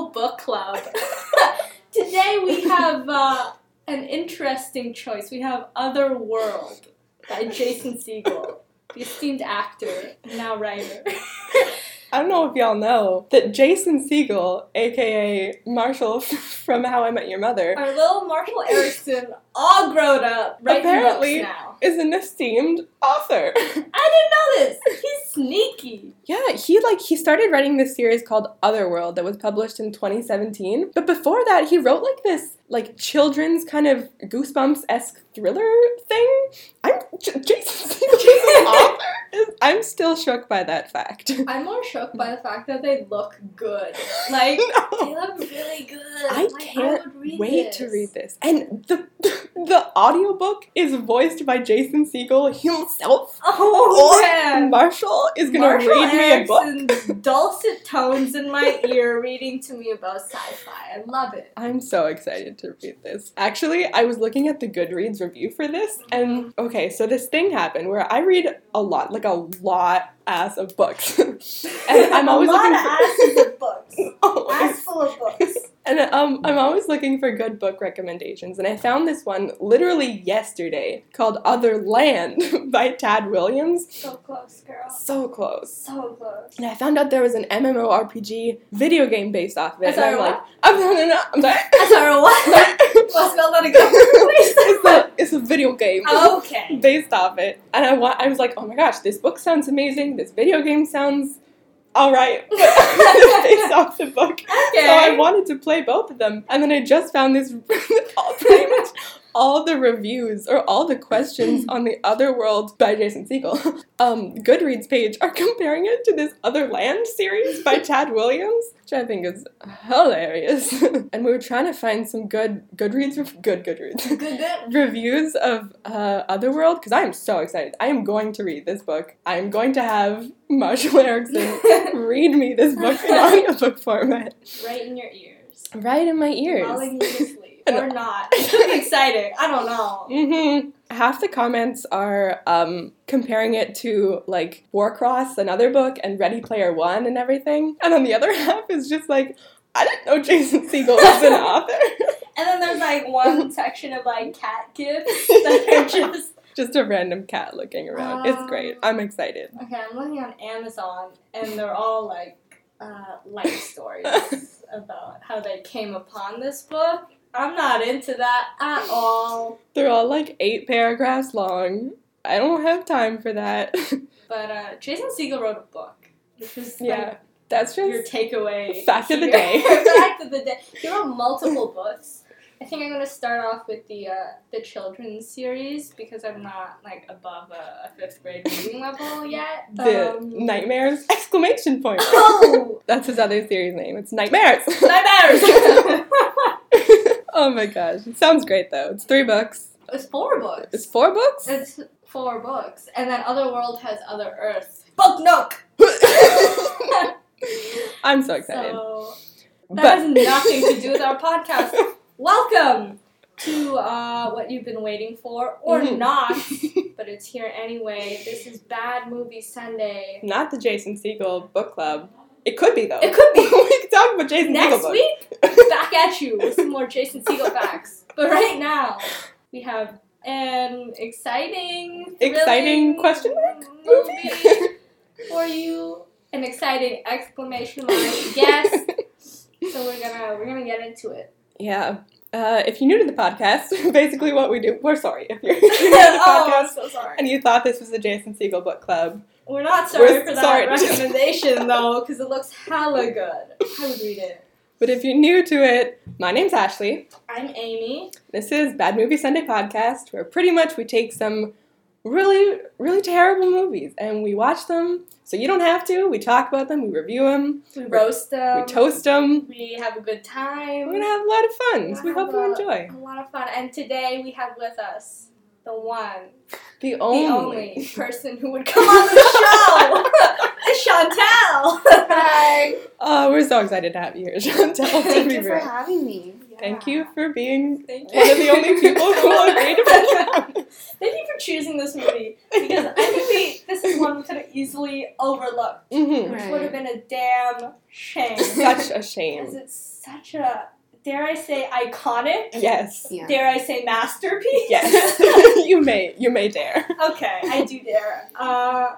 Segel Book Club. Today we have uh, an interesting choice. We have Other World by Jason Segel, the esteemed actor, now writer. I don't know if y'all know that Jason Segel, aka Marshall from How I Met Your Mother, Our little Marshall Erickson, all grown up, writing Apparently- now. is an esteemed author. I didn't know this. He's sneaky. yeah, he like he started writing this series called Otherworld that was published in 2017. But before that, he wrote like this like children's kind of goosebumps esque thriller thing. I'm J- Jason is an author. I'm still shook by that fact. I'm more shook by the fact that they look good. Like they look really good. I Like, can't read Wait to read this. And the the audiobook is voiced by Jason Segel himself. Oh man. Marshall is gonna Marshall read me a book. Dulcet tones in my ear reading to me about sci-fi. I love it. I'm so excited to read this. Actually, I was looking at the Goodreads review for this, and okay, so this thing happened where I read a lot, like a lot ass of books. and I'm always a lot looking of for asses of books. Always. Ass full of books. And um, I'm always looking for good book recommendations, and I found this one literally yesterday called Other Land by Tad Williams. So close, girl. So close. So close. And I found out there was an MMORPG video game based off of it. I'm sorry, and I'm what? like, I'm, no, no, no, I'm sorry. I'm sorry, what? Well, spell that again, it's, a, it's a video game. Okay. based off it. And I wa- I was like, oh my gosh, this book sounds amazing. This video game sounds all right. It's based off the book. Okay. So I wanted to play both of them. And then I just found this pretty much all the reviews or all the questions on the Other World by Jason Segel um, Goodreads page are comparing it to this Other Land series by Tad Williams, which I think is hilarious. and we were trying to find some good Goodreads, good Goodreads Good, good. reviews of uh, Otherworld because I am so excited. I am going to read this book. I am going to have Marshall Erickson read me this book in audiobook format. right in your ears. Right in my ears. Lulling you to Or not. It's exciting. I don't know. hmm Half the comments are um, comparing it to like Warcross, another book, and Ready Player One and everything. And then the other half is just like, I didn't know Jason Segel was an author. And then there's like one section of like cat gifts that are just. just a random cat looking around. it's great. Um, I'm excited. Okay, I'm looking on Amazon and they're all like uh, life stories about how they came upon this book. I'm not into that at all. They're all like eight paragraphs long. I don't have time for that. But uh, Jason Segel wrote a book, which is yeah, like that's just your takeaway. Fact of the day. Fact of the day. He wrote multiple books. I think I'm gonna start off with the uh, the children's series because I'm not like above a, a fifth grade reading level yet. the Um, nightmares exclamation point. Oh, That's his other series name. It's nightmares. nightmares! Oh my gosh, it sounds great though. It's three books. it's four books. It's four books. It's four books, and then Other World has Other Earth. Book Nook. I'm so excited. So that but has nothing to do with our podcast. Welcome to uh, what you've been waiting for, or Mhm. not, but it's here anyway. This is Bad Movie Sunday. not the Jason Segel book club. It could be though. It could be. we could talk about Jason Segel Next books. week, back at you with some more Jason Segel facts. But right now, we have an exciting, Exciting question mark movie for you. An exciting exclamation mark guess. So we're gonna we're gonna get into it. Yeah. Uh, if you're new to the podcast, basically what we do, we're sorry if you're, if you're new to the oh, I'm podcast so sorry. and you thought this was the Jason Segel book club. We're not sorry We're for that sorry. recommendation though, because it looks hella good. I would read it. But if you're new to it, my name's Ashley. I'm Amy. This is Bad Movie Sunday podcast, where pretty much we take some really, really terrible movies and we watch them. So you don't have to. We talk about them. We review them. We roast them. we toast them. We have a good time. We're gonna have a lot of fun. So we hope gonna you enjoy. A lot of fun. And today we have with us the one, The the only. only person who would come on the show. Is Chantal. Hi. Oh, we're so excited to have you here, Chantal. Thank you for real. having me. Thank you for being Thank one of the only people who will agree to be Thank you for choosing this movie because I think we this is one we could have easily overlooked, hmm which would have been a damn shame. Such a shame. Because it's such a dare I say iconic, Yes. Yeah. dare I say masterpiece. Yes. you may. You may dare. okay, I do dare. Uh,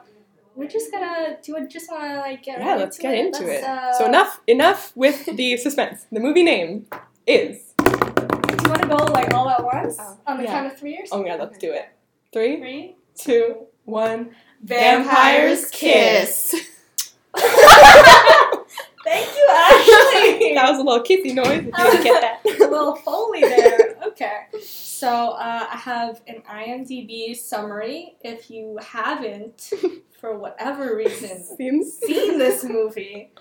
we're just gonna do. I just wanna like get Yeah, right let's into get it. into Let's, it. Uh, So enough. Enough with the suspense. The movie name is. Do you want to go like all at once Oh. on the Yeah. count of three or Oh something? my god, let's do it. Three, Three, two, one. Vampires Kiss. Thank you, Ashley. That was a little kissy noise. If you didn't get that. a little foley there. Okay. So uh, I have an IMDb summary. If you haven't, for whatever reason, Seems. seen this movie,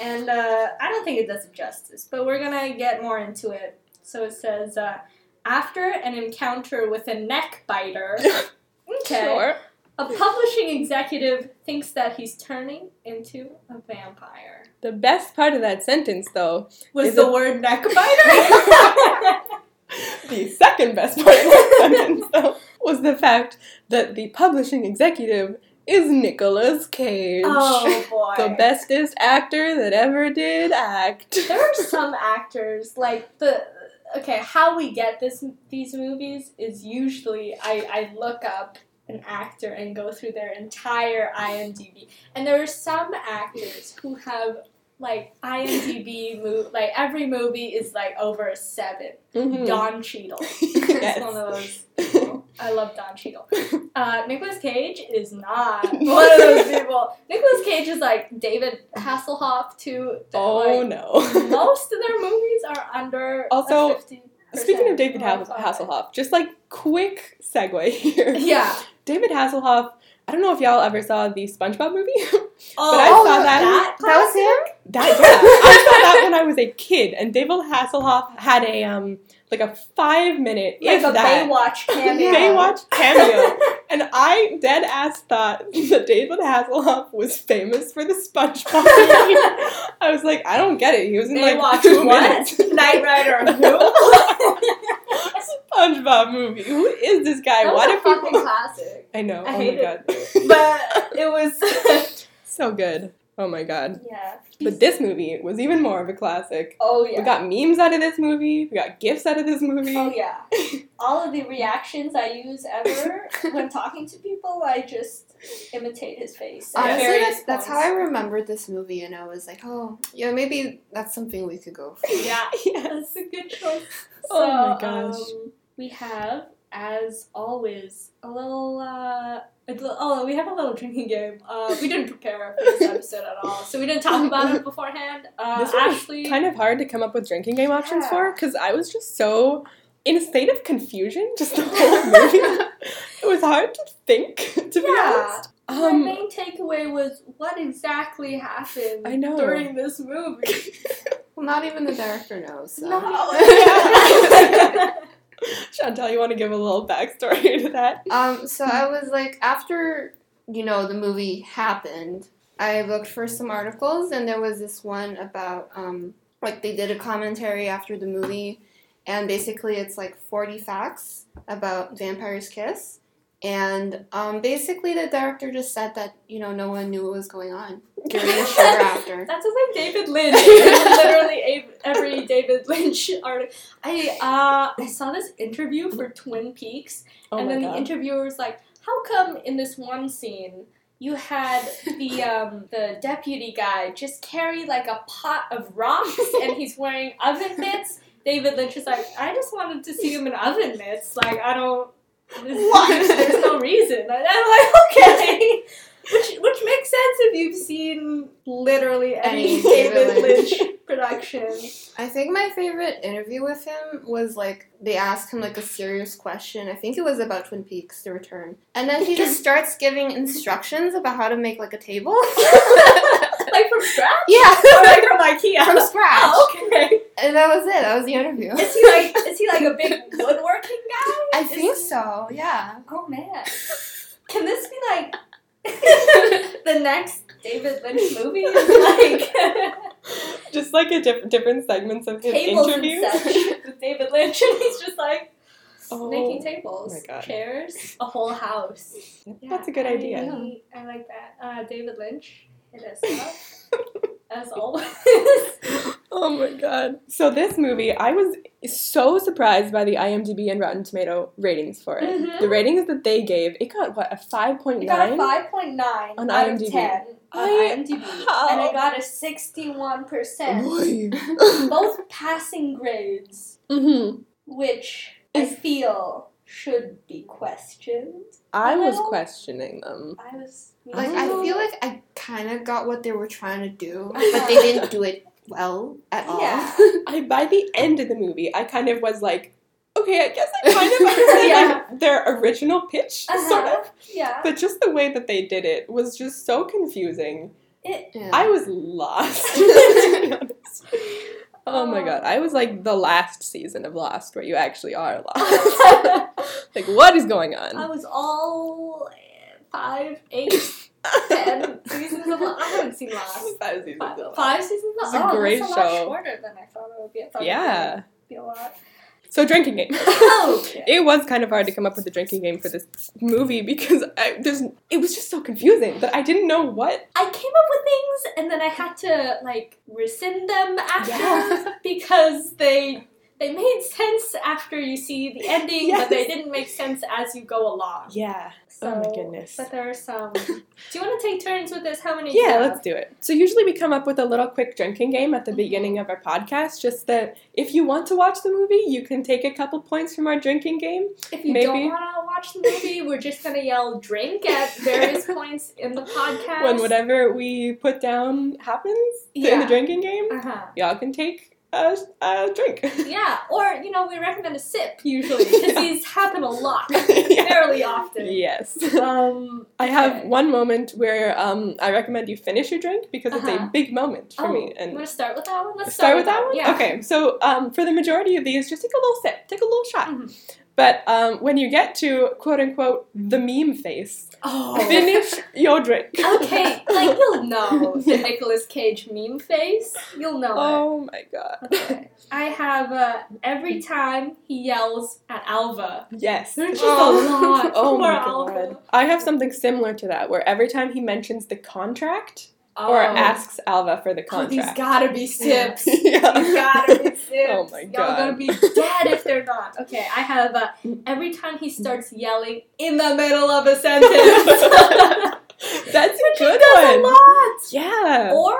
and uh, I don't think it does it justice, but we're gonna get more into it. So it says, uh, after an encounter with a neck biter, okay, Sure. A publishing executive thinks that he's turning into a vampire. The best part of that sentence, though, Was the it- word neck biter? the second best part of that sentence, though, was the fact that the publishing executive is Nicolas Cage. oh boy. The bestest actor that ever did act. there are some actors like the okay how we get this these movies is usually I, I look up an actor and go through their entire IMDb. And there are some actors who have like IMDb movie, like every movie is like over a 7 mm-hmm. Don Cheadle yes. is one of those. People. I love Don Cheadle. Uh, Nicholas Cage is not one of those people. Nicholas Cage is like David Hasselhoff too. Oh like, no! Most of their movies are under also. 15 Speaking of David oh, Hasselhoff, just like quick segue here. Yeah. David Hasselhoff, I don't know if y'all ever saw the SpongeBob movie, oh, but I oh, saw that. That, that was him? That, yeah. I saw that when I was a kid, and David Hasselhoff had a, um, like a five minute, like a that, Baywatch cameo. Baywatch cameo. and I dead ass thought that David Hasselhoff was famous for the SpongeBob movie. I was like, I don't get it. He was in Baywatch like two what? minutes. Knight Rider who? SpongeBob movie. Who is this guy? that Why was do a fucking people? classic I know. I oh hate my god. but it was so good. Oh my god. yeah But this movie was even more of a classic. oh yeah We got memes out of this movie. We got gifs out of this movie. Oh yeah. All of the reactions I use ever when talking to people, I just imitate his face. Honestly, that's, that's how I remembered this movie, and I was like, oh, yeah, maybe that's something we could go for. Yeah, Yes. that's a good choice. Oh my gosh. Um, we have, as always, a little. Uh, a little oh, we have a little drinking game. Uh, we didn't prepare for this episode at all, so we didn't talk about it beforehand. Uh, this was Ashley, kind of hard to come up with drinking game options Yeah. for because I was just so in a state of confusion just the whole movie. it was hard to think, to be Yeah. honest. my Um, main takeaway was what exactly happened I know. during this movie. Well, not even the director knows. So. No. Chantal, you want to give a little backstory to that? Um, so I was like, after you know the movie happened, I looked for some articles, and there was this one about um, like they did a commentary after the movie, and basically it's like forty facts about Vampire's Kiss, and um, basically the director just said that you know no one knew what was going on during the show or after. That sounds like David Lynch. Literally every David Lynch article. I uh I saw this interview for Twin Peaks, Oh and then god. the interviewer was like, "How come in this one scene you had the um the deputy guy just carry like a pot of rocks and he's wearing oven mitts?" David Lynch is like, "I just wanted to see him in oven mitts. Like I don't." There's, What? there's no reason. And I'm like, okay. Which which makes sense if you've seen literally any, David Lynch. production. I think my favorite interview with him was like they asked him like a serious question. I think it was about Twin Peaks: The Return, and then he just starts giving instructions about how to make like a table. Like from scratch? yeah, Or like from IKEA? from scratch. Oh, okay. And that was it. That was the interview. Is he like is he like a big woodworking guy? I Is think he- so. Yeah. Oh man. Can this be like the next David Lynch movies, like Just like a diff- different segments of his tables interviews. with David Lynch, and he's just like Oh, making tables, my chairs, a whole house. That's a good I- idea. I, I like that. Uh, David Lynch, hit us up as always. Oh my god. So this movie, I was so surprised by the IMDb and Rotten Tomato ratings for it. Mhm. The ratings that they gave, it got what, a 5.9? It got a five point nine On out IMDb. of ten on I- IMDb, how? and it got a sixty-one percent. Both passing grades, hmm which I feel should be questioned. I was Well- questioning them. I was Like I Oh. feel like I kind of got what they were trying to do, but they didn't do it well at all. Yeah. I by the end of the movie, I kind of was like, okay, I guess I kind of understand Yeah. like, their original pitch, sort Uh-huh. of. yeah. But just the way that they did it was just so confusing. It, Yeah. I was lost. To be honest. Oh my god, I was like the last season of Lost where you actually are lost. like, what is going on? I was all five, eight, ten seasons of Lost. I haven't seen Lost. Five seasons Five, of Lost. five seasons of It's a oh, great a lot show. shorter than I thought it would be. I thought it Yeah. would be a lot. So, drinking game. Oh, okay. It was kind of hard to come up with a drinking game for this movie because I, there's it was just so confusing that I didn't know what. I came up with things and then I had to like rescind them after Yeah. because they they made sense after you see the ending, but they didn't make sense as you go along. Yeah. So, oh my goodness. But there are some. Do you want to take turns with this? How many? Yeah, let's do it. So usually we come up with a little quick drinking game at the beginning of our podcast, just that if you want to watch the movie, you can take a couple points from our drinking game. If you Maybe. don't want to watch the movie, we're just gonna yell "drink" at various points in the podcast. When whatever we put down happens in the drinking game, Uh huh. y'all can take a, a drink. Yeah, or you know, we recommend a sip usually because Yeah. these happen a lot, Yeah. fairly often. Yes. Um, I have okay. one moment where um, I recommend you finish your drink because it's Uh-huh. a big moment for oh, me. you And want to start with that one? Let's start with that one. Yeah. Okay. So um, for the majority of these, just take a little sip, take a little shot. Mhm. But um, when you get to quote unquote the meme face, Oh. finish your drink. Okay, like you'll know the. Nicolas Cage meme face. You'll know Oh my god. Okay. I have uh, every time he yells at Alva. Yes. There's just Oh. a lot. Oh my Alva. god. I have something similar to that where every time he mentions the contract or Oh. asks Alva for the Oh, these contract. gotta be sips. yeah. These gotta be sips. Oh my god. Y'all gonna be dead if they're not. Okay, I have uh, every time he starts yelling in the middle of a sentence. That's a good does a one. lot. Yeah. Or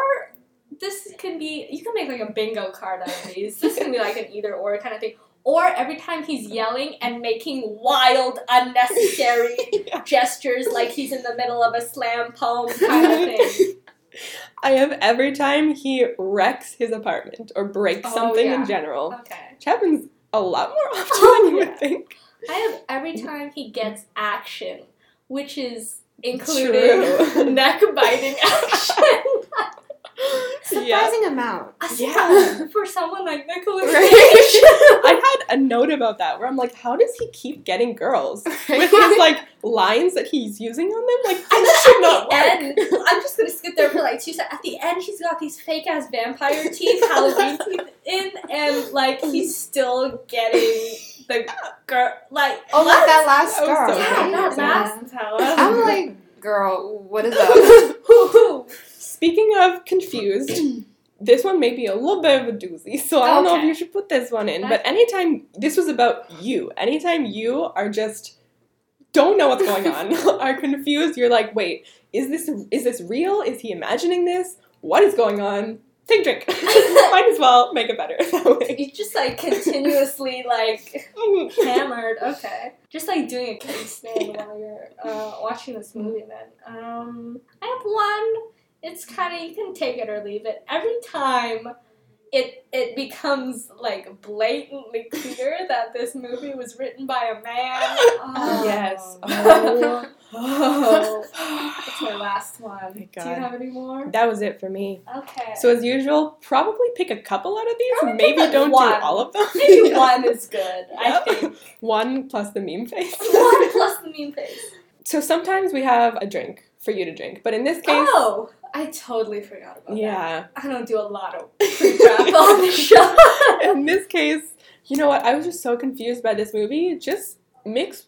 this can be you can make like a bingo card out of these. This can be like an either or kind of thing. Or every time he's yelling and making wild, unnecessary Yeah. gestures like he's in the middle of a slam poem kind of thing. I have every time he wrecks his apartment or breaks Oh, something yeah. in general. Okay. Which happens a lot more often Oh, than you yeah. would think. I have every time he gets action, which is including neck biting action. yeah. Surprising amount. Yeah. For someone like Nicolas Right. I had a note about that where I'm like, how does he keep getting girls? With his like lines that he's using on them? Like And this should not end, I'm just gonna skip there for like two seconds. At the end, he's got these fake ass vampire teeth, Halloween teeth in, and like he's mm. still getting the girl. Like Oh, like that last girl. so yeah, that last I'm like, girl, what is up? Speaking of confused, this one may be a little bit of a doozy, so I don't know if you should put this one in. But anytime this was about you, anytime you are just don't know what's going on, are confused, you're like, wait, is this is this real? Is he imagining this? What is going on? Take a drink. Might as well make it better that way. you just like continuously like hammered. Okay, just like doing a case stand while you're uh, watching this movie. Then um, I have one. It's kind of you can take it or leave it. Every time it it becomes like blatantly clear that this movie was written by a man. Oh. Yes. Oh. That's my last one. my Do you have any more? That was it for me. Okay. So as usual, probably pick a couple out of these. Probably Maybe don't one. do all of them. maybe one is good. I think One plus the meme face. one plus the meme face. So sometimes we have a drink for you to drink. But in this case, Oh, I totally forgot about that. yeah, I don't do a lot of pre-prep on the show. in this case, you know what? I was just so confused by this movie. Just mix.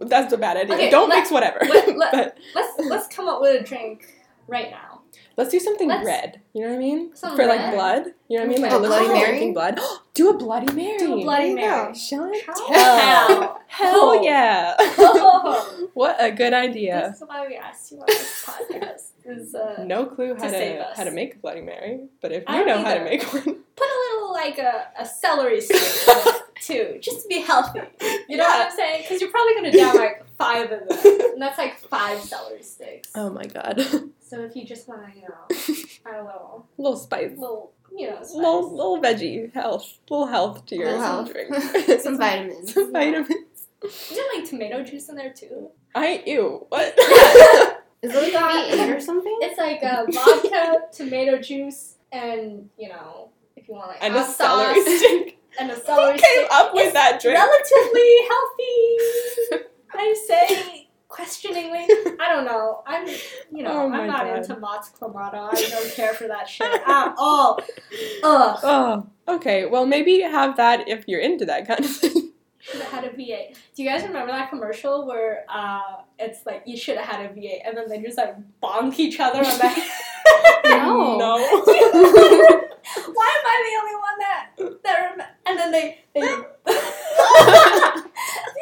That's a bad idea. Okay, Don't let- mix whatever. let- let- but let's let's come up with a drink right now. let's do something let's- red. You know what I mean? Some For like blood. You know what I mean? Like A a little Bloody bit Mary? drinking blood. do a Bloody Mary. Do a Bloody There you go. Mary. Chantal. Hell. Hell Oh. yeah. Oh, what a good idea. this is why we asked you on this podcast. Is uh, No clue how to to, save how to make a Bloody Mary, but if I you don't know how to make one, put a little like a, a celery stick too, just to be healthy. You know what I'm saying? Because you're probably gonna down like five of them, and that's like five celery sticks. oh my god, So if you just want to, you know, I don't know, little spice, little, you know, spice. little little veggie health, little health to your Little health. drink. Some vitamins. Some vitamins. Is there like tomato juice in there too? I ew. What? Is it got- like V8 or something? It's like uh, vodka, tomato juice, and you know, if you want like and a celery sauce stick. and a Who celery came stick. up with It's that drink? relatively healthy. I say questioningly. I don't know. I'm, you know, Oh I'm not God. into Mott's Clamato. I don't care for that shit at all. Ugh. Oh, okay. Well, maybe have that if you're into that kind of thing. Should have had a V8. Do you guys remember that commercial where uh, it's like you should have had a V8 and then they just like bonk each other on the head? No. no. Why am I the only one that that rem- and then they, they Do you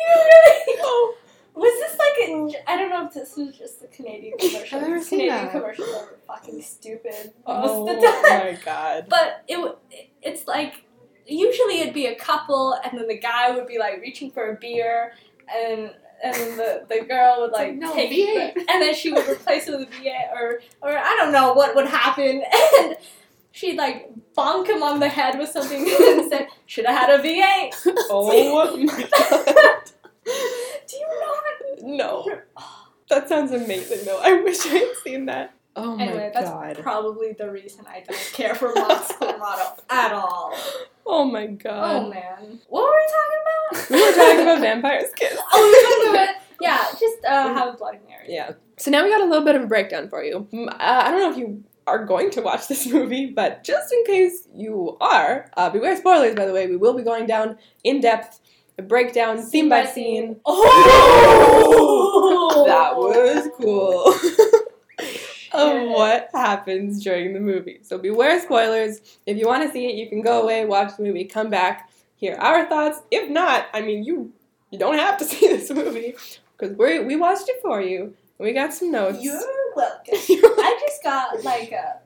really? Oh. Was this like a? I don't know if this was just a Canadian commercial. I've never seen Canadian that. commercials are fucking stupid most Oh of the time. my god. But it w- it's like usually it'd be a couple, and then the guy would be like reaching for a beer, and and then the, the girl would like No, take it, and then she would replace it with a V8, or or I don't know what would happen, and she'd like bonk him on the head with something and said, "Should have had a V8." Oh my god. Do you not? No. That sounds amazing though. I wish I had seen that. Oh my Anyway, that's probably the reason I don't care for Mott's Clamato at all. Oh my god. Oh man, what were we talking about? we were talking about vampires kids. oh, we were talking about yeah, just uh, have a Bloody Mary. Yeah. So now we got a little bit of a breakdown for you. Mm, Uh, I don't know if you are going to watch this movie, but just in case you are, uh, beware spoilers, by the way. We will be going down in depth, a breakdown, scene by scene. Oh, That was cool. Of what happens during the movie. So beware spoilers. If you want to see it, you can go away, watch the movie, come back, hear our thoughts. If not, I mean, you you don't have to see this movie because we we watched it for you. and We got some notes. You're welcome. I just got like a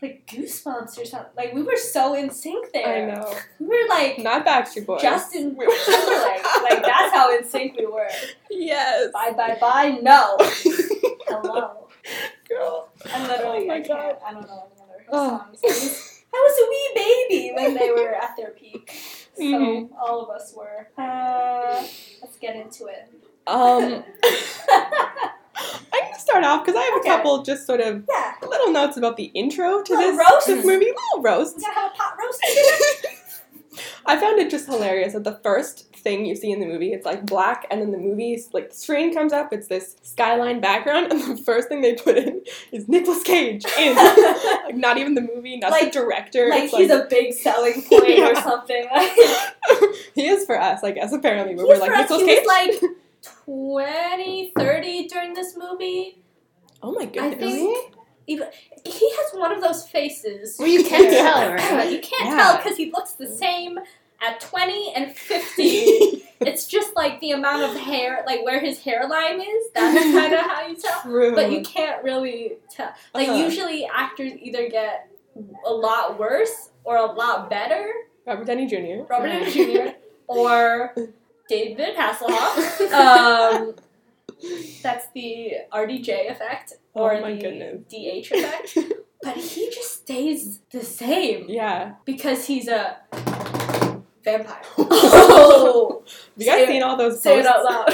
like goosebumps or something. Like we were so in sync there. I know. We were like Not Backstreet Boys. Justin We were- Timberlake. like that's how in sync we were. Yes. Bye bye bye. No. Hello. And literally, Oh my I can't. God. I don't know any other Oh. songs. I was, a wee baby when they were at their peak. So Mhm. all of us were. Uh, let's get into it. Um, I'm gonna start off because I have Okay. a couple just sort of yeah. little notes about the intro to Little this, roasts. this movie. Little roasts. We gotta have a pot roast. I found it just hilarious that the first thing you see in the movie, it's like black, and then the movie's like the screen comes up, it's this skyline background, and the first thing they put in is Nicolas Cage in. like not even the movie, not Like- the director. like it's he's a big selling point or something. Like, he is for us, I guess. Apparently, but He we're is like for us, Nicolas he Cage. was like 20, 30 during this movie. oh my goodness. think- Even he has one of those faces Well, you can't tell, right? you can't Yeah. tell because he looks the same at 20 and 50. it's just like the amount of hair, like where his hairline is. That's kind of how you tell. True. But you can't really tell. Like Uh-huh. usually actors either get a lot worse or a lot better. Robert Downey Jr. Robert Downey Jr. or David Hasselhoff. Um, that's the RDJ effect or Oh the goodness. DH effect. But he just stays the same yeah. because he's a vampire. Oh, Have you guys Say it- seen all those say it posts? out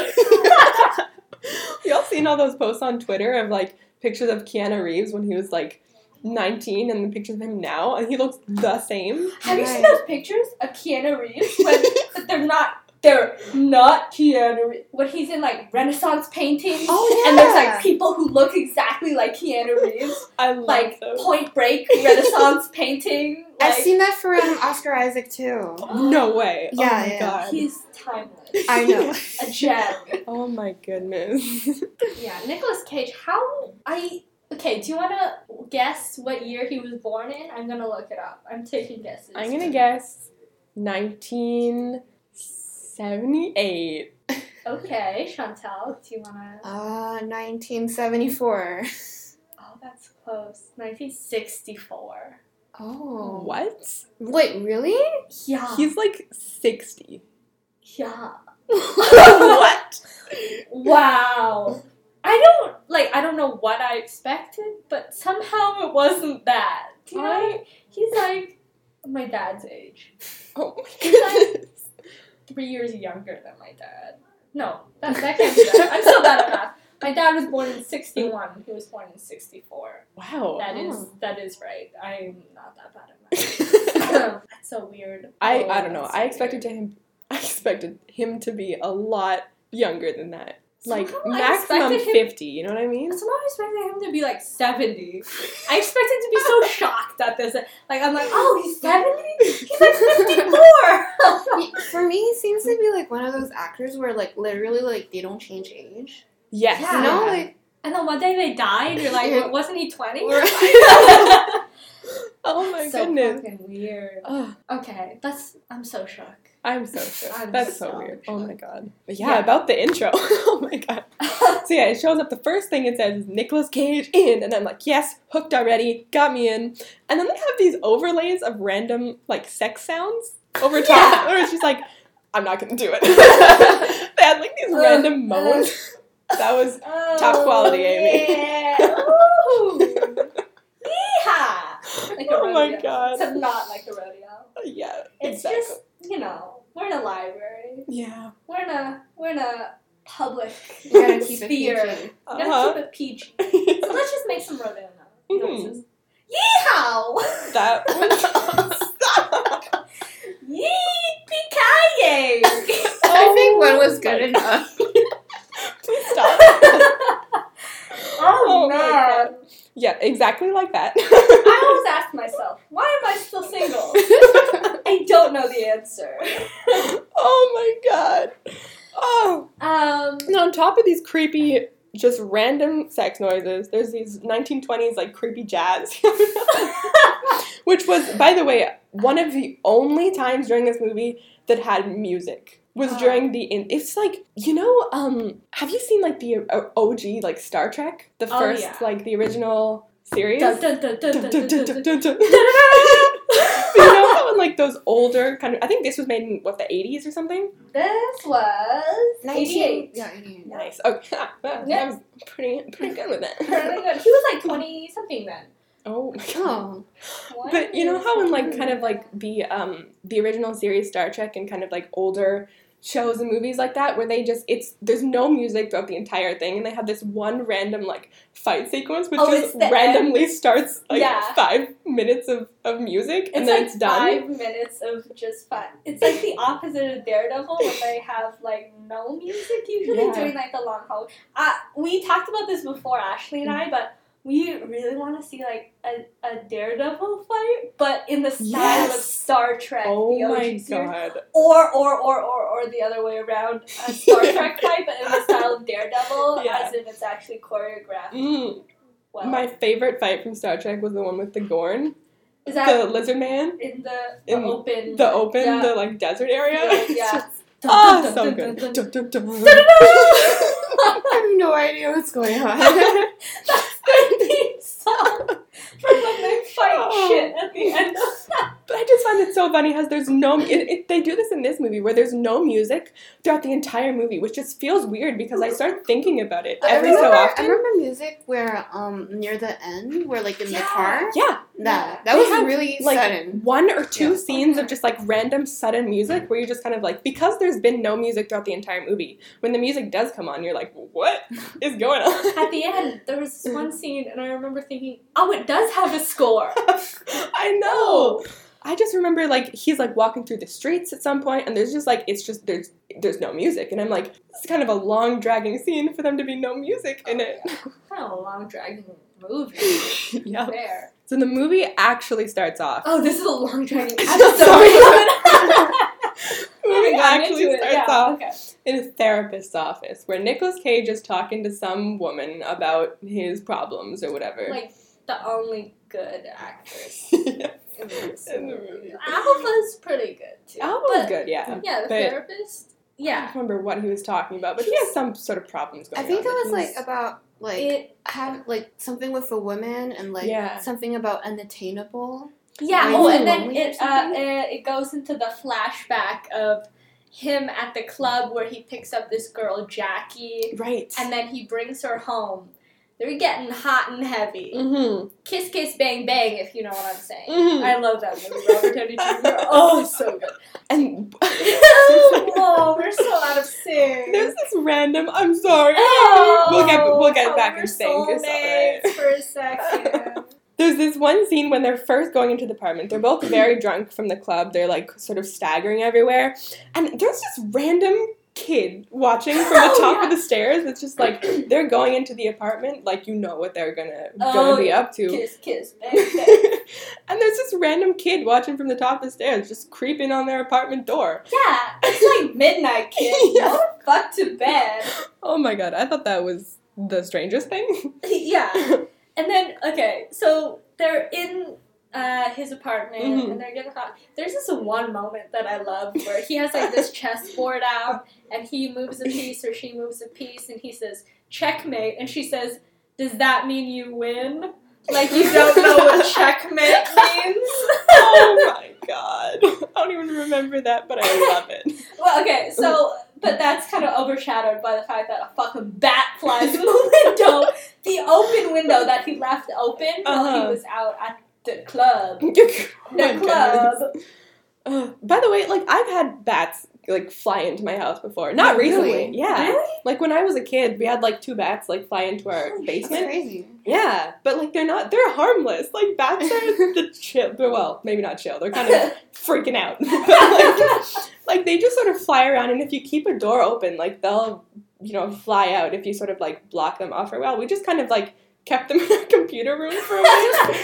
loud. Y'all seen all those posts on Twitter of like pictures of Keanu Reeves when he was like 19 and the pictures of him now and he looks the same? Have you seen those pictures of Keanu Reeves when but they're not? They're not Keanu. Reeves. When he's in like Renaissance paintings, Oh, and there's like people who look exactly like Keanu Reeves, I love like those. Point Break Renaissance painting. I've seen that for um, Oscar Isaac too. No way. oh Yeah, my yeah. god. he's timeless. I know. A gem. Oh my goodness. Yeah, Nicolas Cage. How I okay? Do you want to guess what year he was born in? I'm gonna look it up. I'm taking guesses. I'm gonna guess 1978. Okay, Chantal, Do you wanna? Uh, 1974. Oh, that's close. 1964. Oh. What? Wait, really? Yeah. He's like 60. yeah. what? Wow. I don't like. I don't know what I expected, but somehow it wasn't that. Do you know? I? He's like my dad's age. Oh my He's like- goodness. three years younger than my dad. No, that, that can't be that. I'm so bad at math. My dad was born in 61. He was born in 64. Wow. That is Oh. that is right. I'm not that bad at math. That's so weird. I Oh, I don't know. that's I so expected to him I expected him to be a lot younger than that. Like Somehow maximum him- 50, you know what I mean? Somehow I expected him to be like 70. I expected to be so shocked at this. Like I'm like, oh, he's 70? He's like 54. For me, he seems to be like one of those actors where like literally like they don't change age. Yes. Yeah. You know, like and then one day they died. You're like, wasn't he 20? Oh my so goodness. fucking weird. Ugh, Okay, that's I'm so shook. I'm so shook. I'm That's so so weird. Oh my god. But yeah, Yeah. about the intro. oh my god. So yeah, it shows up. The first thing it says is Nicolas Cage in, and I'm like, yes, hooked already, got me in. And then they have these overlays of random like sex sounds over top, Yeah. where it's just like, I'm not gonna do it. they had like these Ugh, random moans. that was oh, Top quality, Amy. Yeah. Ooh. Yeehaw! Like Oh my. God. Except not like a rodeo. yeah, It's exactly. just you know we're in a library. yeah. We're in a we're in a public you gotta keep sphere. We gotta Uh-huh. keep it PG. So let's just make some rodeo no- Mhm. noises. Yeehaw! that was Yippee-ki-yay! I think one was good enough. Please stop. oh, my man. Yeah, exactly like that. I always ask myself, why am I still single? I don't know the answer. oh my god. Oh. Um, And on top of these creepy, just random sex noises, there's these 1920s like creepy jazz. Which was, by the way, one of the only times during this movie that had music. Was Oh. during the in it's like you know um have you seen like the uh, OG like Star Trek the Oh, first yeah. like the original series you know how in like those older kind of I think this was made in what the 80s or something This was 19 88. Yeah, 88. Nice. Okay. Well, Yeah. I'm pretty pretty good with that. Really good. He was like 20 something then. Oh my god. Oh. But you know how in like kind of like the um the original series Star Trek and kind of like older shows and movies like that where they just it's there's no music throughout the entire thing and they have this one random like fight sequence which Oh, just randomly starts like Yeah. five minutes of, of music and It's then like it's done. five minutes of just fun. It's like the opposite of Daredevil where they have like no music usually Yeah. during like the long haul. Uh, we talked about this before, Ashley and Mm-hmm. I, but we really want to see like a, a Daredevil fight, but in the style of Star Trek. Oh the OG my series. god. Or, or, or, or, or the other way around, a Star Trek fight, but in the style of Daredevil, Yeah. as if it's actually choreographed Mm. well. My favorite fight from Star Trek was the one with the Gorn, Is the lizard man, in the, the in open? the open, yeah. the like desert area. Yeah, yeah. Oh, so good. I have no idea what's going on. Theme song for when they fight shit at the end of that. But I just find it so funny because there's no. It, it, they do this in this movie where there's no music throughout the entire movie, which just feels weird because I start thinking about it I every remember, so often. I remember music where um near the end, where like in the car. Yeah, That that They was have, really like, sudden. one or two Yeah. scenes of just like random sudden music where you're just kind of like because there's been no music throughout the entire movie. When the music does come on, you're like, what is going on? At the end, there was one scene, and I remember thinking, oh, it does have a score. I know. I just remember like he's like walking through the streets at some point, and there's just like it's just there's there's no music. And I'm like, this is kind of a long dragging scene for them to be no music in it. Oh, kind of a long dragging movie. yeah. There. So the movie actually starts off. Oh, this is a long dragging episode. The movie actually it. starts yeah, off Okay. in a therapist's office where Nicolas Cage is talking to some woman about his problems or whatever. Like the only good actress Yeah. In this In the movie. movie. Alva's pretty good too. Alva was good, yeah. Yeah, the But- therapist. I Yeah. don't remember what he was talking about, but he has some sort of problems I think on. it was like He's- about like It have like something with a woman and like Yeah. something about unattainable. Yeah. Like, Oh, and then it uh, uh, it goes into the flashback of him at the club where he picks up this girl Jackie, right. and then he brings her home. They're getting hot and heavy. mm-hmm. Kiss, kiss, bang, bang. If you know what I'm saying. Mhm. I love that movie. Robert Downey Jr. Oh, so good. And oh, we're so out of sync. there's this random. I'm sorry. Oh, we'll get we'll get how back in sync. It's alright. soulmates for a second. There's this one scene when they're first going into the apartment. They're both very drunk from the club. They're like sort of staggering everywhere. And there's this random kid watching from the top yeah. of the stairs. It's just like they're going into the apartment, like you know what they're gonna Oh, gonna be up to. kiss, kiss, bang, bang. and there's this random kid watching from the top of the stairs, just creeping on their apartment door. Yeah, it's like midnight, kid. Yeah. Go the fuck to bed. Oh my god, I thought that was the strangest thing. yeah. And then, okay, so they're in uh, his apartment Mhm. and they're getting hot. There's this one moment that I love where he has like this chessboard out and he moves a piece or she moves a piece and he says, checkmate. And she says, does that mean you win? Like you don't know what checkmate means? oh my god. I don't even remember that, but I love it. Well, okay, so but that's kind of overshadowed by the fact that a fucking bat flies in the window, the open window that he left open while Uh-huh. he was out at the club. Oh The club. Uh, by the way, like I've had bats like fly into my house before. Not Oh, recently. really? Yeah. Really? Like when I was a kid, we had like two bats like fly into our. That's basement. crazy. Yeah, but like they're not they're harmless. Like bats are the chill. They're, well, maybe not chill. They're kind of freaking out. Like, like they just sort of fly around and if you keep a door open, like they'll you know fly out if you sort of like block them off for a while. We just kind of like kept them in our computer room for a while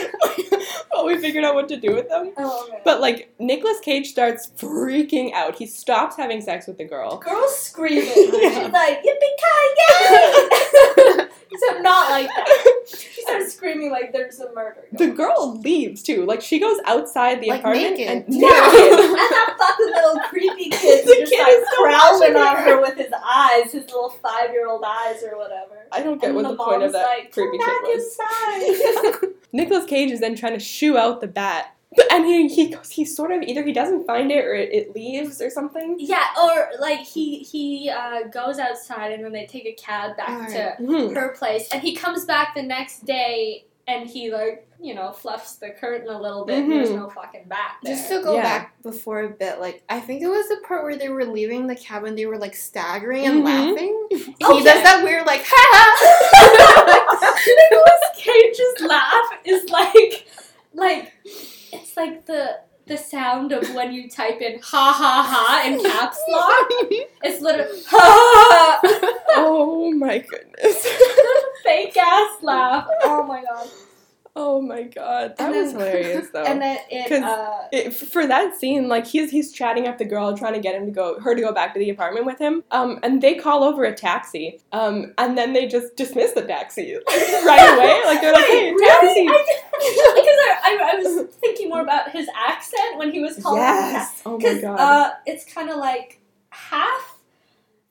while we figured out what to do with them. Oh, man. But like Nicolas Cage starts freaking out. He stops having sex with the girl. girl's screaming. She's like, yippee ki yay! So not like that. She starts screaming like there's a murder. The going on. girl leaves too. Like she goes outside the Like apartment naked. and Yeah, naked. and that fucking little creepy kid The just kid like is still prowling on her. her with his eyes, his little five year old eyes or whatever. I don't get And what the the point of mom's that like, creepy Come kid back was. inside. Nicolas Cage is then trying to shoo out the bat, but and he he goes, he sort of either he doesn't find it or it, it leaves or something. yeah, or like he he uh, goes outside and then they take a cab back to Mhm. her place, and he comes back the next day and he like you know fluffs the curtain a little bit. and There's no fucking bat there. Just to go Yeah. back before a bit, like I think it was the part where they were leaving the cabin, they were like staggering and Mhm. laughing. He Okay. does that weird like ha Nicolas Cage's laugh is like, like, it's like the the sound of when you type in ha ha ha in caps lock. It's literally ha ha ha. oh my goodness. Fake ass laugh. Oh my god. Oh my god, that was hilarious though. And then it. Uh, it, for that scene, like he's he's chatting up the girl, trying to get him to go, her to go back to the apartment with him. Um, and they call over a taxi. Um, and then they just dismiss the taxi right away. Like they're like, hey, Wait, taxi. really? I, because I, I, I was thinking more about his accent when he was calling. Yes. Oh my god. uh, it's kind of like half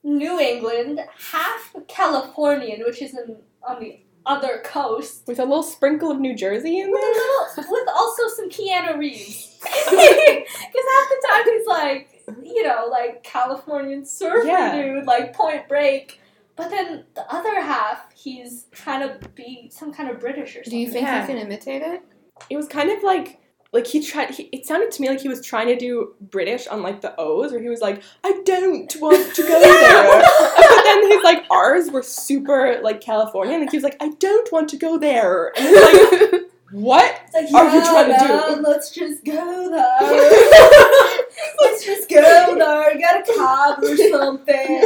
New England, half Californian, which is in, on the other coast, With a little sprinkle of New Jersey in with a there. little, with also some Keanu Reeves. Because half the time he's like, you know, like Californian surfer Yeah. dude, like Point Break. But then the other half, he's trying to be some kind of British or something. Do you think Yeah. you can imitate it? It was kind of like like he tried. He, it sounded to me like he was trying to do British on like the O's, where he was like, "I don't want to go there," but then his like R's were super like Californian. Like he was like, "I don't want to go there," and it's like, "What?" It's like, Are you yeah, trying to do- man, Let's just go there. Let's just go there, get a cab or something.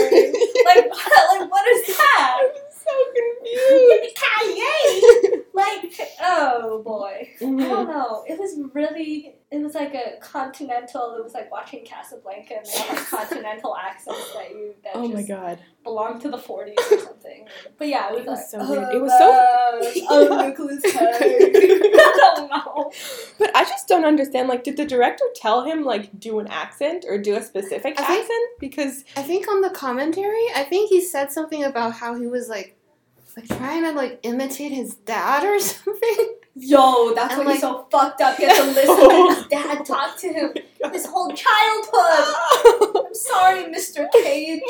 Like, what, like, what is that? so confused. Kanye! Like, oh boy. I Mhm. don't know. It was really, it was like a continental, it was like watching Casablanca and they have like continental accents that you, that Oh just my god. belong to the 40s or something. But yeah, it was, It was like, so weird. oh, It was so- man, Oh, Nicholas Cage. I don't know. But I just don't understand. Like, did the director tell him like do an accent or do a specific I think- accent? Because I think on the commentary, I think he said something about how he was like, like trying to like imitate his dad or something. Yo, that's And, why he's like- so fucked up. He had to listen to his dad talk to him his whole childhood. I'm sorry, Mr. Cage.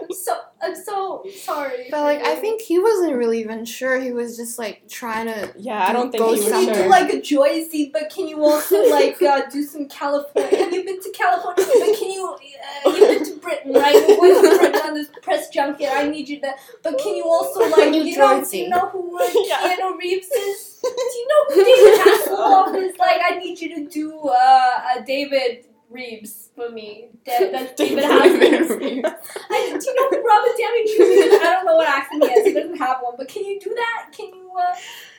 I'm so I'm so sorry. But like, I think he wasn't really even sure. He was just like trying to. yeah, I don't think he was Can you do sure. like a Joyzy, but can you also like uh, do some California? Have you been to California? But can you? Uh, you've been to Britain, right? We're going to Britain on this press junket. I need you to. But can you also like New you know? Do you know who uh, Yeah. Keanu Reeves is? Do you know who David Hasselhoff is? Like, I need you to do uh, a David Reeves for me. Da- that's David Hasselhoff. I, do you know who Robert Downey Jr. is? I don't know what accent he has. He doesn't have one. But can you do that? Can you? Uh,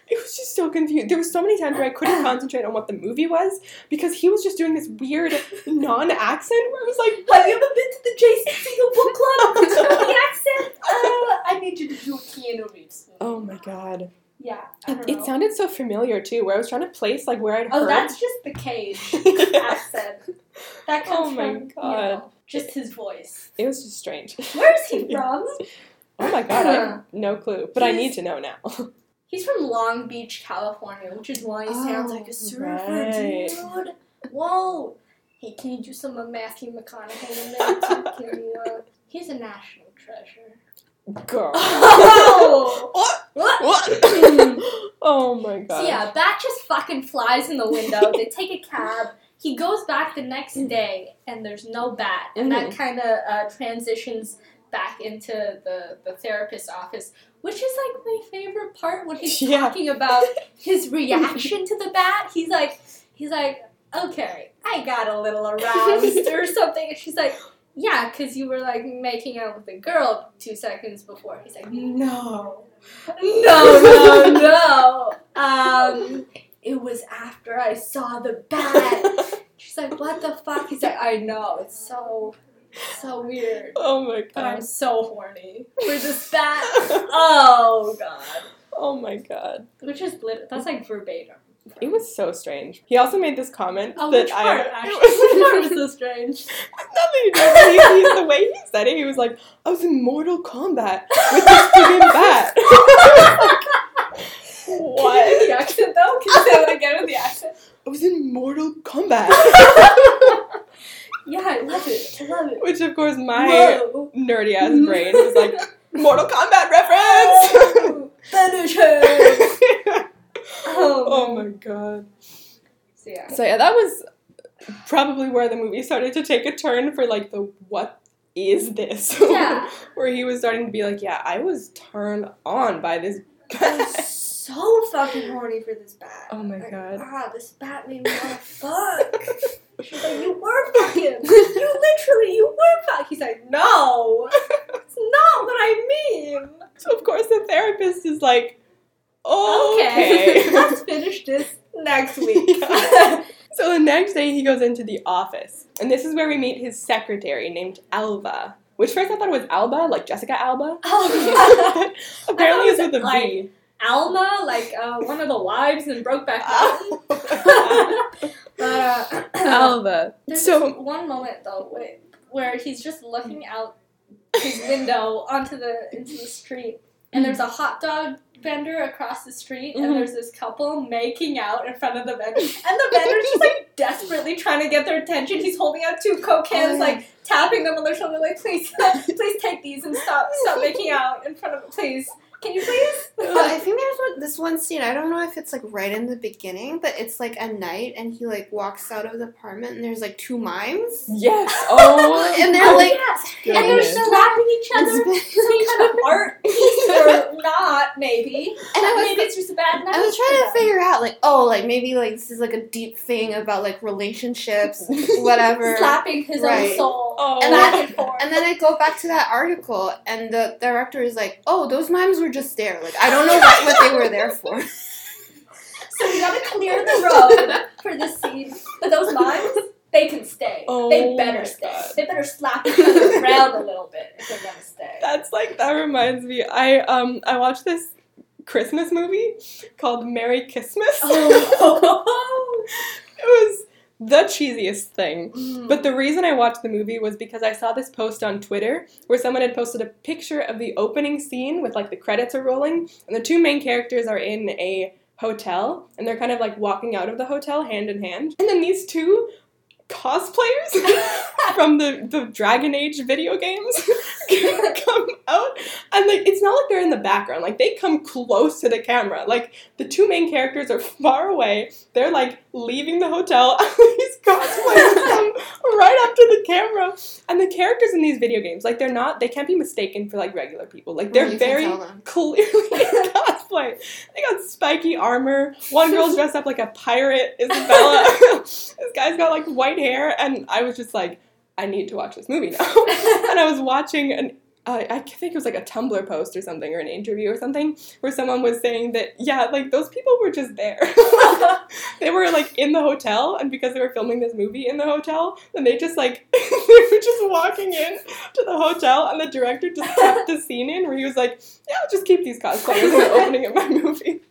It was just so confused. There were so many times where I couldn't concentrate on what the movie was because he was just doing this weird non-accent where it was like, Have you ever been to the Jason Segel book club? the accent. Uh, I need you to do a Keanu Reeves. oh my god. Yeah. It, it sounded so familiar too, where I was trying to place like where I'd Oh, heard. that's just the cage accent. That comes Oh my from, you know, just his voice. It was just strange. Where is he from? Oh my god, I have no clue, but I need to know now. He's from Long Beach, California, which is why he sounds Oh, like a surfer, right. dude. Whoa. Hey, can you do some of Matthew McConaughey in there too? Can you, uh, he's a national treasure. Girl. Oh! Oh my god. So yeah, Bat just fucking flies in the window. they take a cab. He goes back the next day, and there's no Bat, and that kind of uh, transitions back into the the therapist's office, which is like my favorite part when he's Yeah. talking about his reaction to the Bat. He's like, he's like, okay, I got a little aroused or something, and she's like. Yeah, because you were like making out with a girl two seconds before. He's like, no, no, no, no. Um, it was after I saw the bat. She's like, what the fuck? He's like, I know, it's so, so weird. oh my god. But I'm so horny for this bat. Oh god. oh my god. Which is lit- that's like verbatim. It was so strange. He also made this comment Oh, that which I part it actually? was- was so strange? nothing to do with. He- he- the way he said it. He was like, "I was in Mortal Kombat with this friggin' bat." Can you do the accent though? Can you say it again with the accent? I was in Mortal Kombat, Yeah, I love it. I love it. which of course my Whoa. nerdy ass mm-hmm. brain was like, "Mortal Kombat reference." Him. Oh, oh my god. So yeah. So yeah, that was probably where the movie started to take a turn for like the what is this? Yeah. where he was starting to be like, yeah, I was turned on by this bat. so fucking horny for this bat. Oh my Like, God. Ah, this bat made me wanna fuck. She's like, you were fucking. You literally, you were fucking. He's like, no, it's not what I mean. so of course the therapist is like, okay. Let's finish this next week. Yeah. so the next day he goes into the office, and this is where we meet his secretary named Alva. Which first I thought it was Alba, like Jessica Alba. Oh, apparently it's with a it V. Alma, like uh, one of the wives in Brokeback Mountain. but uh, Alva. There's So one moment though where, where he's just looking out his window onto the into the street, and there's a hot dog vendor across the street, Mhm. and there's this couple making out in front of the vendor, and the vendor's just like desperately trying to get their attention. He's holding out two coke cans, Oh, like tapping them on their shoulder, like please, please take these and stop, stop making out in front of, please. Can you please? But I think there's one, this one scene. I don't know if it's like right in the beginning, but it's like a night, and he like walks out of the apartment, and there's like two mimes, yes. Oh, and they're Oh, like, yes. and they're slapping each other. it's some kind of art piece or not. maybe. And I was- maybe it's just a bad night. I was trying to them. figure out, like, oh, like maybe like this is like a deep thing about like relationships, whatever. slapping his Right. own soul Oh. And back then- And then I go back to that article, and the director is like, "Oh, those mimes were just there. Like, I don't know what, what they were there for." so we gotta clear the road for this scene. But those mimes, they can stay. Oh they better stay. God. They better slap each other around a little bit if they're gonna stay. That's like that reminds me. I um I watched this Christmas movie called Merry Christmas. Oh. it was the cheesiest thing. Mm. But the reason I watched the movie was because I saw this post on Twitter where someone had posted a picture of the opening scene with like the credits are rolling and the two main characters are in a hotel and they're kind of like walking out of the hotel hand in hand. And then these two cosplayers from the, the Dragon Age video games come out and like it's not like they're in the background like they come close to the camera like the two main characters are far away they're like leaving the hotel He's cosplayers come right up to the camera and the characters in these video games like they're not they can't be mistaken for like regular people like they're can very clearly cosplay. They got spiky armor. One girl's dressed up like a pirate, Isabela. this guy's got like white hair, and I was just like, I need to watch this movie now. and I was watching an. Uh, I think it was like a Tumblr post or something, or an interview or something, where someone was saying that, yeah, like those people were just there. they were like in the hotel, and because they were filming this movie in the hotel, then they just like, they were just walking in to the hotel, and the director just kept the scene in where he was like, yeah, I'll just keep these cosplayers in the opening of my movie.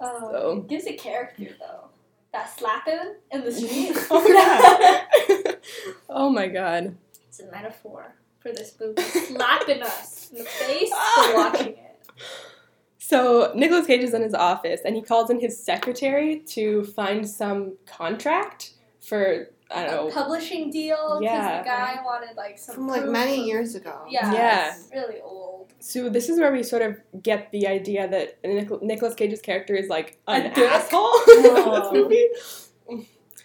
Um, So. Gives a character though. That slapping in the street. Oh, yeah. oh my god. it's a metaphor for this movie. Slapping us in the face for watching it. So Nicolas Cage is in his office and he calls in his secretary to find some contract for I don't A know. publishing deal because Yeah. the guy wanted like some From like proof many of- years ago. Yeah, Yeah. it's really old. So this is where we sort of get the idea that Nic- Nicolas Cage's character is like an asshole in this movie.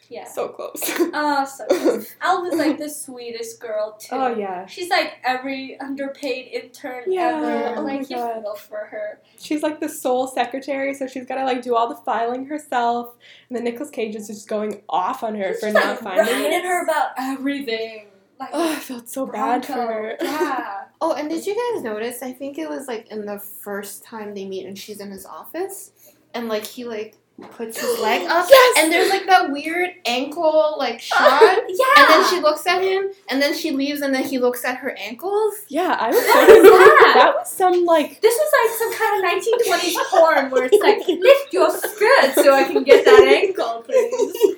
Yeah. So close. Oh, so good. Alva's like the sweetest girl too. oh yeah. She's like every underpaid intern Yeah, ever. oh my like you God. feel for her. She's like the sole secretary, so she's gotta like do all the filing herself. And then Nicolas Cage is just going off on her She's for just, not like, finding writing it. her about everything. Like Oh, I felt so bad for her. Yeah. Oh, and did you guys notice? I think it was like in the first time they meet and she's in his office, and like he like puts his leg up, Yes! and there's like that weird ankle like shot, yeah. and then she looks at him, and then she leaves, and then he looks at her ankles. Yeah, I was What so is that? That was some like This was like some kind of 1920s porn where it's like, lift your skirt so I can get that ankle, please.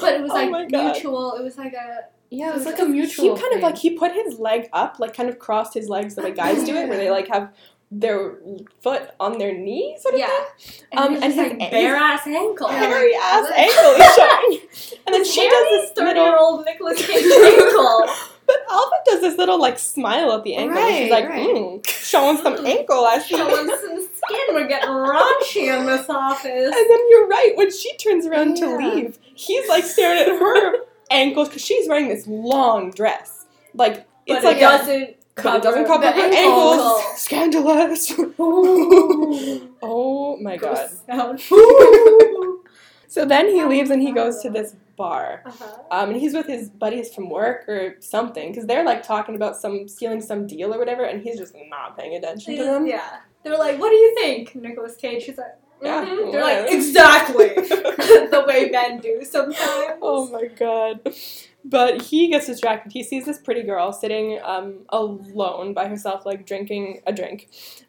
But it was Oh like my God. mutual. It was like a. Yeah, it was like a mutual. he kind of like he put his leg up, like kind of crossed his legs the way guys do it, where they like have their foot on their knee, sort of Yeah. thing. And, Um, and his like bare ass ankle. Yeah. Hairy ass ankle is showing. And then she does this thirty little year old Nicholas Cage ankle. But Alva does this little like smile at the ankle. and she's like, right. mm, showing some ankle, I see. Showing some skin. We're getting raunchy in this office. And then you're right, when she turns around to leave, he's like staring at her ankles because she's wearing this long dress. Like, But it's it like doesn't cover it doesn't cover the her ankle. ankles. Scandalous. Oh my god. Gross sound. So then he leaves and he goes to this bar. Uh-huh. Um, and he's with his buddies from work or something because they're like talking about some stealing some deal or whatever, and he's just not paying attention to them. Yeah. They're like, what do you think, Nicholas Cage? She's like, Yeah, "Mhm." They're like, exactly. the way men do sometimes. Oh my god. But he gets distracted. He sees this pretty girl sitting um, alone by herself, like drinking a drink.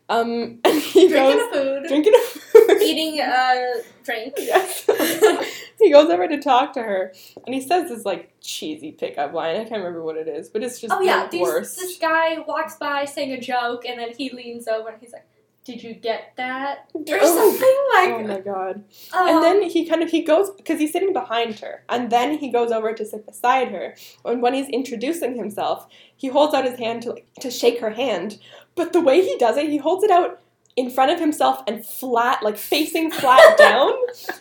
Um, and he Drinking goes a food, drinking a food. eating a drink. Yes. he goes over to talk to her, and he says this like cheesy pickup line. I can't remember what it is, but it's just Oh yeah, the these, worst. this guy walks by saying a joke, and then he leans over and he's like, "Did you get that?" Or Oh, something oh my god. um, And then he kind of he goes because he's sitting behind her, and then he goes over to sit beside her. And when he's introducing himself, he holds out his hand to like, to shake her hand. But the way he does it, he holds it out in front of himself and flat, like facing flat down.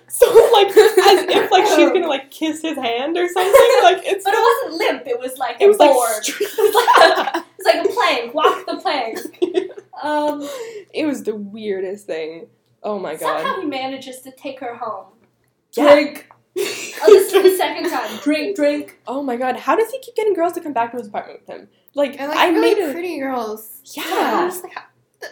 So like as if like she's gonna like kiss his hand or something. Like it's but it wasn't limp. It was like it a was board. like it was like a plank. Walk the plank. Um, it was was the weirdest thing. Oh my god. Somehow he manages to take her home. Yeah. Drink. Oh, this is the second time. Drink, drink. Oh my god. How does he keep getting girls to come back to his apartment with him? Like, And like I really made a pretty girls. Yeah. I was like,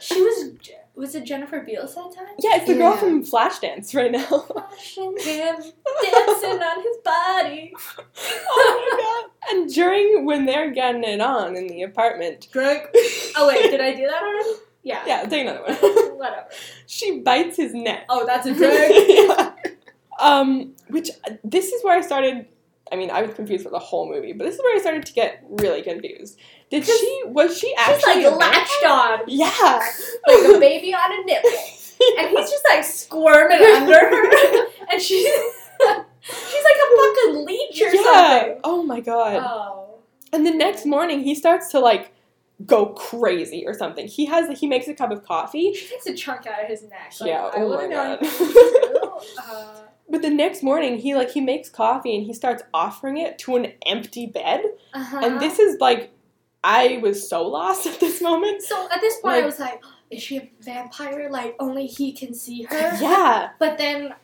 She was. Was it Jennifer Beals that time? Yeah, it's the girl Yeah. from Flashdance right now. Flashing him, dancing on his body. oh my god. And during when they're getting it on in the apartment. Drink. Oh wait, did I do that already? Yeah. Yeah, take another one. Whatever. she bites his neck. Oh, that's a drink. Yeah. Um, which this is where I started. I mean, I was confused for the whole movie, but this is where I started to get really confused. Did she? Was she She's actually like latched on, Yeah. like a baby on a nipple, and he's just like squirming under her, and she's she's like a fucking leech or yeah. something. Oh my god. Oh. And the next morning, he starts to like go crazy or something. He has he makes a cup of coffee. She takes a chunk out of his neck. Like, Yeah, oh would've my gone God. Uh, But the next morning, he like he makes coffee and he starts offering it to an empty bed. uh-huh. And this is like, I was so lost at this moment. So at this point, Like- I was like, is she a vampire? Like only he can see her. Yeah, But then,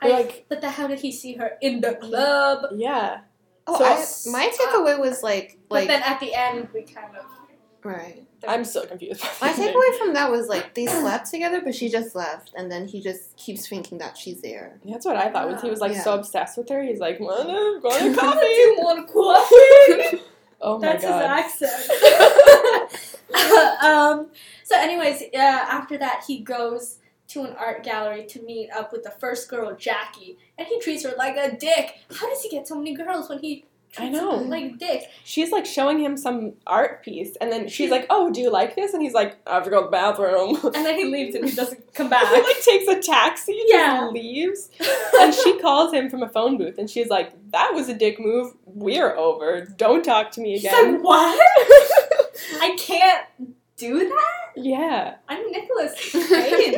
I Like- but then how did he see her in the club? yeah. oh, So- I, my takeaway was like, But then at the end, we kind of. Right. I'm so confused. My takeaway from that was like they slept together, but she just left, and then he just keeps thinking that she's there. That's what I thought. Was he was like Yeah. so obsessed with her? He's like, wanna go to coffee? you want coffee? Oh my That's god. his accent. um. So, anyways, uh, after that, he goes to an art gallery to meet up with the first girl, Jackie, and he treats her like a dick. How does he get so many girls when he? I know. like dick. She's like showing him some art piece, and then she's like, "Oh, do you like this?" And he's like, "I have to go to the bathroom." And then he leaves and he doesn't come back. he like takes a taxi and Yeah. leaves. And she calls him from a phone booth, and she's like, "That was a dick move. We're over. Don't talk to me She's again." like, what? I can't do that. yeah. I'm Nicholas Cage,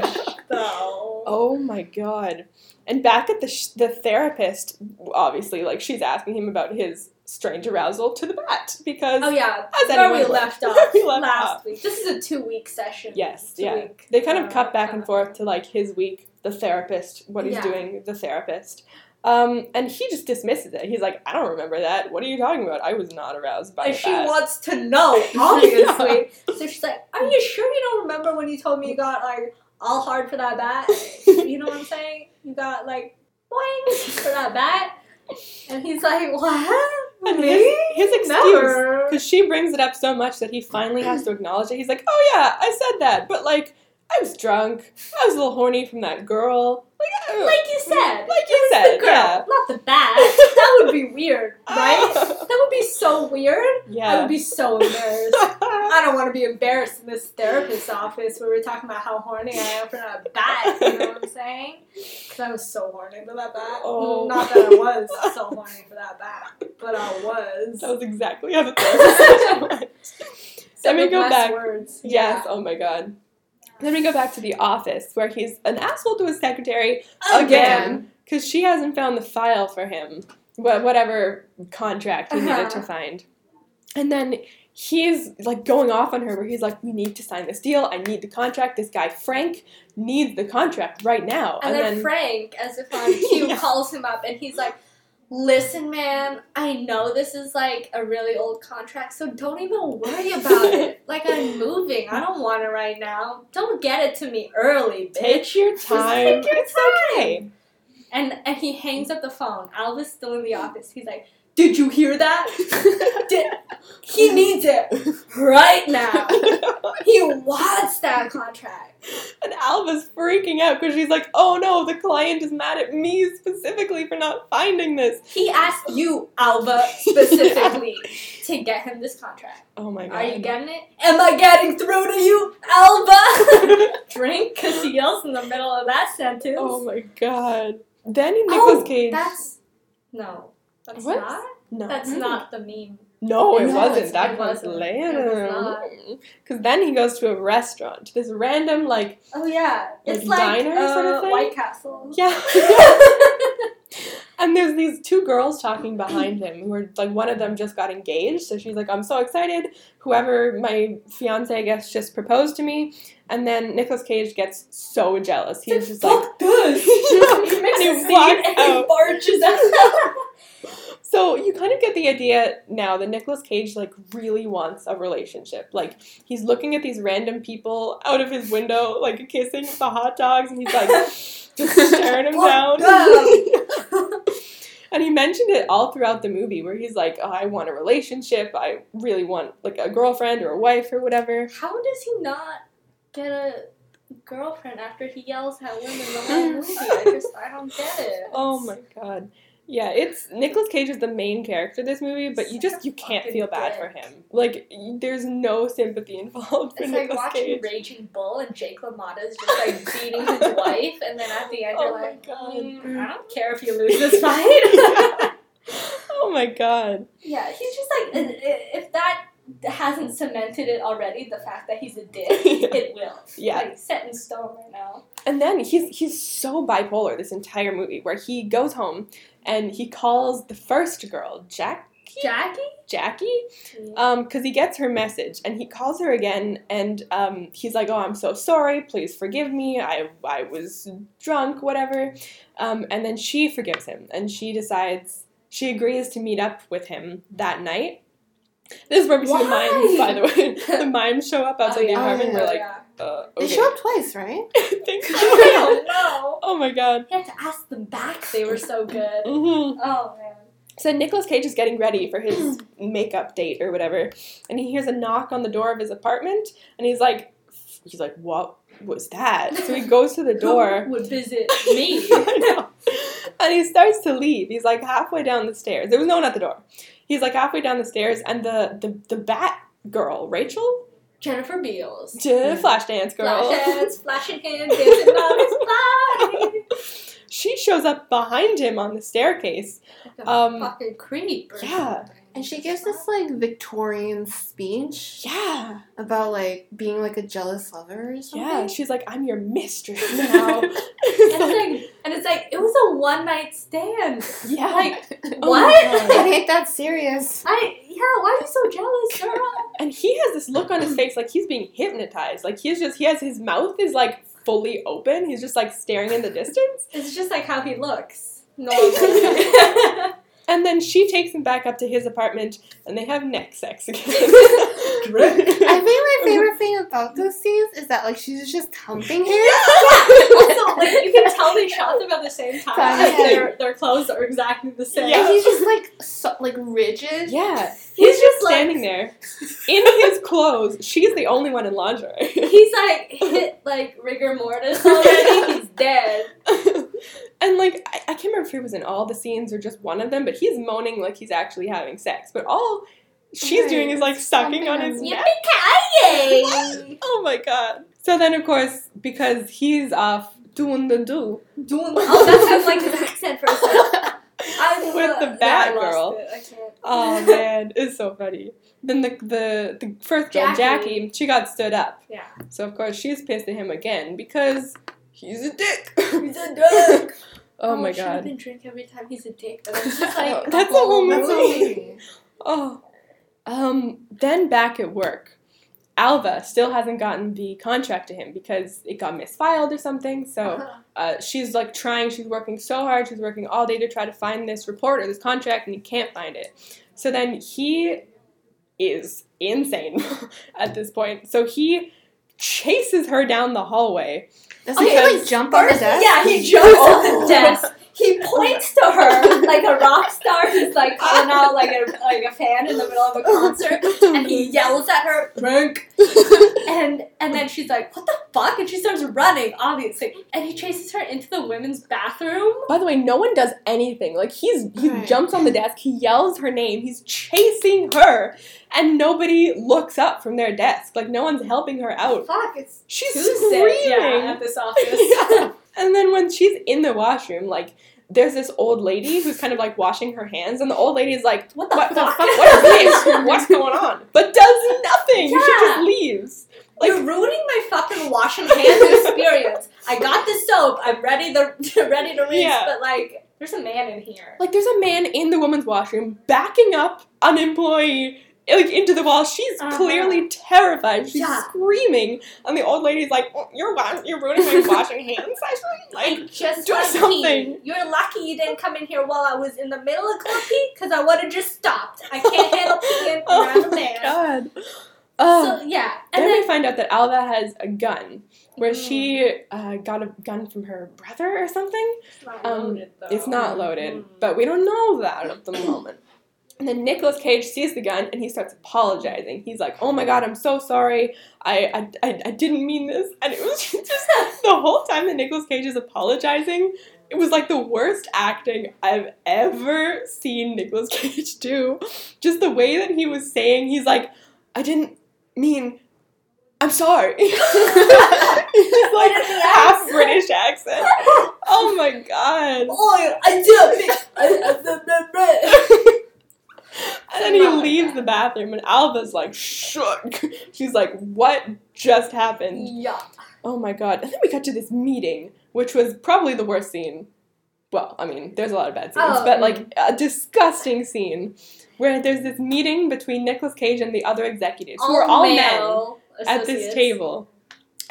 though. Oh my god. And back at the sh- the therapist, obviously, like she's asking him about his strange arousal to the bat because Oh yeah, As that's where we would. left off We left last off. week. This is a two-week session. yes, Two yeah, week, they kind of uh, cut back and uh, forth to like his week, the therapist, what he's Yeah. doing, the therapist. Um, and he just dismisses it. He's like, I don't remember that. What are you talking about? I was not aroused by And the she bat." wants to know, obviously. So she's like, "Are you sure you don't remember when you told me you got like all hard for that bat? You know what I'm saying? You got like boing for that bat." And he's like, "What? And Me? his, his excuse, because she brings it up so much that he finally has to acknowledge it. He's like, "Oh yeah, I said that, but like, I was drunk. I was a little horny from that girl. Like, uh, I- Like you said, like you said, girl, yeah." not the bat. that would be weird, right? That would be so weird. Yeah. I would be so embarrassed. I don't want to be embarrassed in this therapist's office where we're talking about how horny I am for that bat. You know what I'm saying? Because I was so horny for that bat. Oh. Not that I was so horny for that bat, but I was. that was exactly how the therapist went. Let me go back. Words. Yes. Oh my god. Then we go back to the office where he's an asshole to his secretary again because she hasn't found the file for him, wha- whatever contract he needed Uh-huh. to find. And then he's like going off on her where he's like, "We need to sign this deal. I need the contract. This guy Frank needs the contract right now." And, then, Frank, as if on cue, Yeah. calls him up and he's like, Listen, man, I know this is like a really old contract, so don't even worry about it. Like, I'm moving. I don't want it right now. Don't get it to me early, bitch. take your Just time. take your it's okay. And and he hangs up the phone. Alva's still in the office. He's like, Did you hear that? Did, he needs it right now. He wants that contract. And Alva's freaking out because she's like, oh no, the client is mad at me specifically for not finding this. He asked you, Alva, specifically, to get him this contract. Oh my god. Are you getting it? Am I getting through to you, Alva? Drink, because he yells in the middle of that sentence. oh my god. Then oh, Nicolas Oh, Cage. That's no. That's What? not. no. That's mm. not the meme. No, it No, wasn't. it's- that it wasn't. later. It Because then he goes to a restaurant, this random like Oh yeah, it's Like like diner sort of uh, thing? White Castle. yeah. And there's these two girls talking behind him who are like one of them just got engaged, so she's like, I'm so excited. Whoever my fiance I guess just proposed to me. And then Nicolas Cage gets so jealous. He's just like fuck this. Yeah. he makes And he a scene walks and he out. barges out. So you kind of get the idea now that Nicolas Cage like really wants a relationship. Like he's looking at these random people out of his window, like kissing the hot dogs, and he's like just staring them down. and he mentioned it all throughout the movie, where he's like, oh, "I want a relationship. I really want like a girlfriend or a wife or whatever." How does he not get a girlfriend after he yells at women the whole movie? I just I don't get it. Oh my god. Yeah, it's Nicolas Cage is the main character this movie, but you just you can't feel bad dick. for him. Like there's no sympathy involved for It's like Nicolas watching Cage. Raging Bull and Jake LaMotta's just like beating his wife, and then at the end Oh you're my like, "Mm, I don't care if you lose this fight. oh my god. yeah, he's just like, if that hasn't cemented it already, the fact that he's a dick, it will. Yeah. like set in stone right now. And then he's he's so bipolar this entire movie where he goes home and he calls the first girl, Jack Jackie. Jackie, um, because he gets her message and he calls her again and um, he's like, "Oh, I'm so sorry. Please forgive me. I I was drunk, whatever." Um, and then she forgives him and she decides she agrees to meet up with him that night. This is where we see the mimes, by the way. the mimes show up outside the yeah. apartment. Oh, We're like, yeah. uh, They show up twice, right? I think so. I don't know. Oh my god. He had to ask them back. They were so good. hmm Oh man. So Nicolas Cage is getting ready for his makeup date or whatever, and he hears a knock on the door of his apartment, and he's like, he's like, what was that? So he goes to the door. Who would visit me. I know. And he starts to leave. He's like halfway down the stairs. There was no one at the door. He's like halfway down the stairs, and the the, the bat girl, Rachel, Jennifer Beals. the flash dance girl, Flash hands, flashing hands, dancing on his body. she shows up behind him on the staircase. Like a Um, fucking creep. Or yeah. something. And she gives this like Victorian speech Yeah. about like being like a jealous lover or something. Yeah, she's like, I'm your mistress now. And It's it's like, and it's like it was a one night stand. yeah. Like Oh what? my God. it ain't that serious. I yeah. Why are you so jealous, girl? and he has this look on his face like he's being hypnotized. Like he's just, he has his mouth is like fully open. He's just like staring in the distance. It's just like how he looks. Normally. And then she takes him back up to his apartment and they have neck sex again. I think my favorite thing mm-hmm. about those scenes is that like she's just humping him. Yeah. also, like you can tell they shot them at the same time. Yeah. Their their clothes are exactly the same. Yeah. He's just like so, like rigid. yeah. He's just like Standing there in his clothes. She's the only one in lingerie. he's like hit like rigor mortis already. he's dead. and like I, I can't remember if he was in all the scenes or just one of them, but he's moaning like he's actually having sex. But all she's Right, doing is like sucking on his neck. Oh my god. So then of course, because he's off doing the do Doing oh, that sounds like his accent for a second. I, With the yeah, bat I girl. I can't. Oh man, it's so funny. Then the the, the first girl, Jackie. Jackie, she got stood up. Yeah. So of course she's pissed at him again because he's a dick. He's a dick. Oh, oh my should have god. been drink every time he's a dick. But it's just like That's a whole That's movie. movie. Oh. Um, then back at work, Alva still hasn't gotten the contract to him because it got misfiled or something. So uh, she's like trying, she's working so hard, she's working all day to try to find this report or this contract, and he can't find it. So then he is insane at this point. So he chases her down the hallway. Doesn't he like Because- jump on the desk? yeah, he jumps on the desk. He points to her like a rock star who's like calling out like a like a fan in the middle of a concert, and he yells at her, "Drink!" and and then she's like, "What the fuck?" And she starts running, obviously, and he chases her into the women's bathroom. By the way, no one does anything. Like he's he Right. jumps on the desk, he yells her name, he's chasing her, and nobody looks up from their desk. Like no one's helping her out. Fuck, it's She's Tuesday, screaming. yeah, at this office. Yeah. And then when she's in the washroom, like there's this old lady who's kind of like washing her hands, and the old lady is like, What the "What the fuck? fuck? What is this? What's going on?" But does nothing. She Yeah. just leaves. Like You're ruining my fucking washing hands experience. I got the soap. I'm ready to ready to rinse, Yeah. but like There's a man in here. Like there's a man in the woman's washroom backing up an employee like into the wall. She's Uh-huh. clearly terrified. She's Yeah. screaming, and the old lady's like, "Oh, "You're wa- you're ruining my washing hands session." Like, And just do like something. You're lucky you didn't come in here while I was in the middle of cooking, because I would have just stopped. I can't handle peeing oh around my god. Oh. So yeah, and then, then we find out that Alva has a gun, where Mm. she uh, got a gun from her brother or something. it's not um, loaded though. It's not loaded, Mm. but we don't know that at the moment. And then Nicolas Cage sees the gun and he starts apologizing. He's like, "Oh my god, I'm so sorry. I I, I, I didn't mean this." And it was just the whole time that Nicolas Cage is apologizing, it was like the worst acting I've ever seen Nicolas Cage do. Just the way that he was saying, he's like, "I didn't mean." I'm sorry. He's like half. British accent. Oh my god. Oh, I did I, I, And then he leaves the bathroom, and Alva's like shook. She's like, "What just happened?" yeah. Oh my god! And then we got to this meeting, which was probably the worst scene. Well, I mean, there's a lot of bad scenes, Oh, but like a disgusting scene where there's this meeting between Nicolas Cage and the other executives, who are all men at this table,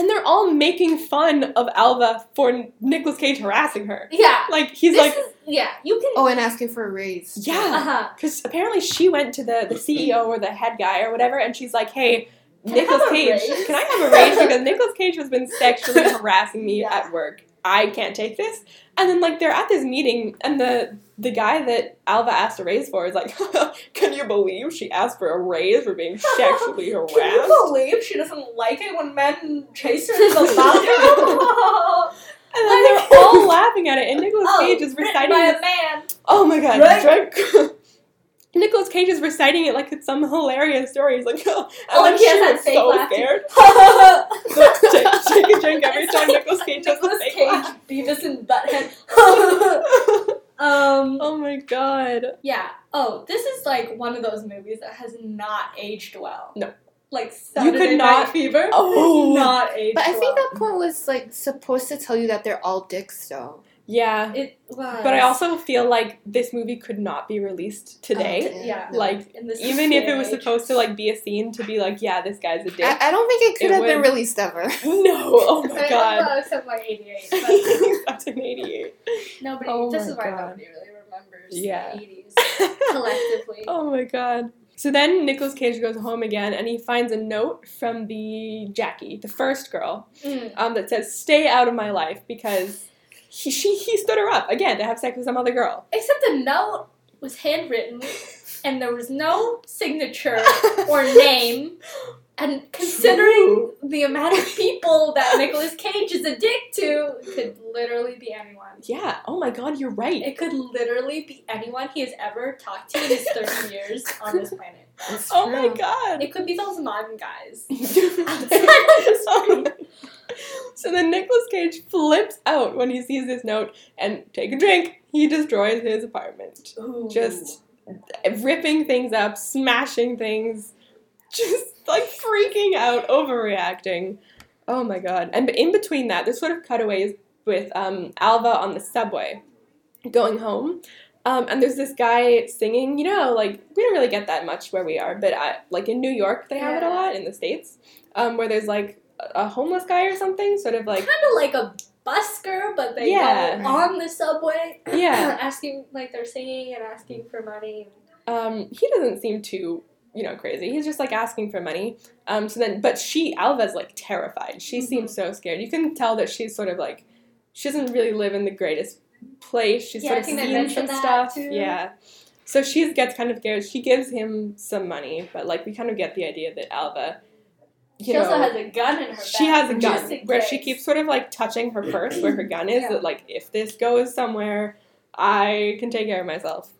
and they're all making fun of Alva for Nicolas Cage harassing her. Yeah. Like he's This like, is, yeah, you can. Oh, and asking for a raise. yeah. Uh-huh. Because apparently she went to the, the CEO or the head guy or whatever, and she's like, "Hey, Can Nicolas Cage, raise?" can I have a raise? Because Nicolas Cage has been sexually harassing me Yeah. at work. I can't take this." And then like they're at this meeting, and the the guy that Alva asked a raise for is like, "Can you believe she asked for a raise for being sexually harassed?" Can you believe she doesn't like it when men chase her in the bathroom? And then they're all laughing at it, and Nicolas oh, Cage is reciting by this a man. Oh my god, Right? Drake. Nicolas Cage is reciting it like it's some hilarious story. He's like, oh, Oh, and she was so laugh too. scared. take, take a drink every It's time like- Nicolas Cage does a Nicolas fake Cage, laugh. Beavis and Butthead. Um, oh my god. yeah. Oh, this is like one of those movies that has not aged well. No. Like You could Saturday not- Night Fever. Oh. not aged But I think well. that point was like supposed to tell you that they're all dicks, though. Yeah. it was. But I also feel like this movie could not be released today. Oh, yeah. Like, in Even if it was supposed to like be a scene to be like, yeah, this guy's a dick. I, I don't think it could It have been released ever. no, oh my I- god. well, except like '88. But That's an 88. nobody. Oh this is why God. nobody really remembers Yeah. the '80s collectively. Oh my god. So then Nicolas Cage goes home again and he finds a note from the Jackie, the first girl, Mm. um, that says, Stay out of my life because he, she, he stood her up again to have sex with some other girl. Except the note was handwritten, and there was no signature or name. And considering the amount of people that Nicolas Cage is a dick to, it could literally be anyone. Yeah, oh my god, you're right. It could literally be anyone he has ever talked to in his 30 years on this planet. It's oh my god. It could be those mime guys. so, then Nicolas Cage flips out when he sees this note and take a drink. He destroys his apartment. Just ripping things up, smashing things, just like freaking out, overreacting. Oh my god. And in between that, there's sort of cutaways with um, Alva on the subway going home. Um, and there's this guy singing, you know, like we don't really get that much where we are, but I, like in New York, they have it a lot in the States, um, where there's like a homeless guy or something, sort of like, kind of like a busker, but they Yeah. go on the subway, Yeah. asking like they're singing and asking for money. um, he doesn't seem too, you know, crazy. He's just like asking for money. Um, so then, but she, Alva's like terrified. She Mhm. seems so scared. You can tell that she's sort of like, she doesn't really live in the greatest place. She's Yeah, sort of seen some that, stuff. too. Yeah. So she gets kind of scared. She gives him some money, but like we kind of get the idea that Alva, She know, also has a gun in her. she bag, has a gun in where she keeps sort of like touching her purse where her gun is. Yeah. That like if this goes somewhere, I can take care of myself.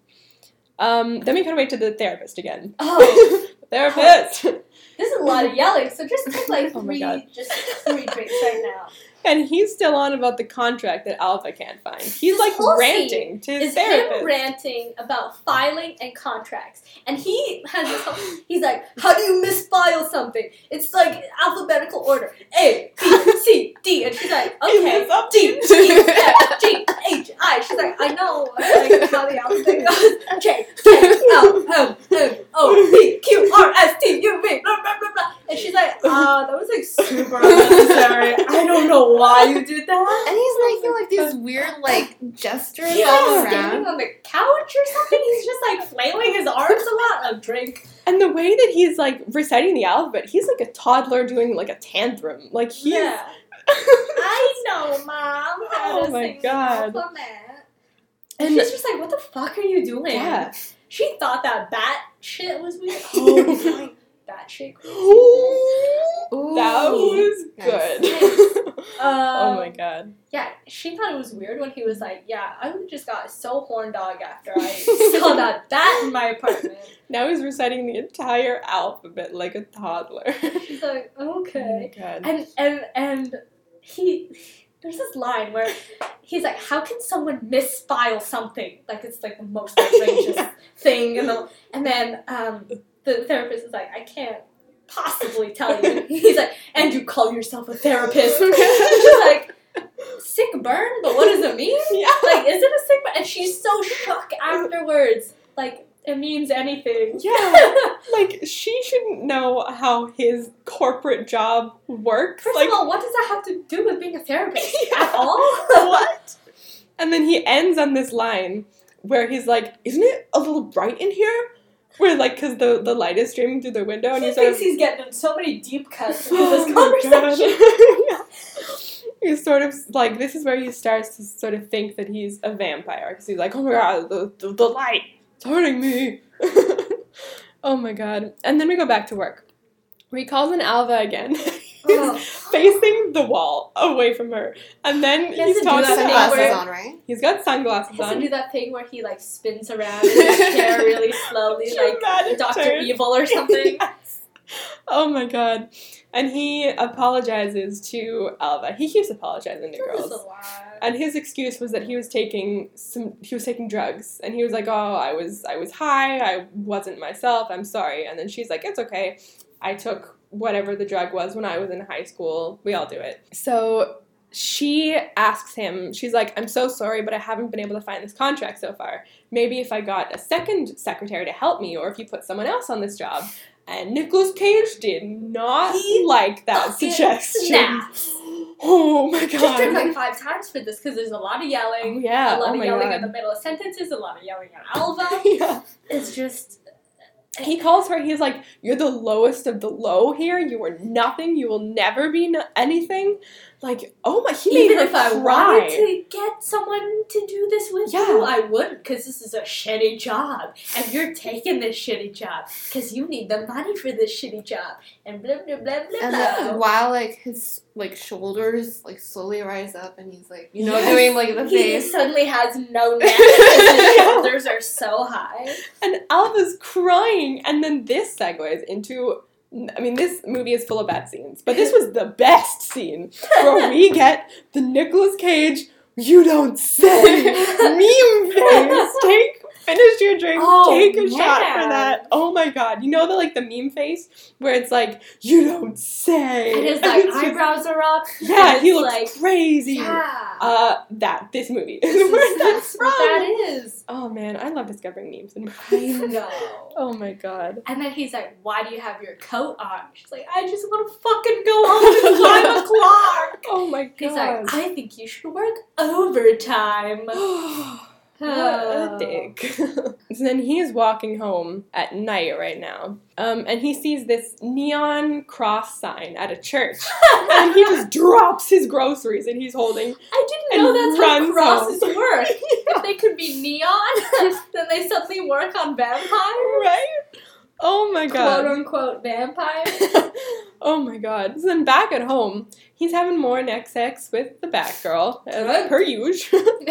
Um, then we kind away to the therapist again. Oh, therapist, this is a lot of yelling. So just take like Oh my three, God. just three drinks right now. And he's still on about the contract that Alva can't find. He's This like ranting to his Is therapist. him ranting about filing and contracts, and he has this. Whole, he's like, "How do you misfile something? It's like alphabetical order: A, B, C, D." And she's like, "Okay, D, E, F, G, H I. She's like, I know. Like how the alphabet goes. J K L M N O P Q R S T U V. Blah blah blah blah. And she's like, uh, that was like super unnecessary. I don't know why you did that. And he's making like oh these weird like gestures He's all like standing on the couch or something. He's just like flailing his arms a lot. A drink. And the way that he's like reciting the alphabet, he's like a toddler doing like a tantrum. Like he's Yeah. I know, mom. How Oh my God. And- And she's just like, what the fuck are you doing? yeah. She thought that bat shit was weird. Oh my bat shit. Ooh. that was Nice. good. oh Um, my god. Yeah, she thought it was weird when he was like, yeah, I just got so horn dog after I saw that bat in my apartment. Now he's reciting the entire alphabet like a toddler. She's like, Oh okay. my god. And and and he there's this line where he's like, How can someone misfile something? Like it's like the most outrageous thing and the and then um the therapist is like, I can't possibly tell you. He's like, and you call yourself a therapist. she's like, sick burn, but what does it mean? Yeah. Like, is it a sick burn? And she's so shocked afterwards. Like, it means anything. Yeah. Like she shouldn't know how his corporate job works. First like of all, what does that have to do with being a therapist Yeah. at all? what? And then he ends on this line where he's like, "Isn't it a little bright in here?" Where like, cause the the light is streaming through the window, and he he's sort thinks of he's getting so many deep cuts in Oh this my conversation. God. He's sort of like this is where he starts to sort of think that he's a vampire because he's like, oh my god, the, the, the light, it's hurting me. oh my god. And then we go back to work. He calls in Alva again. Oh. he's facing the wall away from her. And then He has he's talking that thing about Sunglasses where- on, right? He's got sunglasses He sunglasses has to on. do that thing where he like spins around in his chair really slowly, like Doctor turn. Evil or something. Yes. Oh my god. And he apologizes to Alva. He keeps apologizing to That girls. a lot. And his excuse was that he was taking some he was taking drugs and he was like, "Oh, I was I was high. I wasn't myself. I'm sorry." And then she's like, "It's okay. I took whatever the drug was when I was in high school. We all do it." So she asks him, she's like, I'm so sorry, but I haven't been able to find this contract so far. Maybe if I got a second secretary to help me, or if you put someone else on this job. And Nicolas Cage did not He like that suggestion. snaps. Oh my god. Just drink like five times for this because there's a lot of yelling. Oh, yeah. A lot Oh of yelling God. in the middle of sentences, a lot of yelling at Alva. yeah. It's just He calls her, he's like, You're the lowest of the low here. You are nothing. You will never be no- anything. Like, oh my, he made even her if I cry. wanted to get someone to do this with Yeah. you, I wouldn't because this is a shitty job, and you're taking this shitty job because you need the money for this shitty job, and blah blah blah blah. And blah. then while like his like shoulders like slowly rise up, and he's like you know Yes. doing like the he face. suddenly has no neck because his shoulders are so high. And Alva's crying. And then this segues into. I mean, this movie is full of bad scenes, but this was the best scene where we get the Nicolas Cage, you don't say, meme face. Take, finish your drink, Oh, take a shot for that. Oh my god. You know the like the meme face where it's like, you don't say. And his like just- eyebrows are up. yeah, and he looks like crazy. yeah. Uh, that, this movie. This Where's that that's from? that is. Oh man, I love discovering memes in I know. Oh my god. And then he's like, "Why do you have your coat on?" She's like, "I just want to fucking go home. It's five o'clock." Oh my god. He's like, "I think you should work overtime." what a dick. so then he's walking home at night right now, um, and he sees this neon cross sign at a church, and he just drops his groceries and he's holding. I didn't know that's how crosses home. work. If they could be neon, then they suddenly work on vampires. right? Oh my god. Quote unquote vampires. Oh my god. So then back at home, he's having more neck sex with the Batgirl, as Good. per usual.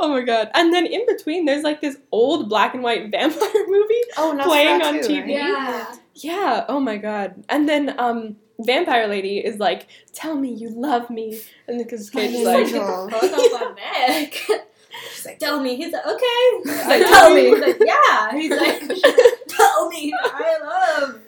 oh my god. And then in between, there's like this old black and white vampire movie. Oh, Playing on right? TV. yeah. Yeah, oh my god. And then, um, Vampire Lady is like, tell me you love me. And Nicolas Cage is He's like, like, Angel. the fuck off my neck. She's like, tell me. He's like, okay. He's like, tell me. He's like, yeah. He's like, tell me. I love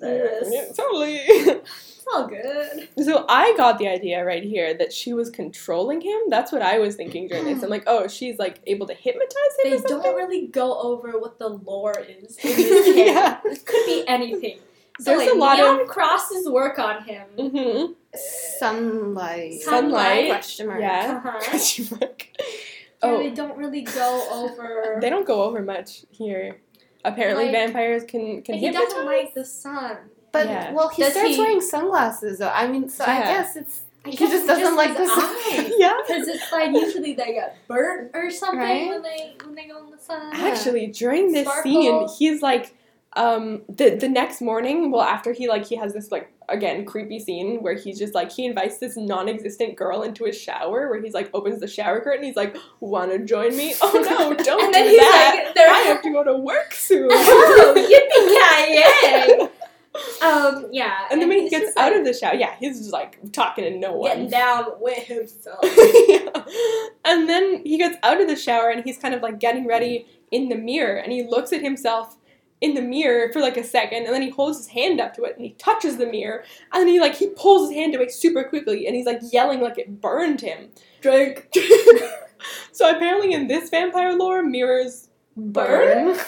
this. yeah, totally. It's all good. So I got the idea right here that she was controlling him. That's what I was thinking during this. I'm like, oh, she's like able to hypnotize him They or don't really go over what the lore is in this. Yeah. It could be anything. So There's like, a lot Neon of- crosses work on him. Mm-hmm. Sunlight. Sunlight. Question mark. Yeah. Uh-huh. Question mark. Yeah, Oh, they don't really go over. they don't go over much here. Apparently, Like- vampires can can Like, he doesn't like the sun. But Yeah. well, he Does starts he- wearing sunglasses though. I mean, so I guess it's I he guess just doesn't like the his sun. eyes. yeah. Because it's like usually they get burnt or something Right? when they when they go in the sun. Actually, during this Sparkle. scene, he's like, um, the the next morning. Well, after he like he has this like again creepy scene where he's just like he invites this non-existent girl into his shower where he's like opens the shower curtain. He's like, "Want to join me? Oh no, don't And then do he's that. like, I have to go to work soon." oh, yippee ki Um, yeah. And then when he gets out like, of the shower, yeah, he's just like talking to no one. getting down with himself. Yeah. And then he gets out of the shower and he's kind of like getting ready in the mirror and he looks at himself in the mirror for like a second and then he holds his hand up to it and he touches the mirror and then he like he pulls his hand away super quickly and he's like yelling like it burned him. Drink. so apparently in this vampire lore mirrors burn? Burn.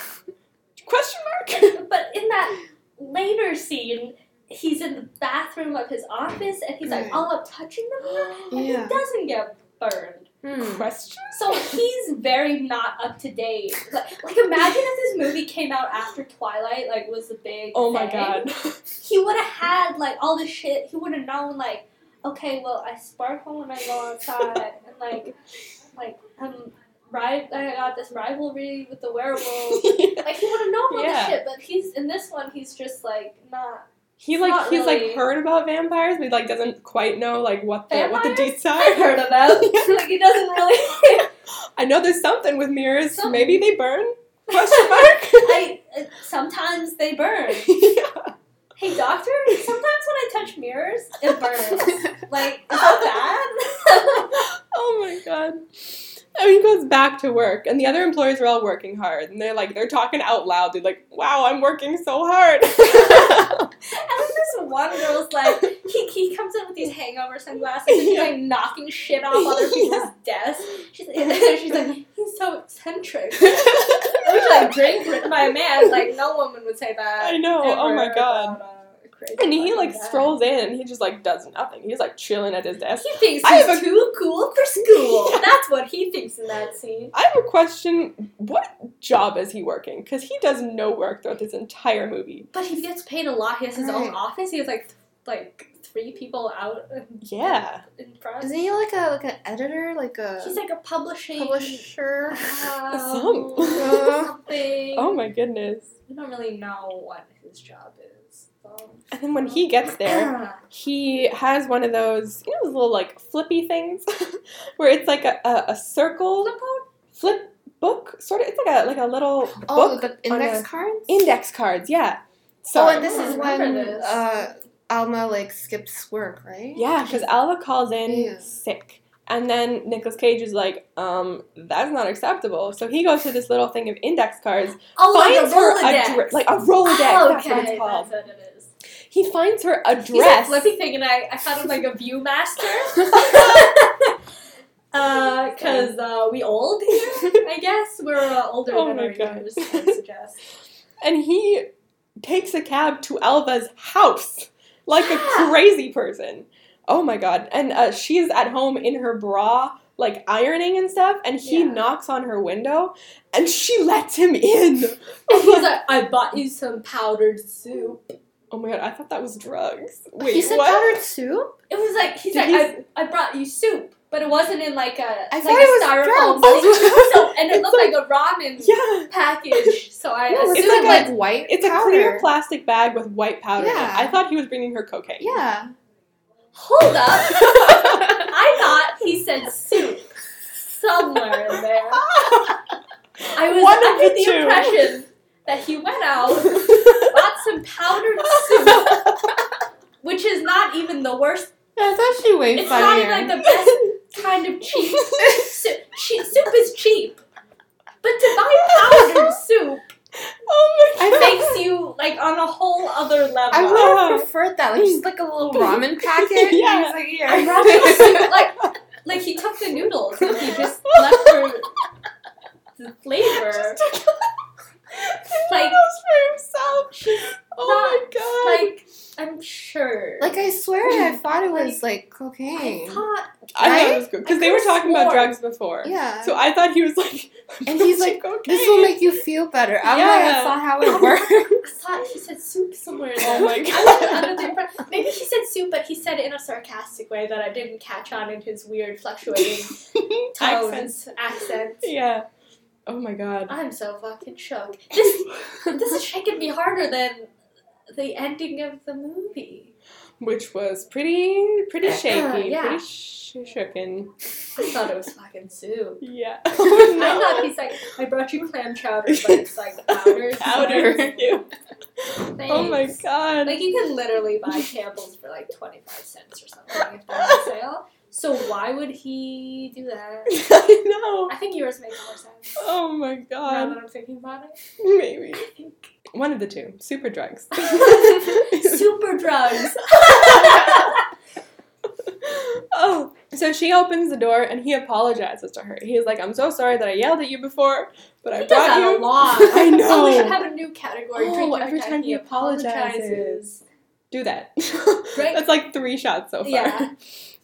Question mark? But in that later scene, he's in the bathroom of his office and he's like Right. all up touching the mirror and Yeah. he doesn't get burned. Hmm. Question? So he's very not up to date. Like, like imagine if this movie came out after Twilight, like was the big. Oh my thing. god. He would have had like all this shit. He would have known like, okay, well I sparkle when I go outside, and like, like um, right, I got this rivalry with the werewolf. Like he would have known all Yeah. this shit, but he's in this one. He's just like not. He like he's really. like heard about vampires, but he like doesn't quite know like what the what the Vampires? deets are. I've heard about. them. like he doesn't really. I know there's something with mirrors. Something. Maybe they burn? Question mark. I uh, sometimes they burn. yeah. Hey doctor, sometimes when I touch mirrors, it burns. Like, is that bad? Oh my god. And he goes back to work, and the other employees are all working hard, and they're like they're talking out loud. They're like, "Wow, I'm working so hard." and then this one girl's like, he, he comes in with these hangover sunglasses and he's Yeah. like knocking shit off other people's desks. She's, she's like, he's so eccentric. I wish like drink written by a man. Like no woman would say that. I know, oh my God. a crazy and he like guy. strolls in, and he just like does nothing. He's like chilling at his desk. He thinks I he's have a- too cool for school. Yeah. That's what he thinks in that scene. I have a question. What job is he working? Because he does no work throughout this entire movie. But he gets paid a lot. He has his own office. He has like like three people out Yeah. in front. Isn't he like a like an editor, like a He's like a publishing publisher? um, Some. something. Oh my goodness. We don't really know what his job is. So. And then when he gets there, he has one of those, you know, those little like flippy things, where it's like a, a, a circle flip book sort of. It's like a like a little Oh, book the index cards. index cards. Yeah. oh, and this is remember when this. uh, Alva like skips work, right? yeah, because Alva calls in Yeah. sick. And then Nicolas Cage is like, um, that's not acceptable. So he goes to this little thing of index cards, Oh, finds like a her Rolodex. addre- like a Rolodex. Oh, That's what it's called. That's what it is. He finds her He's a address. flippy thing, and I, I thought of like a ViewMaster. Uh, cause uh, we old here, I guess we're uh, older Oh than my our God. years. I suggest. and he takes a cab to Alva's house like Yeah. a crazy person. Oh my god! And uh, she's at home in her bra, like ironing and stuff. And he Yeah. knocks on her window, and she lets him in. And he's like, "I bought you some powdered soup." Oh my god! I thought that was drugs. Wait, he said what? powdered soup. It was like he's Did like, he I, I brought you soup, but it wasn't in like a I like thought a it was styrofoam drugs. thing. so, and it It's looked like, a ramen Yeah, package. So I No, assumed it's like like, a- white. it's a clear plastic bag with white powder. Yeah. I thought he was bringing her cocaine. Yeah. hold up. I thought he said soup somewhere in there. I was One under the the, impression that he went out, bought some powdered soup, which is not even the worst. That's actually way It's not funnier. even like the best kind of cheap soup. Che- soup is cheap, but to buy powdered soup, oh my god! makes you like on a whole other level. I would have preferred that. Like just like a little ramen packet. Yeah. And he's like, here. I'd rather the soup, like like he took the noodles and he just left for the flavor. Like- noodles for himself. Oh my god. Like I'm sure. Like I swear, I mm. thought it was like I cocaine. thought I thought it was good because they were could've talking about drugs before. Yeah. So I thought he was like, And he's like, cocaine. this will make you feel better. I'm like, Yeah. that's not how it works. I thought he said soup somewhere. Oh there. my I was God. under Maybe he said soup, but he said it in a sarcastic way that I didn't catch on in his weird fluctuating tones, Accents. accents. Yeah. Oh my god. I'm so fucking shook. This this is shaking me harder than the ending of the movie. Which was pretty, pretty uh, uh, shaky, yeah. pretty sh- shooken. I thought it was fucking soup. Yeah. I Oh thought he's like, I brought you clam chowder, but it's like powder. no. Powder. Ew. Oh my god. Like you can literally buy Campbell's for like twenty five cents or something if they're on sale. So why would he do that? I know. I think yours makes more sense. Oh my god. Now that I'm thinking about it, Maybe. One of the two. Super drugs. super drugs. oh, so she opens the door and he apologizes to her. He's like, "I'm so sorry that I yelled at you before, but I He does brought you." a lot. I know. Oh, we should have a new category. Oh, Drink every time he apologizes. Do that. Right. That's like three shots so far. Yeah.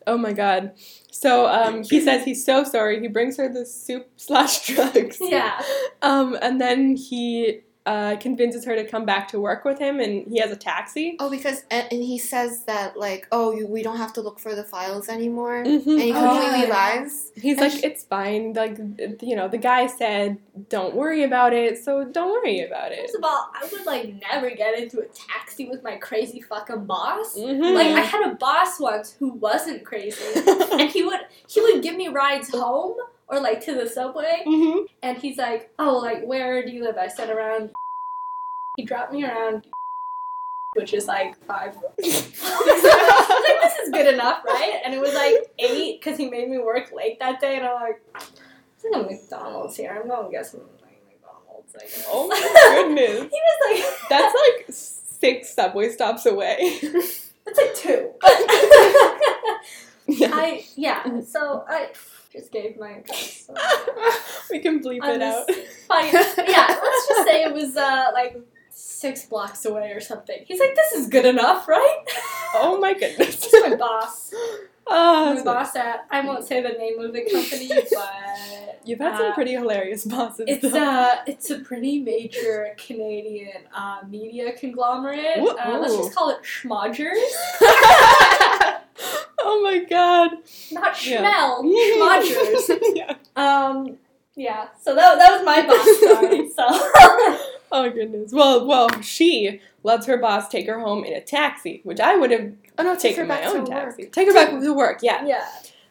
Oh my god. So um, he says he's so sorry. He brings her the soup slash drugs. Yeah. Um, and then he uh, convinces her to come back to work with him, and he has a taxi. Oh, because and, and he says that like, oh, you, we don't have to look for the files anymore, Mhm. and he Oh, completely yeah. lies. He's And like, she- it's fine. Like, you know, the guy said, don't worry about it, so don't worry about it. First of all, I would like never get into a taxi with my crazy fucking boss. Mhm. Like I had a boss once who wasn't crazy, and he would he would give me rides home or like to the subway, Mhm. and he's like, "Oh, like where do you live?" I said around. He dropped me around, which is like five. I was like, this is good enough, right? And it was like eight because he made me work late that day, and I'm like, "There's a McDonald's here. I'm going to get some like McDonald's." I guess. Oh my goodness. he was like, That's like six subway stops away. That's like two. yeah. I yeah. So I just gave my address. So. we can bleep On it out. Fine. Yeah. Let's just say it was uh like six blocks away or something. He's like, this is good enough, right? Oh my goodness. This is my boss. Oh, My boss at I won't say the name of the company, but You've had some uh, pretty hilarious bosses. It's though. uh it's a pretty major Canadian uh, media conglomerate. Uh, let's just call it Schmodgers, oh my god. not Yeah. Schmel. Schmodgers. yeah. Um, yeah. So that, that was my boss story. So Oh goodness. Well, well, she lets her boss take her home in a taxi, which I would have Oh no, take her taken my own taxi. work. Take her back to work. Yeah. yeah.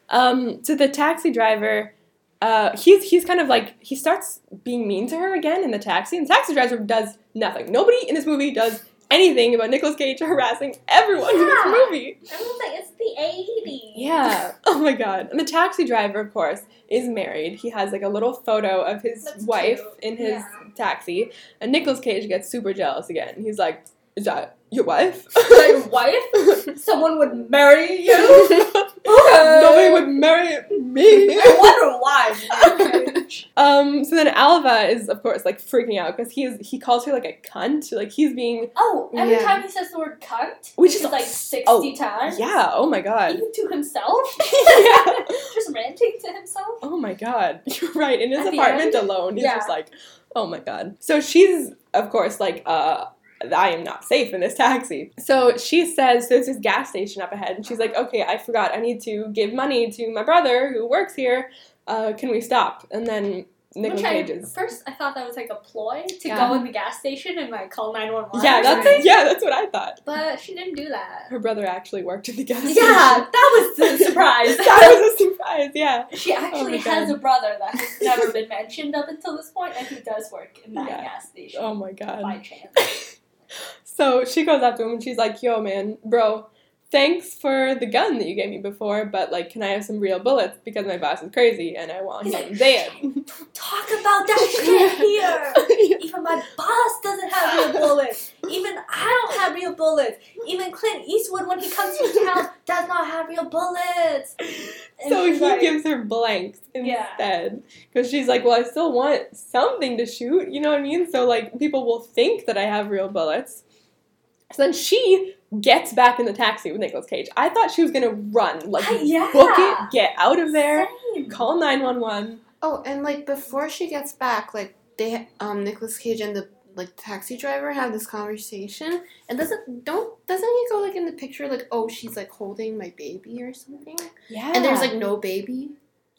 Um. So the taxi driver, uh, he's he's kind of like he starts being mean to her again in the taxi, and the taxi driver does nothing. Nobody in this movie does anything about Nicolas Cage harassing everyone in this Yeah. movie. Everyone's like, it's the eighties. Yeah. Oh my god. And the taxi driver, of course, is married. He has like a little photo of his That's wife cute. in his Yeah. taxi. And Nicolas Cage gets super jealous again. He's like, Is that your wife? Your wife? Someone would marry you? Nobody would marry me. I wonder why. um, so then Alva is of course like freaking out because he is he calls her like a cunt. Like he's being Oh, every Yeah. time he says the word cunt, Which which is is like s- 60 oh, times. Yeah, oh my god. Even to himself. Yeah. Just ranting to himself. Oh my god. You're right. In his At apartment alone, he's Yeah. just like, oh my god. So she's, of course, like, uh, I am not safe in this taxi. So she says there's this gas station up ahead, and she's like, okay, I forgot. I need to give money to my brother who works here. Uh, can we stop? And then Nicolas Which Cage is. first I thought that was like a ploy to Yeah. go in the gas station and like call 911 Yeah, or that's something. yeah, that's what I thought. But she didn't do that. Her brother actually worked at the gas Yeah, station. Yeah, that was a surprise. that was a surprise. Yeah. She actually Oh has God. a brother that has never been mentioned up until this point, and he does work in that Yeah. gas station Oh my god. by chance. So she goes up to him and she's like, "Yo, man, bro, thanks for the gun that you gave me before, but like, can I have some real bullets because my boss is crazy and I want him dead. Talk about that shit here. Even my boss doesn't have real bullets. Even I don't have real bullets. Even Clint Eastwood, when he comes to town, does not have real bullets. And so he like, gives her blanks instead because she's like, well, I still want something to shoot. You know what I mean? So like, people will think that I have real bullets. So then she gets back in the taxi with Nicolas Cage. I thought she was gonna run, like Ah, yeah. book it, get out of there, Same. call nine one one. Oh, and like before she gets back, like they um Nicolas Cage and the like taxi driver have this conversation, and doesn't don't doesn't he go like in the picture like oh she's like holding my baby or something, Yeah. and there's like no baby.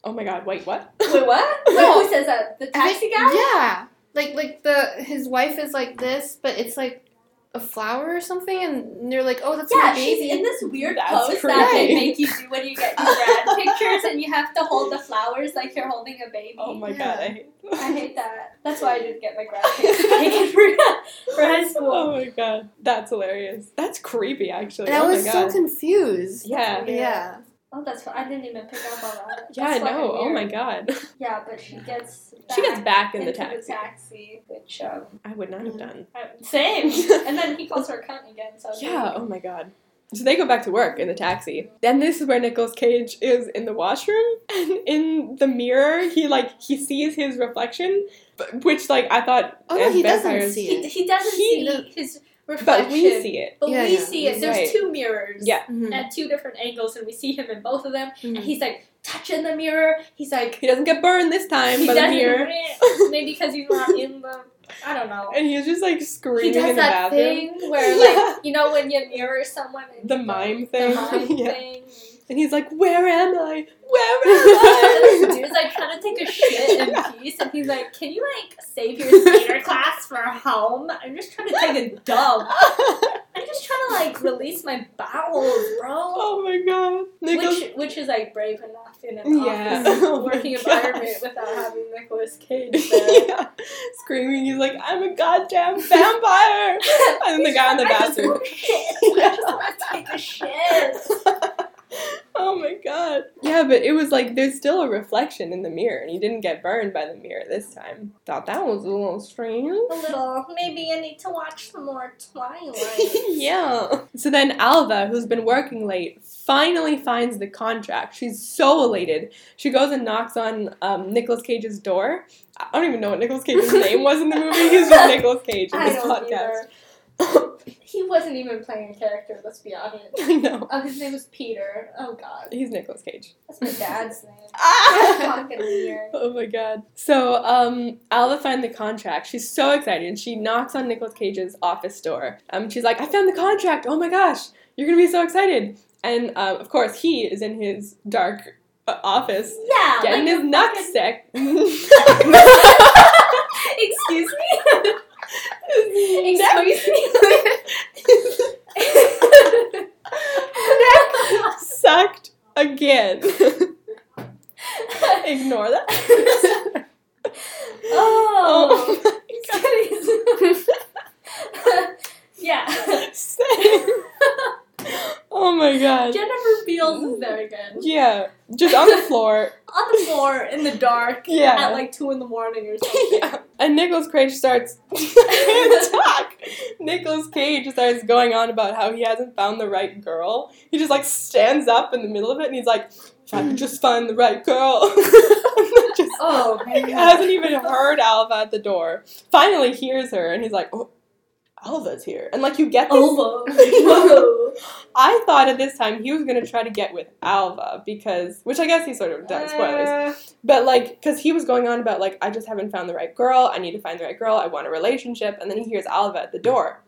oh my god, wait, what? Wait, what? Wait, who says that? The taxi guy? Yeah, like like the his wife is like this, but it's like a flower or something, and they're like oh that's Yeah, my baby. she's in this weird That's pose that they make you do when you get your grad pictures and you have to hold the flowers like you're holding a baby. Oh my Yeah. god, I hate. that. I hate that. That's why I didn't get my grad pictures taken for, for high school. Oh my god, that's hilarious. That's creepy, actually. and I oh was my so god. confused. yeah. Yeah. Oh, that's fun. I didn't even pick up on that. Yeah, I know. Oh my god. Yeah, but she gets back She gets back in the into taxi. taxi, which um, I would not have done. uh, same. and then he calls her a cunt again. So Yeah, oh my god. So they go back to work in the taxi. Then this is where Nicolas Cage is in the washroom and in the mirror he like he sees his reflection, which like I thought Oh, no, as he doesn't vampires- see he, it. he doesn't He- see his reflection, But we see it. But Yeah, we yeah. see it. There's Right. two mirrors. Yeah. Mhm. At two different angles, and we see him in both of them. Mhm. And he's like touching the mirror. He's like He doesn't get burned this time he by the doesn't mirror. maybe because he's not in the. I don't know. And he's just like He screaming does in the that bathroom. thing where, Yeah. like, you know, when you mirror someone. The mime thing. The mime Yeah. thing. And he's like, Where am I? Where am I? dude's like trying to take a shit in peace, and he's like, "Can you like save your theater class for home? I'm just trying to take a dump. I'm just trying to like release my bowels, bro." oh my god. Nicolas Which which is like brave enough in an Yeah. office Oh working environment without having Nicolas Cage there. yeah. Screaming, he's like, I'm a goddamn vampire! And then the guy in the bathroom. I just want to take a shit. oh my god. Yeah, but it was like there's still a reflection in the mirror, and he didn't get burned by the mirror this time. Thought that was a little strange. A little. Maybe I need to watch some more Twilight. yeah. So then Alva, who's been working late, finally finds the contract. She's so elated. She goes and knocks on um, Nicolas Cage's door. I don't even know what Nicolas Cage's name was in the movie. He's just Nicolas Cage in this podcast. He wasn't even playing a character. Let's be honest. I know. Oh, his name was Peter. Oh God, He's Nicolas Cage. that's my dad's name. Ah! Oh my god. So, um, Alva finds the contract. She's so excited and she knocks on Nicolas Cage's office door. Um, she's like, I found the contract. Oh my gosh, you're gonna be so excited. And um, of course, he is in his dark uh, office Yeah. getting like his fucking- sick. Excuse me. Excuse me. neck sucked again. Ignore that. oh. oh yeah. Same. Oh my god. Jennifer Beals is very good. Yeah, just on the floor. On the floor in the dark Yeah. at like two in the morning or something. Yeah. And Nicolas Cage starts talk. Nicolas Cage starts going on about how he hasn't found the right girl. He just like stands up in the middle of it and he's like, if I could just find the right girl. just Oh he man. hasn't even heard Alva at the door. Finally hears her and he's like, Oh Alva's here. And like you get this. Whoa. I thought at this time he was gonna try to get with Alva because, which I guess he sort of does. Spoilers, Uh, but like, because he was going on about like, I just haven't found the right girl. I need to find the right girl. I want a relationship, and then he hears Alva at the door,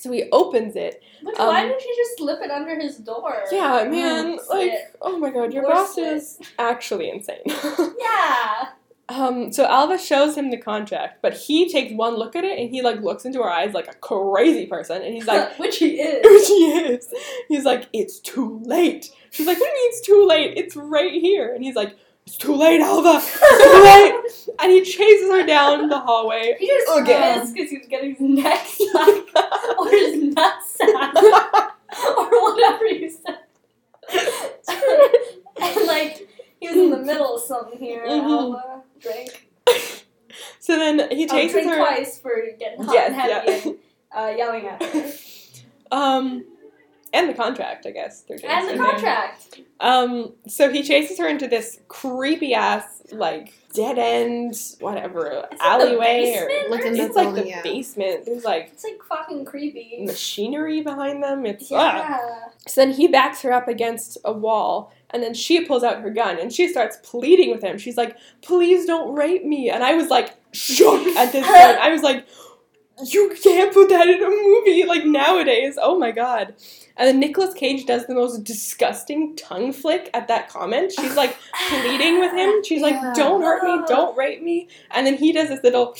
so he opens it. But Um, why didn't you just slip it under his door? Yeah, man, Oh, like, shit. oh my god, your Or boss is actually insane. Yeah. Um, so Alva shows him the contract, but he takes one look at it and he like looks into her eyes like a crazy person, and he's like, which he is, which he is. He's like, it's too late. She's like, what do you mean it's too late? It's right here, and he's like, it's too late, Alva. It's too late. and he chases her down the hallway. He just again because he's getting his neck sucked or his nut sucked or whatever you said. and like he was in the middle of something here, mm-hmm. Alva. Drink. So then he Oh, chases drink her. twice for getting hot Yes, and heavy yeah. and uh, yelling at her. Um, and the contract, I guess. They're and the contract. Um, so he chases her into this creepy ass like dead end, whatever Is it the alleyway, basement? Like or in the it- it's like the yeah. basement. There's like It's like fucking creepy. machinery behind them. It's ah. Yeah. So then he backs her up against a wall, and then she pulls out her gun and she starts pleading with him. She's like, "Please don't rape me." And I was like shook at this point. I was like, "You can't put that in a movie like nowadays." Oh my god. And then Nicolas Cage does the most disgusting tongue flick at that comment. She's like pleading with him. She's like, Yeah. "Don't hurt me, don't rape me." And then he does this little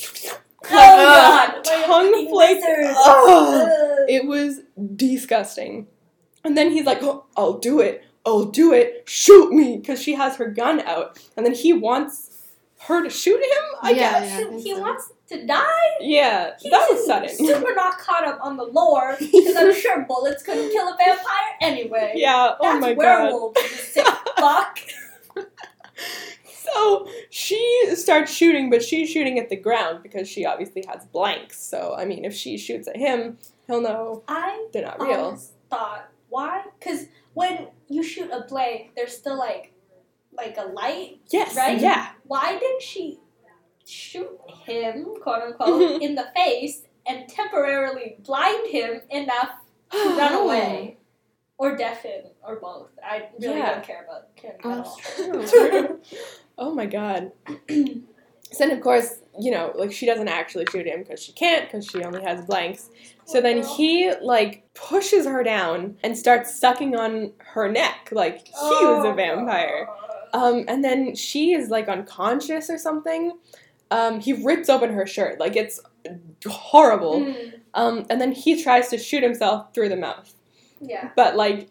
Oh uh, god. Like a tongue fucking flick. Ugh. It was disgusting. And then he's like, oh, I'll do it. I'll do it. Shoot me. Because she has her gun out. And then he wants her to shoot him, I Yeah, guess. yeah. I He, so. wants to die. Yeah, He's that was sudden. Super not caught up on the lore because I'm sure bullets couldn't kill a vampire anyway. yeah, oh That's my god. werewolves, you sick fuck. So she starts shooting, but she's shooting at the ground because she obviously has blanks. So, I mean, if she shoots at him, he'll know I they're not real. thought why? Because when you shoot a blank, there's still like like a light. Yes, Right? yeah. Why didn't she shoot him, quote unquote, Mhm. in the face and temporarily blind him enough to run away? Or deafen, or both. I really Yeah. don't care about Kim Oh, at all. true. oh my god. so then, of course, you know, like she doesn't actually shoot him because she can't because she only has blanks. So then he like pushes her down and starts sucking on her neck like he was Oh. a vampire. Um, and then she is like unconscious or something. Um, he rips open her shirt like it's horrible. Mm, Um, and then he tries to shoot himself through the mouth. yeah. But like,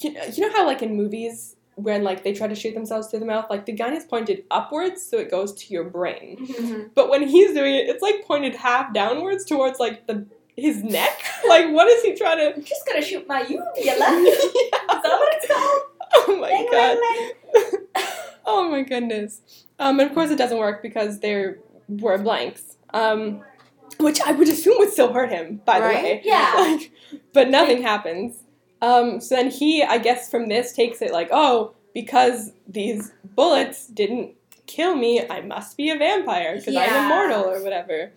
you know, you know how like in movies when like they try to shoot themselves through the mouth, like the gun is pointed upwards so it goes to your brain. Mhm. But when he's doing it, it's like pointed half downwards towards like the his neck. like what is he trying to? I'm just gonna shoot my uvula. Is that what it's called? Oh my god. oh my goodness. Um, and of course it doesn't work because there were blanks. Um, which I would assume would still hurt him, by Right? the way. Yeah. Like, but nothing happens. Um, so then he, I guess, from this takes it like, oh, because these bullets didn't kill me, I must be a vampire because I'm immortal or whatever.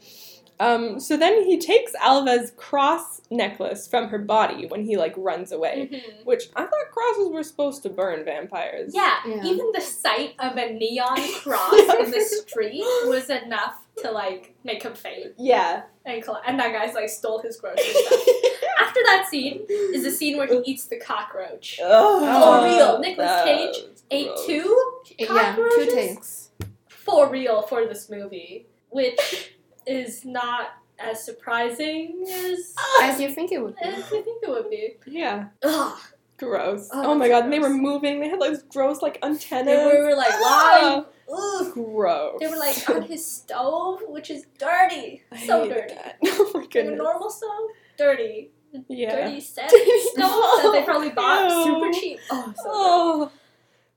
Um, so then he takes Alva's cross necklace from her body when he like runs away, Mhm. which I thought crosses were supposed to burn vampires. Yeah, Yeah. even the sight of a neon cross in the street was enough to like make him faint. Yeah. And, coll- and that guy's like stole his groceries. stuff. After that scene is the scene where he eats the cockroach. Oh, real. Nicolas that Cage was Ate gross. two Yeah, two Cockroaches? takes. for real for this movie, which is not as surprising as, As you think it would be. as you think it would be. Yeah. Ugh. Gross. Oh, Oh, my that's god, and they were gross. moving. They had like this gross like antennas. They were like live. Ugh. gross. They were like on his stove, which is dirty. I so dirty. that. Oh my In a normal stove, dirty. yeah. Dirty set stove that they probably bought super cheap. Oh, so Oh.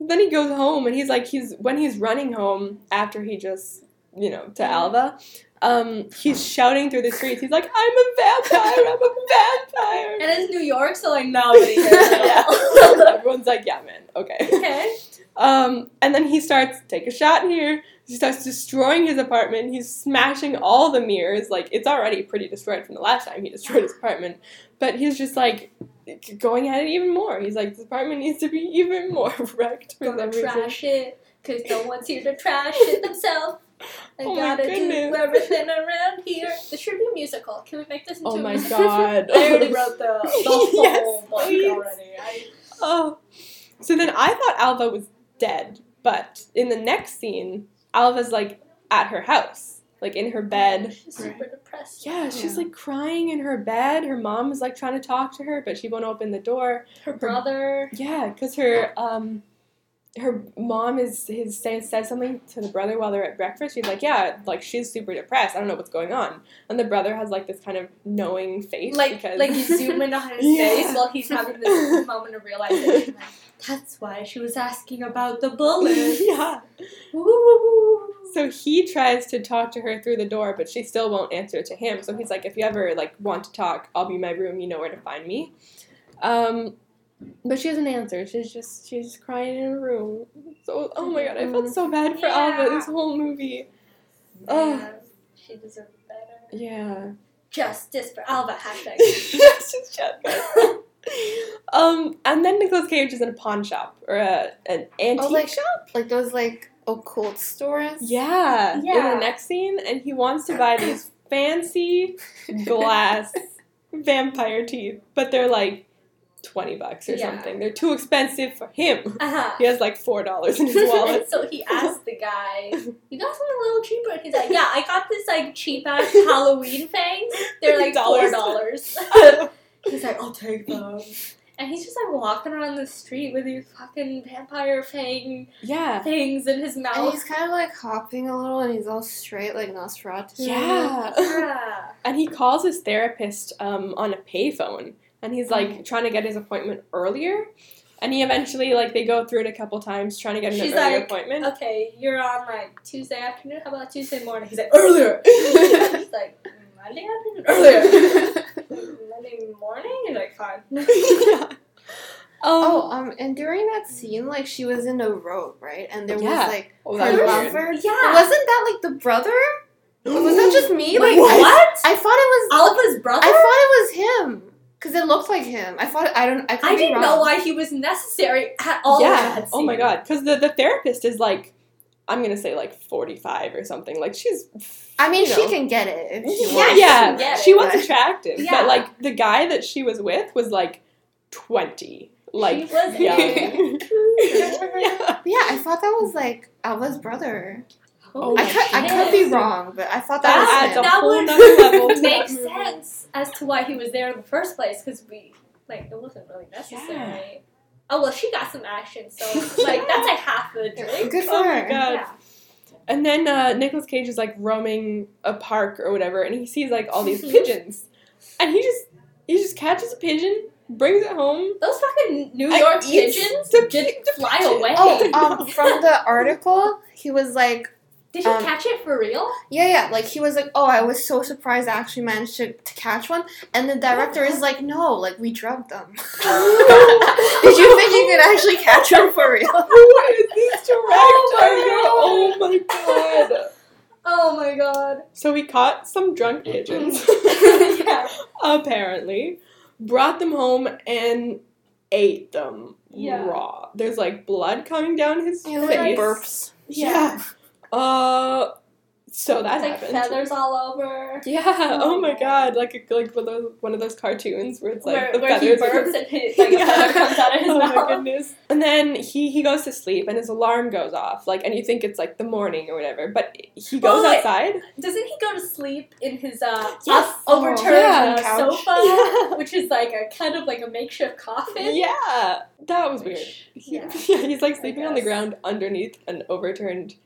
Then he goes home and he's like he's when he's running home after he just you know to Mhm. Alva, um he's shouting through the streets. He's like I'm a vampire. I'm a vampire. And it's New York, so like nobody yeah. Everyone's like yeah man okay. okay. Um, and then he starts take a shot here. He starts destroying his apartment. He's smashing all the mirrors. Like it's already pretty destroyed from the last time he destroyed his apartment. But he's just like going at it even more. He's like this apartment needs to be even more wrecked for Gonna some reason. trash it, cause no one's here to trash it themselves. I Oh gotta do everything around here. This should be a musical. Can we make this into Oh a my musical? god. I already wrote the, the whole Yes, book please. already. I, Oh. So then I thought Alva was dead, but in the next scene, Alva's like at her house, like in her bed. She's super depressed. Yeah, she's Yeah. like crying in her bed. Her mom is like trying to talk to her, but she won't open the door. Her brother. Yeah, because her um her mom is his says says something to the brother while they're at breakfast. She's like, yeah, like she's super depressed. I don't know what's going on. And the brother has like this kind of knowing face, Like, because like you zoom in on his Yeah. face while he's having this moment of realization. Like, That's why she was asking about the bullet. yeah. Woo. So he tries to talk to her through the door, but she still won't answer to him. So he's like, if you ever like want to talk, I'll be in my room. You know where to find me. Um, but she doesn't answer. She's just she's crying in her room. So oh my god, I felt so bad for Alva this whole movie. Oh. Man, she deserved better. Yeah. Justice for Alva. Hashtag. Yes, just shut up. Um, and then Nicolas Cage is in a pawn shop or a, an antique like- shop. Like those like occult stores. Yeah, in the next scene, and he wants to buy these fancy glass vampire teeth, but they're like twenty bucks or Yeah. something. They're too expensive for him. Uh-huh. He has like four dollars in his wallet. so he asked the guy, "You got something a little cheaper?" And he's like, "Yeah, I got this like cheap ass Halloween fangs. They're like four Dollars. Dollars." he's like, "I'll take them." And he's just like walking around the street with these fucking vampire fang yeah, things in his mouth. And he's kind of like hopping a little, and he's all straight like Nosferatu. yeah. yeah. And he calls his therapist um, on a payphone, and he's like trying to get his appointment earlier. And he eventually like they go through it a couple times trying to get an She's earlier like, appointment. Okay, you're on like Tuesday afternoon. How about Tuesday morning? He's like, earlier. he's like, Monday afternoon. Earlier. Monday morning. He's like, fine. yeah. Oh, Um, um, and during that scene, like she was in a robe, right? And there Yeah. was like oh, her was weird. lover. Yeah. Wasn't that like the brother? Was that just me? Like Wait, I, what? I thought it was. Alva's brother? I thought it was him because it looked like him. I thought I don't. I, I didn't know why he was necessary at all. yeah. that Oh my god. Because the, the therapist is like, I'm gonna say like 45 or something. Like she's. I mean, you she know. can get it. If she Yeah, wants. she yeah. She was attractive, Yeah. but like the guy that she was with was like 20. Like She was young. young. yeah. Yeah, I thought that was like Alva's brother. Oh I my could, I could be wrong, but I thought That that, adds was a him. That whole would nother level Makes sense as to why he was there in the first place because we like it wasn't really necessary. Oh well, she got some action, so like that's like half the drink. Good for Oh my her. God. Yeah. And then uh, Nicolas Cage is like roaming a park or whatever, and he sees like all these pigeons, and he just he just catches a pigeon, brings it home. Those fucking New York pigeons the- didn't fly pigeon. away. Oh, um, from the article, he was like, Did you um, catch it for real? yeah, yeah, like he was like, oh, I was so surprised I actually managed to, to catch one, and the director is like, no, like we drugged them. Did you think you could actually catch one for real? what is this director? Oh Oh my god! Oh my god. So we caught some drunk pigeons, yeah. apparently, brought them home and ate them Yeah. raw. There's like blood coming down his Yeah, face. like burps. Yeah. Uh, so that like happened. feathers all over. Yeah. Oh my god. Like a, like one of those one of those cartoons where it's like where the where he feathers. burps and his, like a feather comes out of his oh mouth. my goodness. And then he he goes to sleep and his alarm goes off. Like and you think it's like the morning or whatever, but he goes Oh, wait. outside. Doesn't he go to sleep in his uh Yes. up overturned yeah, uh, sofa, Yeah. which is like a kind of like a makeshift coffin? Yeah, that was weird. Which- He- yeah. he's like sleeping on the ground underneath an overturned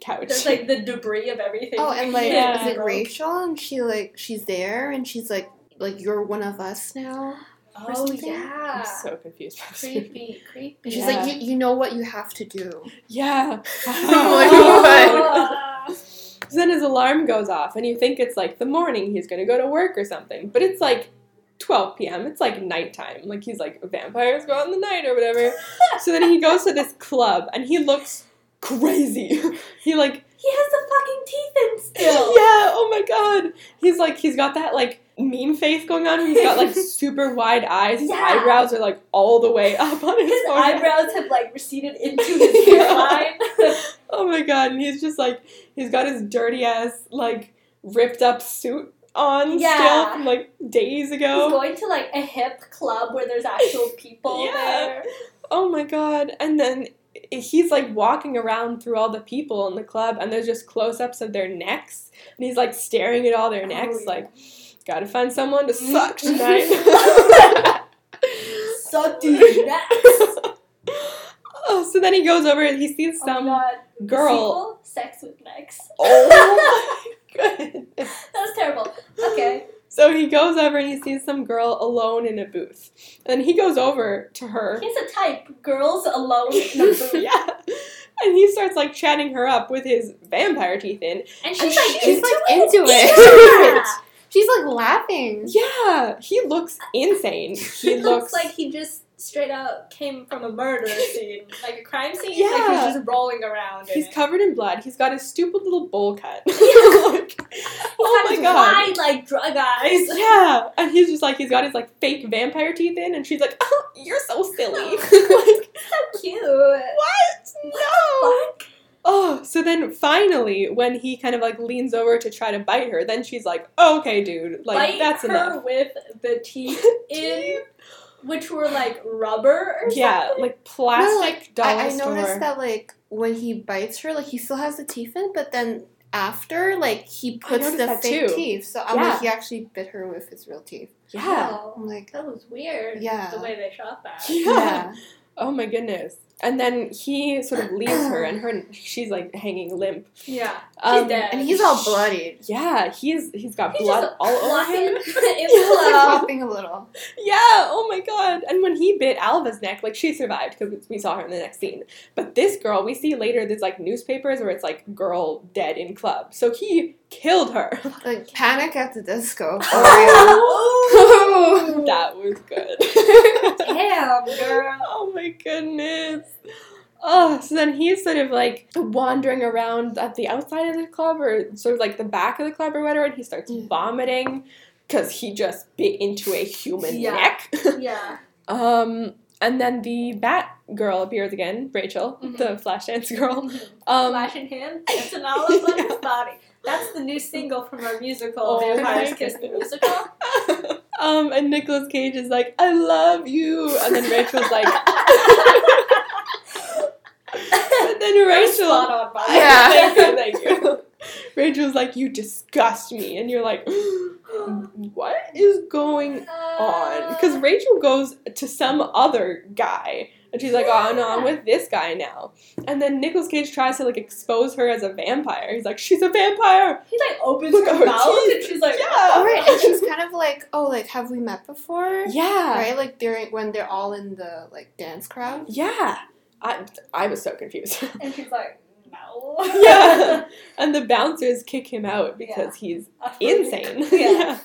couch. There's like the debris of everything. Oh, and like, Yeah. is it Rachel? And she like, she's there, and she's like, like you're one of us now. Oh yeah. I'm so confused by this movie. creepy, creepy. And she's Yeah. like, you, you know what you have to do. Yeah. Oh my So then his alarm goes off, and you think it's like the morning he's gonna go to work or something, but it's like 12 p.m. It's like nighttime. Like he's like vampires go out in the night or whatever. so then he goes to this club, and he looks crazy. he like he has the fucking teeth in still. yeah. Oh my god. He's like he's got that like meme face going on. He's got like super wide eyes. His Yeah. eyebrows are like all the way up on his, His eyebrows have like receded into his hairline. Oh my god, and he's just like he's got his dirty ass like ripped up suit on Yeah. still from like days ago. He's going to like a hip club where there's actual people Yeah. there. Oh my god. And then he's like walking around through all the people in the club and there's just close-ups of their necks and he's like staring at all their necks oh, yeah. like gotta find someone to suck tonight. Suck these necks. oh, so then he goes over and he sees Oh some. The girl. sequel, Sex with Mex. Oh my goodness. That was terrible. Okay. So he goes over and he sees some girl alone in a booth. And he goes over to her. He's a type. Girls alone in a booth. yeah. And he starts like chatting her up with his vampire teeth in. And And she's like, she's, She's like into into it. it. Yeah. She's like laughing. Yeah, he looks insane. He He looks like he just straight up came from a murder scene, like a crime scene. Like Yeah. he's just rolling around. in he's it. covered in blood. He's got his stupid little bowl cut. Yeah. Like, oh my god. wide, like drug eyes. Yeah, and he's just like he's got his like fake vampire teeth in, and she's like, "Oh, you're so silly." like, so cute. what? No. Fuck. Oh, so then finally, when he kind of like leans over to try to bite her, then she's like, oh, "Okay, dude, like Bite that's her enough." with the teeth in, which were like rubber or Yeah, something. like plastic No, like dollar I, I store. noticed that like when he bites her, like he still has the teeth in, but then after, like he puts the fake too. teeth. So I'm Yeah. like, he actually bit her with his real teeth. yeah. Oh, I'm like, that was weird. Yeah. the way they shot that. Yeah. yeah. Oh my goodness. And then he sort of leaves her, and her she's like hanging limp. Yeah, Um, dead. And he's all bloodied. Yeah, he's he's got He's blood just all over him. in He's like popping a little. Yeah, oh my god. And when he bit Alva's neck, like she survived because we saw her in the next scene. But this girl, we see later there's like newspapers where it's like girl dead in club. So he killed her. Like panic at the disco. Oh. that was good. Damn, girl. oh my goodness. Oh, so then he's sort of like wandering around at the outside of the club or sort of like the back of the club or whatever, and he starts vomiting because he just bit into a human Yeah. neck. Yeah. Um, and then the Bat girl appears again, Rachel, Mhm. the Flashdance girl. Um, Flash in hand, dancing all over his body. That's the new single from our musical, Oh Vampires Kiss the. Musical. um, and Nicolas Cage is like, "I love you," and then Rachel's like, and then Rachel, on, by. Yeah. thank you, thank you. Rachel's like, "You disgust me," and you're like, "What is going on?" Because Rachel goes to some other guy. And she's like, oh no, I'm with this guy now. And then Nicolas Cage tries to like expose her as a vampire. He's like, she's a vampire. He like opens Look her her mouth teeth. and she's like, Yeah. All right, and she's kind of like, oh, like have we met before? Yeah. Right, like during when they're all in the like dance crowd. Yeah. I, I was so confused. and she's like, yeah. And the bouncers kick him out because he's A freak. insane. Yeah.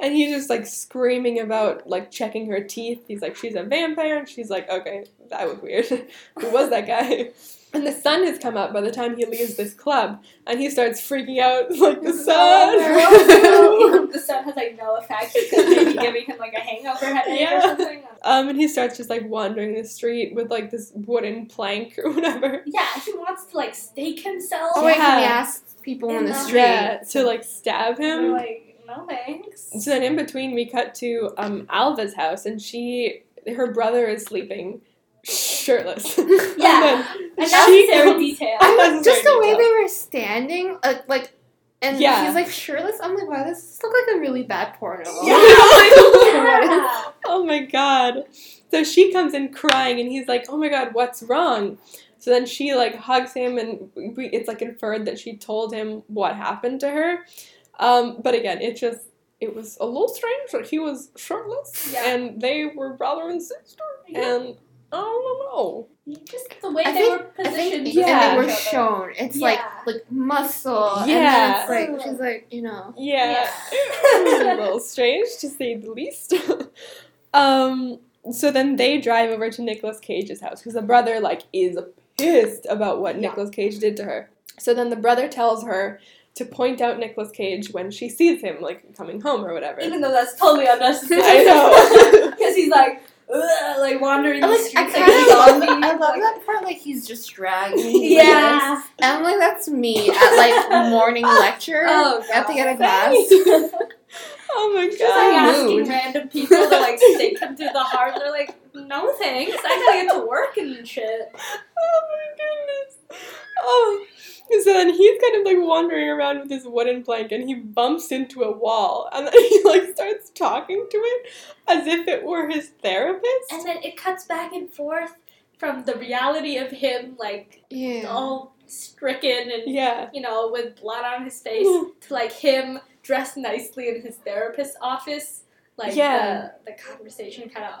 And he's just like screaming about like checking her teeth. He's like, she's a vampire. And she's like, okay, that was weird. Who was that guy? And the sun has come up by the time he leaves this club. And he starts freaking out like the sun. Oh, the sun has like no effect because maybe giving him like a hangover headache Yeah. or something. um, and he starts just like wandering the street with like this wooden plank or whatever. Yeah, he wants to like stake himself. Oh wait, Yeah. he asks people in In the the- street. Yeah, to like stab him. we're like, no thanks. So then in between we cut to um Alva's house and she her brother is sleeping shirtless. Yeah. and And she that's a very detail. I know. Just very the way detailed. they were standing, like, like, and Yeah. he's like shirtless. I'm like, wow, this look like a really bad porno. Yeah. oh my god. So she comes in crying and he's like, "Oh my god, what's wrong?" So then she like hugs him and we, it's like inferred that she told him what happened to her. Um, but again, it just it was a little strange that he was shirtless Yeah. and they were brother and sister Yeah. and I don't know. Just the way I they think- were I think, positioned. Yeah. and they were shown. It's like Yeah. like muscle. Yeah. then it's like she's like, you know. Yeah, Yeah. a little strange to say the least. um, so then they drive over to Nicolas Cage's house because the brother like is pissed about what Yeah. Nicolas Cage did to her. So then the brother tells her to point out Nicolas Cage when she sees him like coming home or whatever. Even though that's totally unnecessary. I know. Because he's like, ugh, like wandering I, the like, streets I like kind a love, zombie. I love like- that part. Like he's just dragging. Yeah. And I'm like, that's me at like morning lecture. Oh, I have to get a God. class. oh my Just like god. asking random people to like stake him through the heart. They're like, no thanks. I gotta get to work and shit. Oh my goodness. Oh. So then he's kind of like wandering around with this wooden plank and he bumps into a wall and then he like starts talking to it as if it were his therapist. And then it cuts back and forth from the reality of him like Yeah. all stricken and Yeah. you know with blood on his face to like him dressed nicely in his therapist's office. Like Yeah. the, the conversation kind of.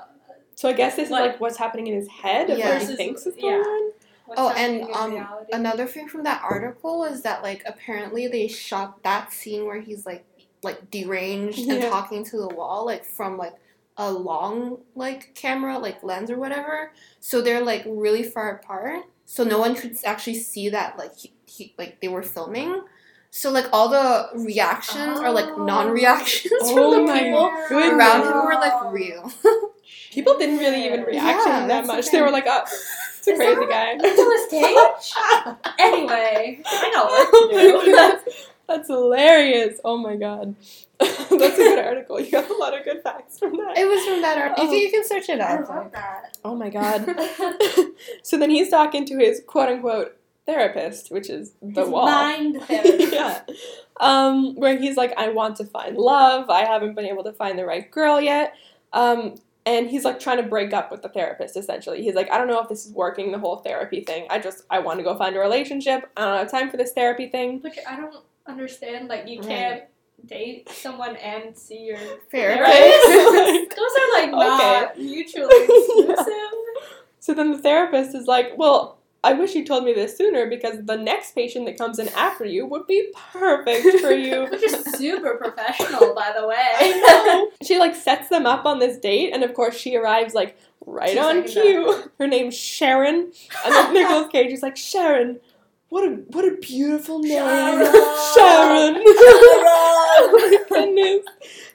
So I guess this Like- is like what's happening in his head of Yeah. what he Versus- thinks is yeah. going on. Oh, and um, another thing from that article is that like apparently they shot that scene where he's like like deranged and talking to the wall like from like a long like camera like lens or whatever. So they're like really far apart, so no one could actually see that like he, he like they were filming. So like all the reactions are like Oh. non-reactions Oh from the people goodness. around him were like real. People didn't really even react to him that that's the much. They were like, oh, it's a Is crazy that- guy. Into his stage. anyway, I got work to do. that's, that's hilarious. Oh my god. that's a good article. You got a lot of good facts from that. It was from that article. Oh. You, can, search it up. I out. love that. Oh my god. so then he's talking to his quote unquote therapist, which is the His wall. mind therapist. yeah. Um, where he's like, I want to find love. I haven't been able to find the right girl yet. Um, and he's like trying to break up with the therapist essentially. He's like, I don't know if this is working, the whole therapy thing. I just, I want to go find a relationship. I don't have time for this therapy thing. Which I don't understand. Like you can't date someone and see your Therapist. Right? Those are like not mutually Yeah. exclusive. So then the therapist is like, Well, I wish you told me this sooner because the next patient that comes in after you would be perfect for you. Which is super professional, by the I way. know. She like sets them up on this date, and of course she arrives like right Two on cue. Her name's Sharon, and then Nicolas Cage is like Sharon. What a what a beautiful name, Sharon. Sharon. oh my goodness.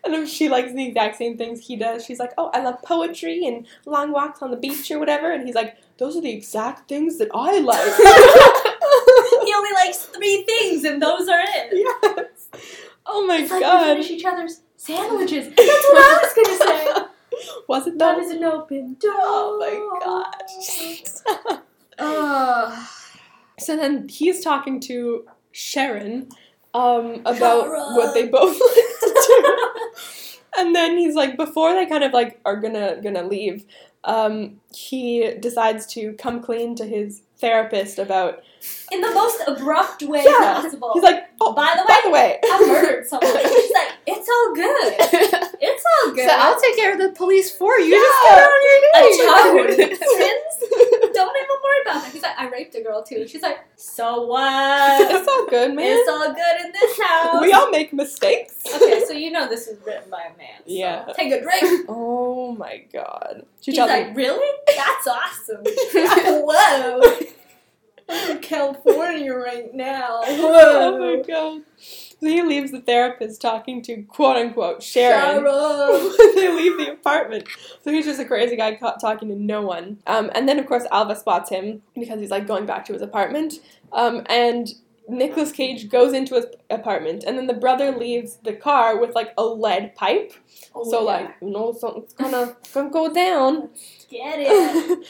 And she likes the exact same things he does. She's like, oh, I love poetry and long walks on the beach or whatever. And he's like, those are the exact things that I like. he only likes three things, and those are it. yes. Oh my It's like we god. finish each other's sandwiches. That's what I was gonna say. Was it That though? is an open door. Oh my gosh. Ugh. So then he's talking to Sharon um, about Sharon. what they both like to do. And then he's like, before they kind of like are gonna gonna leave, um, he decides to come clean to his therapist about. In the most abrupt way Yeah. possible. He's like, oh, By the way, by the way, I murdered someone. And she's like, it's all good. It's all good. So I'll take care of the police for you. Yeah. Just get on a your toad. knees. Twins? Don't even worry about that. He's like, I raped a girl too. She's like, so what? it's all good, man. It's all good in this house. we all make mistakes. okay, so you know this is written by a man. so Yeah. Take a drink. Oh my god. She He's like, him, really? That's awesome. Whoa. I'm in California right now. oh my god. So he leaves the therapist talking to quote unquote Sharon. Sharon. they leave the apartment. So he's just a crazy guy ca- talking to no one. Um, and then, of course, Alva spots him because he's like going back to his apartment. Um, and Nicolas Cage goes into his apartment, and then the brother leaves the car with like a lead pipe. Oh, so, yeah. like, you know, something's gonna, gonna go down. get it.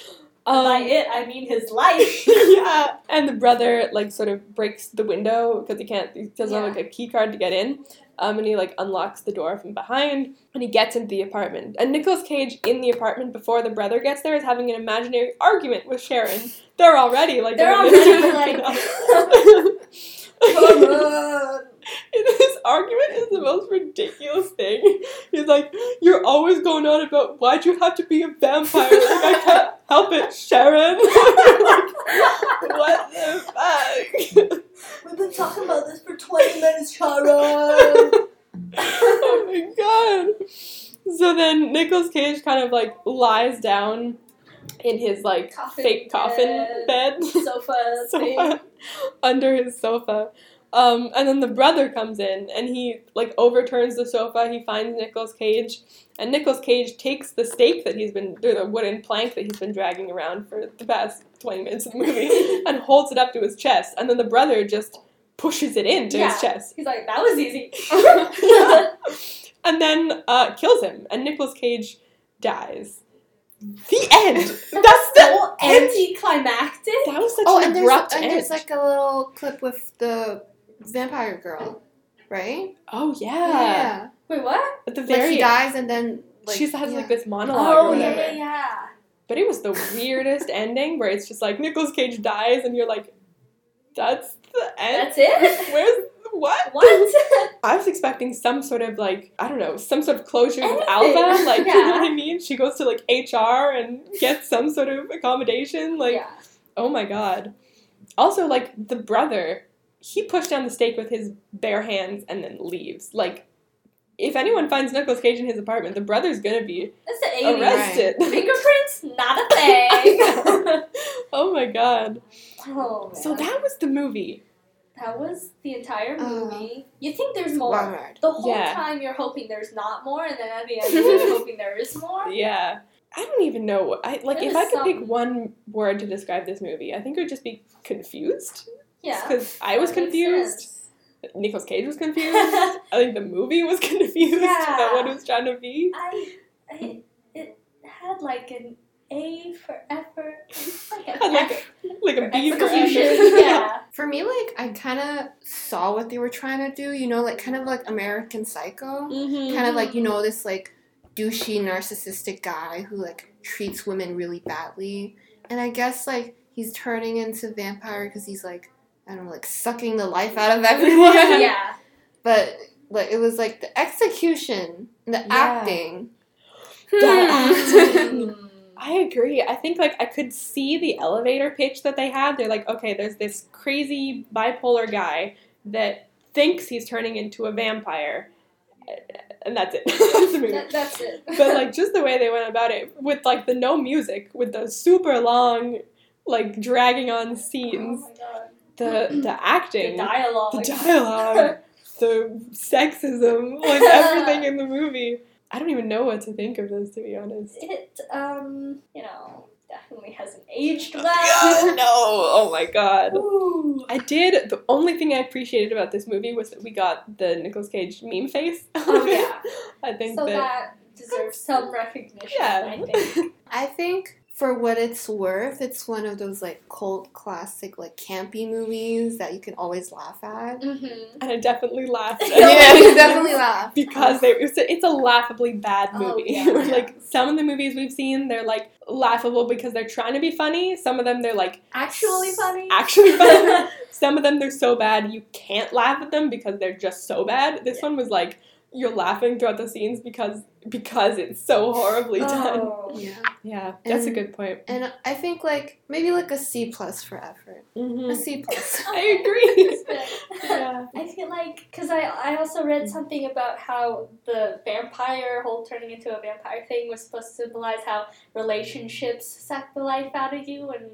By um, it, I mean his life. yeah. And the brother like sort of breaks the window because he can't he doesn't have like a key card to get in. Um, and he like unlocks the door from behind and he gets into the apartment. And Nicolas Cage in the apartment before the brother gets there is having an imaginary argument with Sharon. They're already like They're already. Come on. This argument is the most ridiculous thing. He's like, You're always going on about why'd you have to be a vampire? Like, I can't help it, Sharon. like, what the fuck? We've been talking about this for 20 minutes, Sharon. oh my god. So then Nicolas Cage kind of like lies down in his like Coffin fake coffin bed, Sofa thing. sofa under his sofa. Um, and then the brother comes in and he like overturns the sofa. He finds Nicolas Cage, and Nicolas Cage takes the stake that he's been, or the wooden plank that he's been dragging around for the past twenty minutes of the movie, and holds it up to his chest. And then the brother just pushes it into his Yeah. chest. He's like, that was easy. and then uh, kills him, and Nicolas Cage dies. The end. That's the so end. anticlimactic. That was such Oh, an and there's, abrupt and end. there's like a little clip with the vampire girl, right? oh yeah. Wait, what? At the Like very he dies and then like she has yeah. like this monologue Oh, yeah, yeah, yeah. But it was the weirdest ending where it's just like Nicolas Cage dies and you're like, that's the end. That's it. Where's what? What? I was expecting some sort of like I don't know some sort of closure with. Alva. Like you know what I mean? She goes to like HR and gets some sort of accommodation. Like yeah. oh my god. Also like the brother, he pushed down the stake with his bare hands and then leaves. Like if anyone finds Nicolas Cage in his apartment, the brother's gonna be That's the 80s. arrested. Fingerprints, not a thing. oh my god. oh, So that was the movie. that was the entire Uh, movie. you think there's more. Right. The whole Yeah. time you're hoping there's not more, and then at the end you're hoping there is more. Yeah. I don't even know. I like There if I could pick one word to describe this movie, I think it would just be confused. Yeah. Because I was confused. sense. Nicolas Cage was confused. I think the movie was confused Yeah. about what it was trying to be. I, I, it had like an A for effort, like an Had like F Like a for B for execution. effort. Yeah. For me, like I kind of saw what they were trying to do. You know, like kind of like American Psycho. Mhm. Kind of like you know this like douchey narcissistic guy who like treats women really badly, and I guess like he's turning into vampire because he's like I don't know like sucking the life out of everyone. yeah. But like it was like the execution, the Yeah. acting. That Hmm. acting. I agree. I think like I could see the elevator pitch that they had. They're like, okay, there's this crazy bipolar guy that thinks he's turning into a vampire, and that's it. that's the movie. That, that's it. but like just the way they went about it with like the no music with the super long like dragging on oh scenes my god. the acting, The dialogue. the dialogue the sexism like everything in the movie i don't even know what to think of this to be honest it, um, you know, definitely hasn't aged oh well. no oh my god Ooh. I did. The only thing I appreciated about this movie was that we got the Nicolas Cage meme face. Oh, yeah. I think So that. that deserves some recognition, yeah. I think. I think for what it's worth, it's one of those like cult classic like campy movies that you can always laugh at. Mm-hmm. and I definitely laughed. Yeah, you definitely laugh. because they, it's, a, it's a laughably bad Oh, movie. yeah. like some of the movies we've seen, they're like laughable because they're trying to be funny. Some of them they're like Actually funny. actually funny. Some of them they're so bad you can't laugh at them because they're just so bad. This Yeah. one was like you're laughing throughout the scenes because because it's so horribly done. Oh. Yeah. Yeah, that's a good point. And I think like maybe like a C plus for effort. A Mhm. C plus. I agree. Yeah. I feel like because I I also read something about how the vampire whole turning into a vampire thing was supposed to symbolize how relationships suck the life out of you and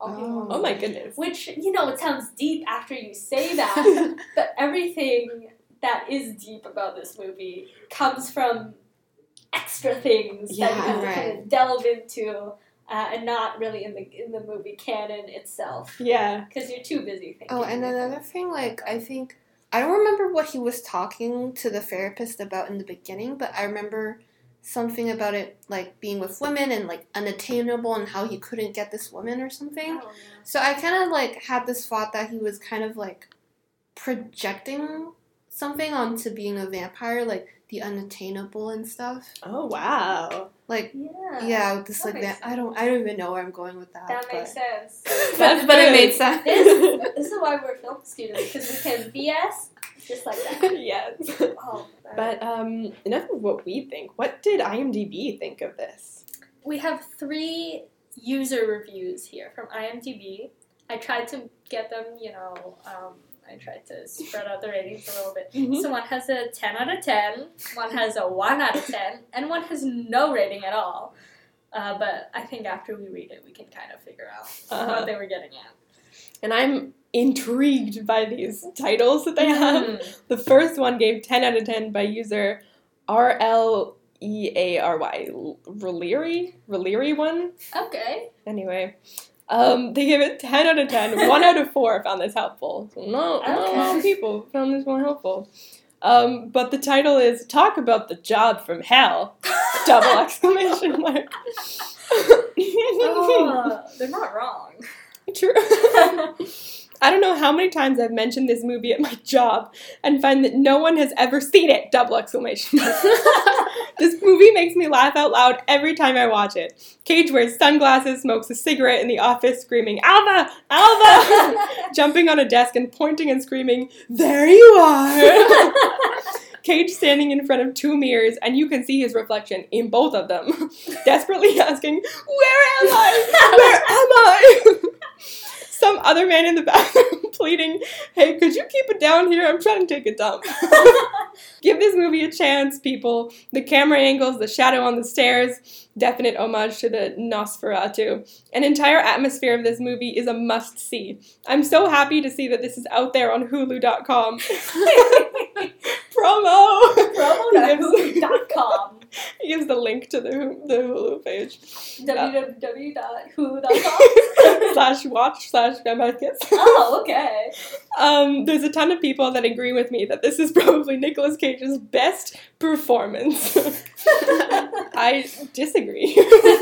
all. Oh my goodness. Which you know it sounds deep after you say that, but everything that is deep about this movie comes from extra things that you Yeah, have to kind of delve into. Uh, and not really in the in the movie canon itself, yeah. because you're too busy thinking. Oh, and another thing, like I think I don't remember what he was talking to the therapist about in the beginning, but I remember something about it like being with women and like unattainable and how he couldn't get this woman or something. Oh, yeah. So I kind of like had this thought that he was kind of like projecting something onto being a vampire, like the unattainable and stuff. Oh wow. Like Yeah. yeah, with this that like makes that. I don't I don't even know where I'm going with that. That but, makes sense. That's but it made sense. This, this is why we're film students because we can BS just like that. yes. Oh. But um, enough of what we think. What did IMDb think of this? we have three user reviews here from IMDb. I tried to get them, you know, um, I tried to spread out the ratings a little bit. Mhm. So one has a 10 out of 10, one has a 1 out of 10, and one has no rating at all. Uh, but I think after we read it, we can kind of figure out Uh-huh. what they were getting at. And I'm intrigued by these titles that they have. Mm. The first one gave 10 out of 10 by user R L E A R Y. One? Okay. Anyway. Um, they gave it 10 out of 10. 1 out of 4 found this helpful. So not, not a lot of people found this one helpful. Um, but the title is Talk About the Job from Hell. Double exclamation mark. Oh, they're not wrong. True. I don't know how many times I've mentioned this movie at my job and find that no one has ever seen it. Double exclamation this movie makes me laugh out loud every time I watch it. Cage wears sunglasses, smokes a cigarette in the office, screaming, Alva! Alva! Jumping on a desk and pointing and screaming, There you are! Cage standing in front of two mirrors, and you can see his reflection in both of them, desperately asking, Where am I? Where am I? Some other man in the bathroom pleading, Hey, could you keep it down here? I'm trying to take a dump. Give this movie a chance, people. The camera angles, the shadow on the stairs, definite homage to the Nosferatu. An entire atmosphere of this movie is a must see. I'm so happy to see that this is out there on Hulu.com. Promo! Promo.hulu.com. He gives the link to the, the Hulu page. www.hulu.com. slash watch slash vampire kiss. oh, okay. Um, there's a ton of people that agree with me that this is probably Nicolas Cage's best performance. I disagree,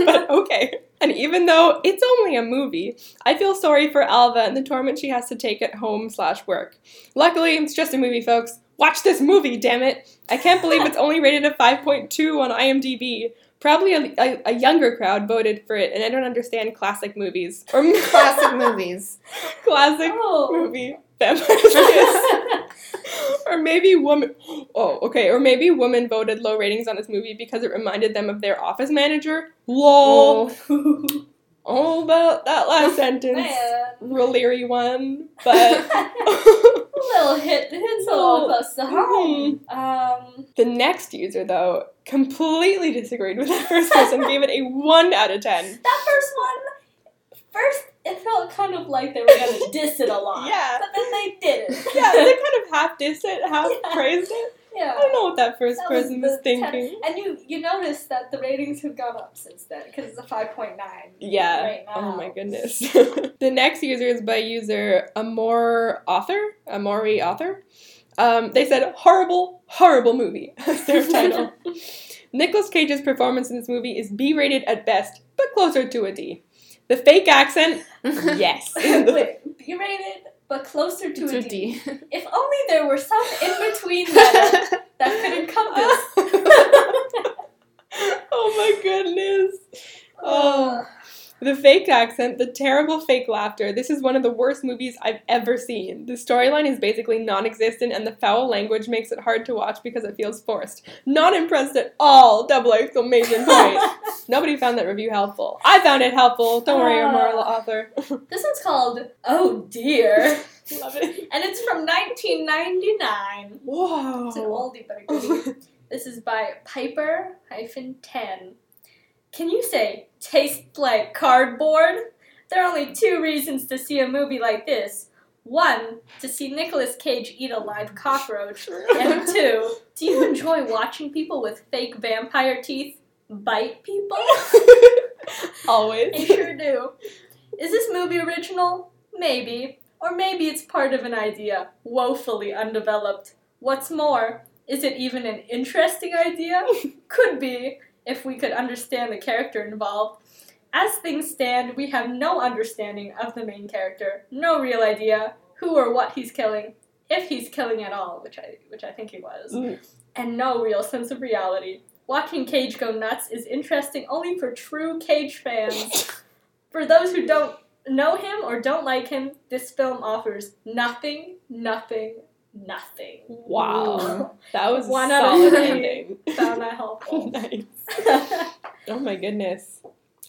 but okay. And even though it's only a movie, I feel sorry for Alva and the torment she has to take at home slash work. Luckily, it's just a movie, folks. Watch this movie, damn it! I can't believe it's only rated a 5.2 on IMDb. Probably a, a, a younger crowd voted for it, and I don't understand classic movies or Classic movies. classic Oh. movie or maybe woman. Oh, okay. Or maybe women voted low ratings on this movie because it reminded them of their office manager. Lol. Oh. All about that last sentence. Real leery one, but. a little hit hits a little close to home. Mm-hmm. Um, the next user, though, completely disagreed with the first person, gave it a 1 out of 10. that first one, first it felt kind of like they were gonna diss it a lot. Yeah. But then they didn't. Yeah, they kind of half dissed it, half Yeah. praised it. Yeah. I don't know what that first That person was ten- thinking. And you you notice that the ratings have gone up since then because it's a five point nine. Yeah. Right. Oh my goodness. the next user is by user Amor Author. Amori Author. Um, they said horrible, horrible movie as their title. Nicolas Cage's performance in this movie is B rated at best, but closer to a D. The fake accent, yes. Wait, B rated, but closer to To a D. D. If only there were some in between that that could encompass. oh my goodness. Uh, oh. The fake accent, the terrible fake laughter. This is one of the worst movies I've ever seen. The storyline is basically non existent, and the foul language makes it hard to watch because it feels forced. Not impressed at all! Double exclamation point. Nobody found that review helpful. I found it helpful. Don't worry, Ah. moral author. This one's called Oh Dear, Love it. and it's from 1999. Whoa. It's an oldie but a goodie. This is by Piper hyphen ten. Can you say tastes like cardboard? There are only two reasons to see a movie like this. One, to see Nicolas Cage eat a live cockroach. And two, do you enjoy watching people with fake vampire teeth bite people? Always. I sure do. Is this movie original? Maybe. Or maybe it's part of an idea, woefully undeveloped. What's more, is it even an interesting idea? Could be, if we could understand the character involved. As things stand, we have no understanding of the main character, no real idea who or what he's killing, if he's killing at all, which I which I think he was Mm. and no real sense of reality. Watching Cage go nuts is interesting only for true Cage fans. For those who don't know him or don't like him, this film offers nothing, nothing, nothing. Wow. That was One a of solid three. ending. Found that helpful. nice. Oh my goodness.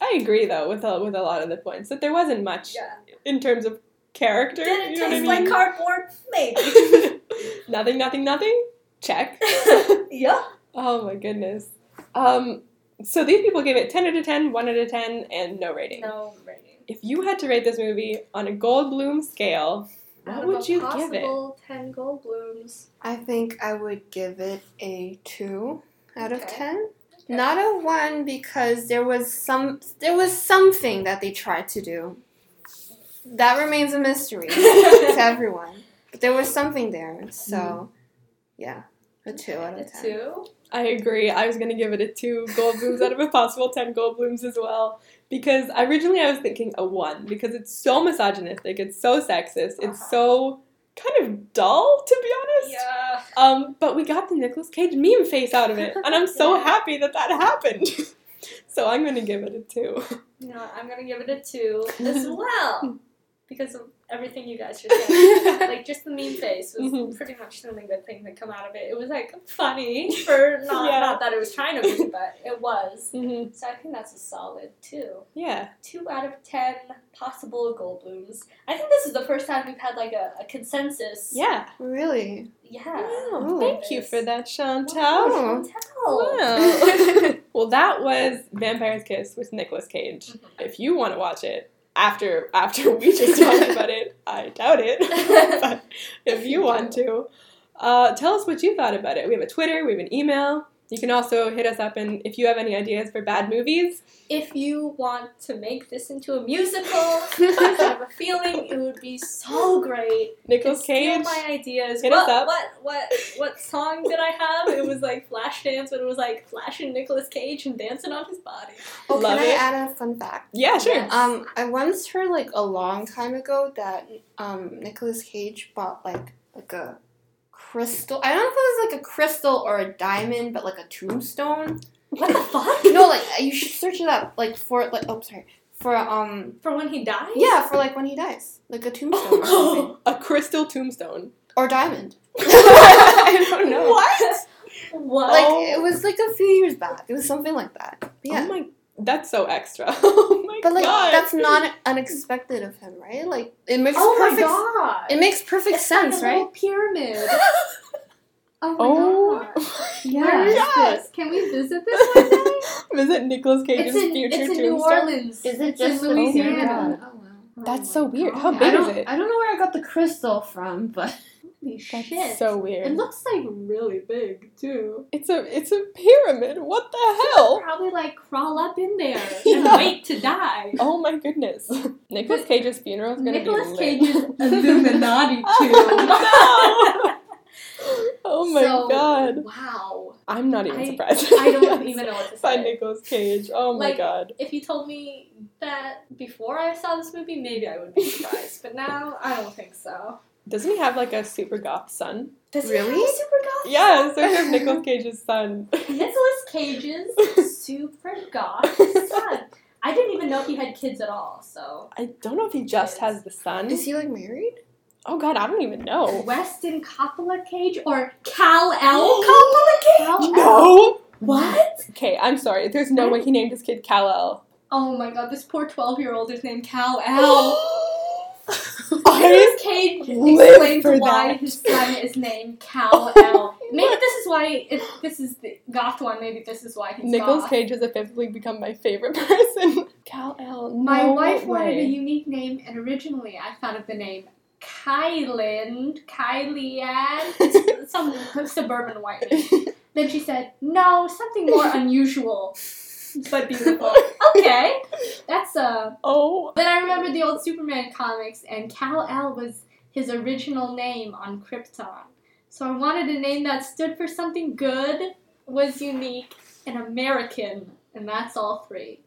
I agree though with a, with a lot of the points that there wasn't much yeah. in terms of character. Did it you know taste what I like cardboard? Maybe. nothing, nothing, nothing. Check. yeah. oh my goodness. Um, so these people gave it ten out of 10, 1 out of ten, and no rating. No rating. If you had to rate this movie on a Goldblum scale, Out what would you give it? possible Ten Goldblums. I think I would give it a two out of Okay. ten. Not a one because there was some there was something that they tried to do. That remains a mystery to everyone. But there was something there. So mm-hmm. yeah. A two out A of ten. two. I agree. I was gonna give it a two Goldblums out of a possible ten Goldblums as well. Because originally I was thinking a one because it's so misogynistic, it's so sexist, it's Uh-huh. so kind of dull to be honest. Yeah. Um, but we got the Nicolas Cage meme face out of it, and I'm so Yeah. happy that that happened. so I'm gonna give it a two. What, I'm gonna give it a two as well because of everything you guys just said. like just the meme face was Mhm. pretty much the only good thing that come out of it. It was like funny for not Yeah. not that it was trying to be, but it was. hmm So I think that's a solid two. Yeah. Two out of ten possible Goldblums. I think this is the first time we've had like a, a consensus. Yeah. really? Yeah. Wow, thank you for that, Chantal. Wow. Chantal. Wow. well, that was Vampire's Kiss with Nicolas Cage. Mhm. If you want to watch it after after we just talked about it, I doubt it. but if you want to, uh, tell us what you thought about it. We have a Twitter, we have an email. You can also hit us up, and if you have any ideas for bad movies, If you want to make this into a musical, I have a feeling it would be so great. Nicolas Steal Cage. my ideas. Hit what, us up. What what what song did I have? It was like Flashdance, but it was like flashing Nicolas Cage and dancing on his body. Oh, Love can I it. add a fun fact? Yeah, sure. Yes. Um, I once heard like a long time ago that um Nicolas Cage bought like like a crystal. I don't know if it was like a crystal or a diamond, but like a tombstone. What the fuck? no, like you should search it up. Like for like oh sorry for um For when he dies? yeah for like when he dies, like a tombstone or a crystal tombstone. or diamond. I don't know. What? What? Like Oh. it was like a few years back. It was something like that. But yeah. Oh my, that's so extra. Oh my but like god. that's not unexpected of him, right? Like it makes perfect. oh my god. It makes perfect it's sense, like a right? pyramid. Oh my Oh, god. my Where is God. this? Can we visit this one day? Visit Nicolas Cage's it's in, future it's in. New Orleans. Is it just in the Louisiana? pyramid? Oh wow. Oh that's Oh so weird. God. How big is it? I don't know where I got the crystal from, but Holy That's shit. so weird. It looks like really big too. It's a it's a pyramid. What the hell? Probably like crawl up in there Yeah. and wait to die. Oh my goodness. Nicolas Cage's funeral is gonna Nicolas be lit. Cage's Illuminati too. Oh, no. Oh my So, god. Wow. I'm not even I- surprised. I don't even know what to By say. Nicolas Cage. Oh my Like- god. If you told me that before I saw this movie, maybe I would be surprised. but now I don't think so. Doesn't he have like a super goth son? Does he Really? have a super goth? Yeah, so he has Nicolas Cage's son. Nicolas Cage's super goth son. I didn't even know he had kids at all. So I don't know if he just has the son. Is he like married? Oh god, I don't even know. Weston Coppola Cage or Kal El Coppola Cage? No. What? Okay, I'm sorry. There's no way he named his kid Kal El. Oh my god, this poor 12 year old is named Cal El. Nicolas Cage explains why that. his son is named Cal El. Maybe this is why, if this is the goth one, maybe this is why he's Nicolas goth. Cage has officially become my favorite person. El. No My wife way. wanted a unique name, and originally I thought of the name Kylan, Kylian, some suburban white name. Then she said, no, something more unusual, but beautiful. Okay, that's uh. oh. Then I remembered the old Superman comics, and Kal El was his original name on Krypton. So I wanted a name that stood for something good, was unique, and American, and that's all three.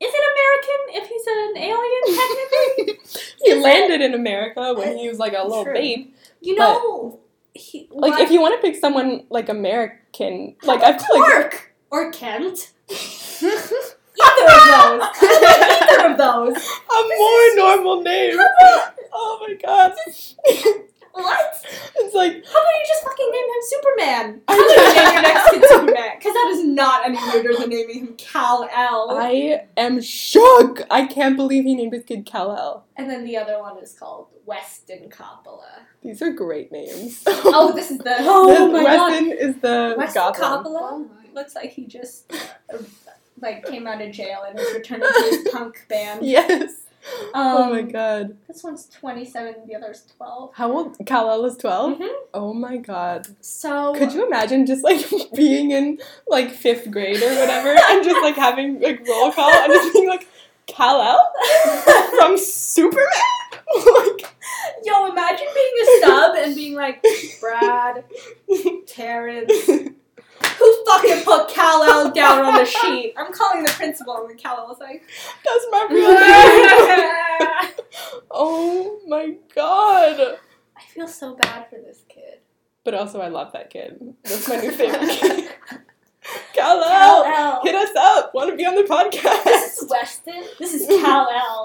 Is it American if he's an alien, technically? he Is it? landed in America when he was like a little True. babe. You know, he, Like, if you want to pick someone like American, like I feel like Clark or Kent, either of those, either of those. a more normal name. Oh my god. What? It's like How about you just fucking name him Superman? I How about you name your next kid Superman? Because that is not any weirder than naming him Kal El. I am shook. I can't believe he named his kid Kal El. And then the other one is called Weston Coppola. These are great names. Oh, this is the oh This my god. Weston is the Weston. Coppola looks like he just like came out of jail and was returning to his punk band. Yes. oh my Um, god. This one's 27, the other's 12. How old? Kal El is 12? Mhm. Oh my god. So Could you imagine just like being in like fifth grade or whatever and just like having like roll call and just being like Kal El from Superman? like, Yo, imagine being a sub and being like, Brad, Terrence, fucking put Kal El down on the sheet? I'm calling the principal, and then Cal was like, That's my real name. oh my god. I feel so bad for this kid. But also, I love that kid. That's my new favorite kid. Kal-El, Cal-El. hit us up. Want to be on the podcast? This is Weston. This is Cal-El.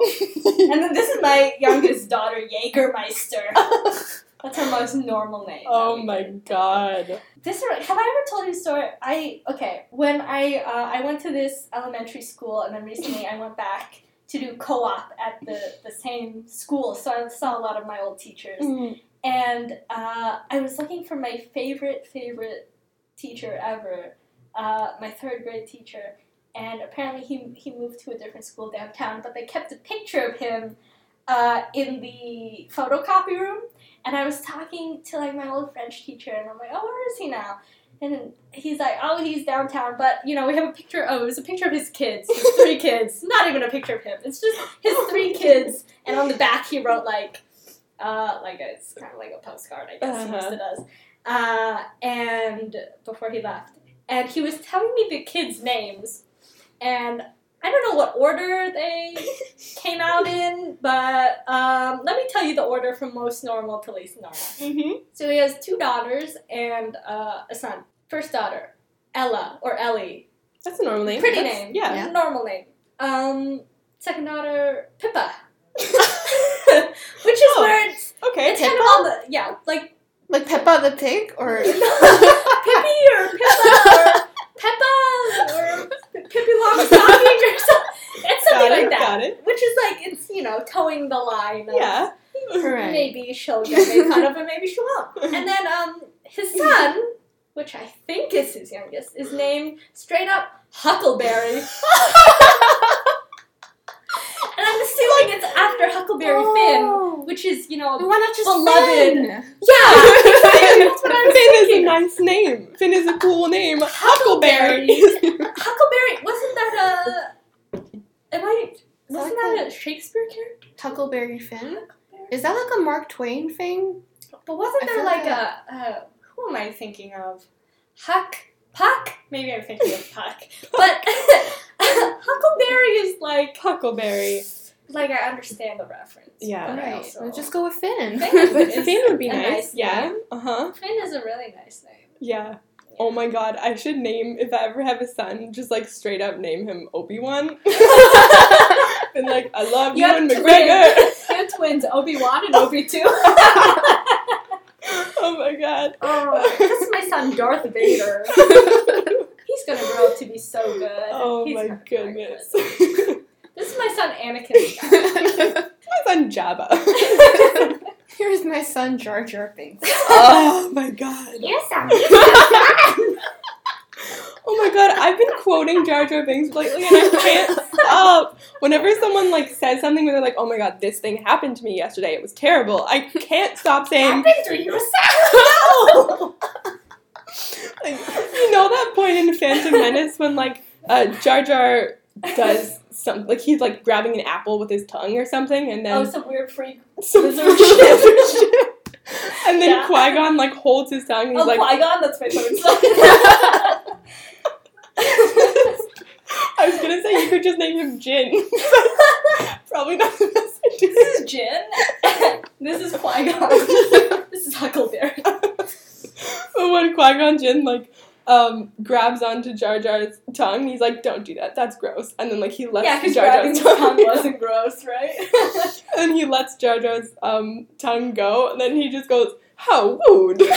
And then this is my youngest daughter, Jaegermeister. That's her most normal name. oh my god. This have I ever told you a story? I okay when I uh, I went to this elementary school and then recently I went back to do co-op at the the same school, so I saw a lot of my old teachers. Mm. And uh, I was looking for my favorite favorite teacher ever, uh, my third grade teacher. And apparently he he moved to a different school downtown, but they kept a picture of him uh, in the photocopy room. And I was talking to like my old French teacher, and I'm like, oh, where is he now? And he's like, oh, he's downtown, but you know, we have a picture. Oh, it was a picture of his kids, his three kids. Not even a picture of him. It's just his three kids, and on the back he wrote like, uh, like a, it's kind of like a postcard, I guess. He must have does. Uh, and before he left, and he was telling me the kids' names, and I don't know what order they came out in, but um, let me tell you the order from most normal to least normal. Mm-hmm. So he has two daughters and uh, a son. First daughter, Ella or Ellie. That's a normal name. Pretty That's- name. Yeah. Yeah. Normal name. Um, second daughter, Pippa. Which is Oh. where it's, Okay. it's kind of all the, yeah, like Like Peppa the pig, or Pippi or Pippa or Peppa or Pippi Longstocking or something. It's something Got it, like that. got it. Which is like, it's, you know, towing the line. Of, Yeah. Right. Maybe she'll get made fun of and maybe she won't. And then um, his son, which I think is his youngest, is named straight up Huckleberry. And I'm assuming it's after Huckleberry Finn, which is, you know, Why not just Beloved. Finn? yeah, that's what I was Finn is a thinking. nice name. Finn is a cool name. Huckleberry. Huckleberry. Huckleberry wasn't that a? Am I? Wasn't Like that a- a Shakespeare character? Huckleberry Finn? Is that like a Mark Twain thing? But wasn't I there like like a? Uh, who am I thinking of? Huck. Puck? Maybe I'm thinking of Puck. But Huckleberry is like Huckleberry. like I understand the reference. Yeah. Right. also- Let's just go with Finn. Finn Finn would be nice. nice yeah. Uh huh. Finn is a really nice name. Yeah. Oh my god, I should name if I ever have a son, just like straight up name him Obi Wan. and like, I love you, and twins. McGregor. You have twins, Obi Wan and Obi Two. oh my god. oh, this is my son Darth Vader. He's gonna grow up to be so good. oh He's my gonna be very goodness. good. This is my son Anakin. my son Jabba. Here's my son Jar Jar Binks. oh my god. yes, I'm. Oh my god, I've been quoting Jar Jar Binks lately and I can't stop. Whenever someone like says something where they're like, "Oh my god, this thing happened to me yesterday. It was terrible." I can't stop saying, happened to you, like, you know that point in Phantom Menace when like uh, Jar Jar does some like he's like grabbing an apple with his tongue or something, and then Oh, some weird freak. some lizard shit. and then Yeah. Qui Gon like holds his tongue and he's Oh, like, Qui Gon. That's my third. I was gonna say you could just name him Jinn. Probably not the best idea. this is Jinn. this is Qui Gon. this is Huckleberry. But when Qui Gon Jinn like um, grabs onto Jar Jar's tongue, he's like, "Don't do that. That's gross." And then like he lets Yeah, Jar Jar's tongue, tongue wasn't gross, right? and he lets Jar Jar's um, tongue go, and then he just goes, "How rude!"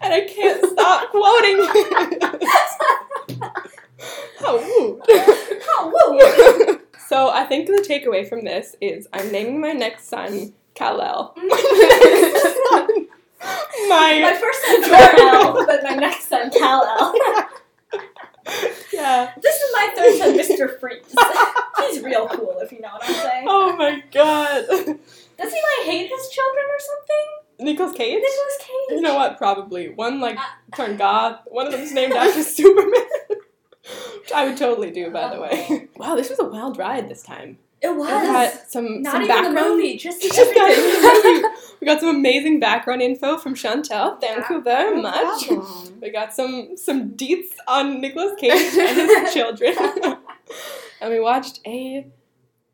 and I can't stop quoting. How rude. oh, whoa. so I think the takeaway from this is I'm naming my next son Kal-El. My my first son Jor-El, but my next son Kal-El. yeah. This is my third son, Mr. Freeze. He's real cool, if you know what I'm saying. Oh my god. Does he like hate his children or something? Nicolas Cage? Nicolas Cage. You know what? Probably. One like Uh, turned goth. One of them's named after Superman. Which I would totally do, by the way. Wow, this was a wild ride this time. It We was. got some Not some even background. the movie, just Just got- everything. we got some amazing background info from Chantal. Thank you very No much. problem. We got some some deets on Nicolas Cage and his children, and we watched a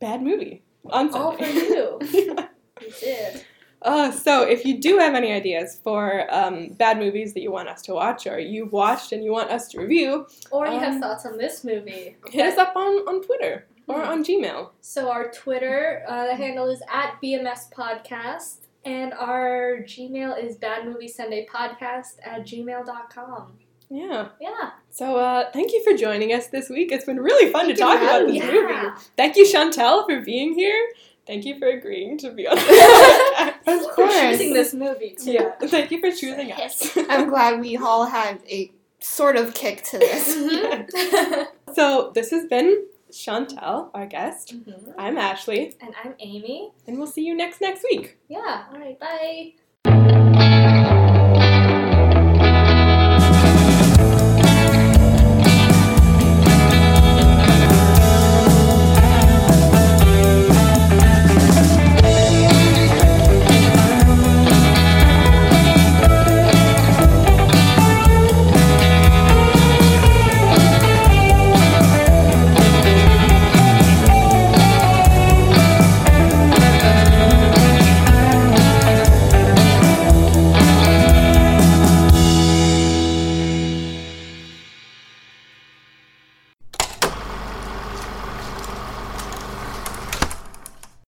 bad movie on All for Sunday. you. We did. Uh, so if you do have any ideas for um, bad movies that you want us to watch or you've watched and you want us to review, Or you have Um, thoughts on this movie. hit us up on, on Twitter or Hmm. on Gmail. So our Twitter, uh, the handle is at BMS Podcast, and our Gmail is badmovieSundayPodcast at gmail.com. Yeah. Yeah. So uh, thank you for joining us this week. It's been really fun to Thank you talk about this yeah. movie. Thank you, Chantal, for being here. Thank you for agreeing to be on the podcast. Of For course. choosing this movie, too. Yeah. Thank you for choosing us. I'm glad we all had a sort of kick to this. Mhm. So this has been Chantal, our guest. Mhm. I'm Ashley, And I'm Amy. and we'll see you next next week. Yeah. All right. Bye.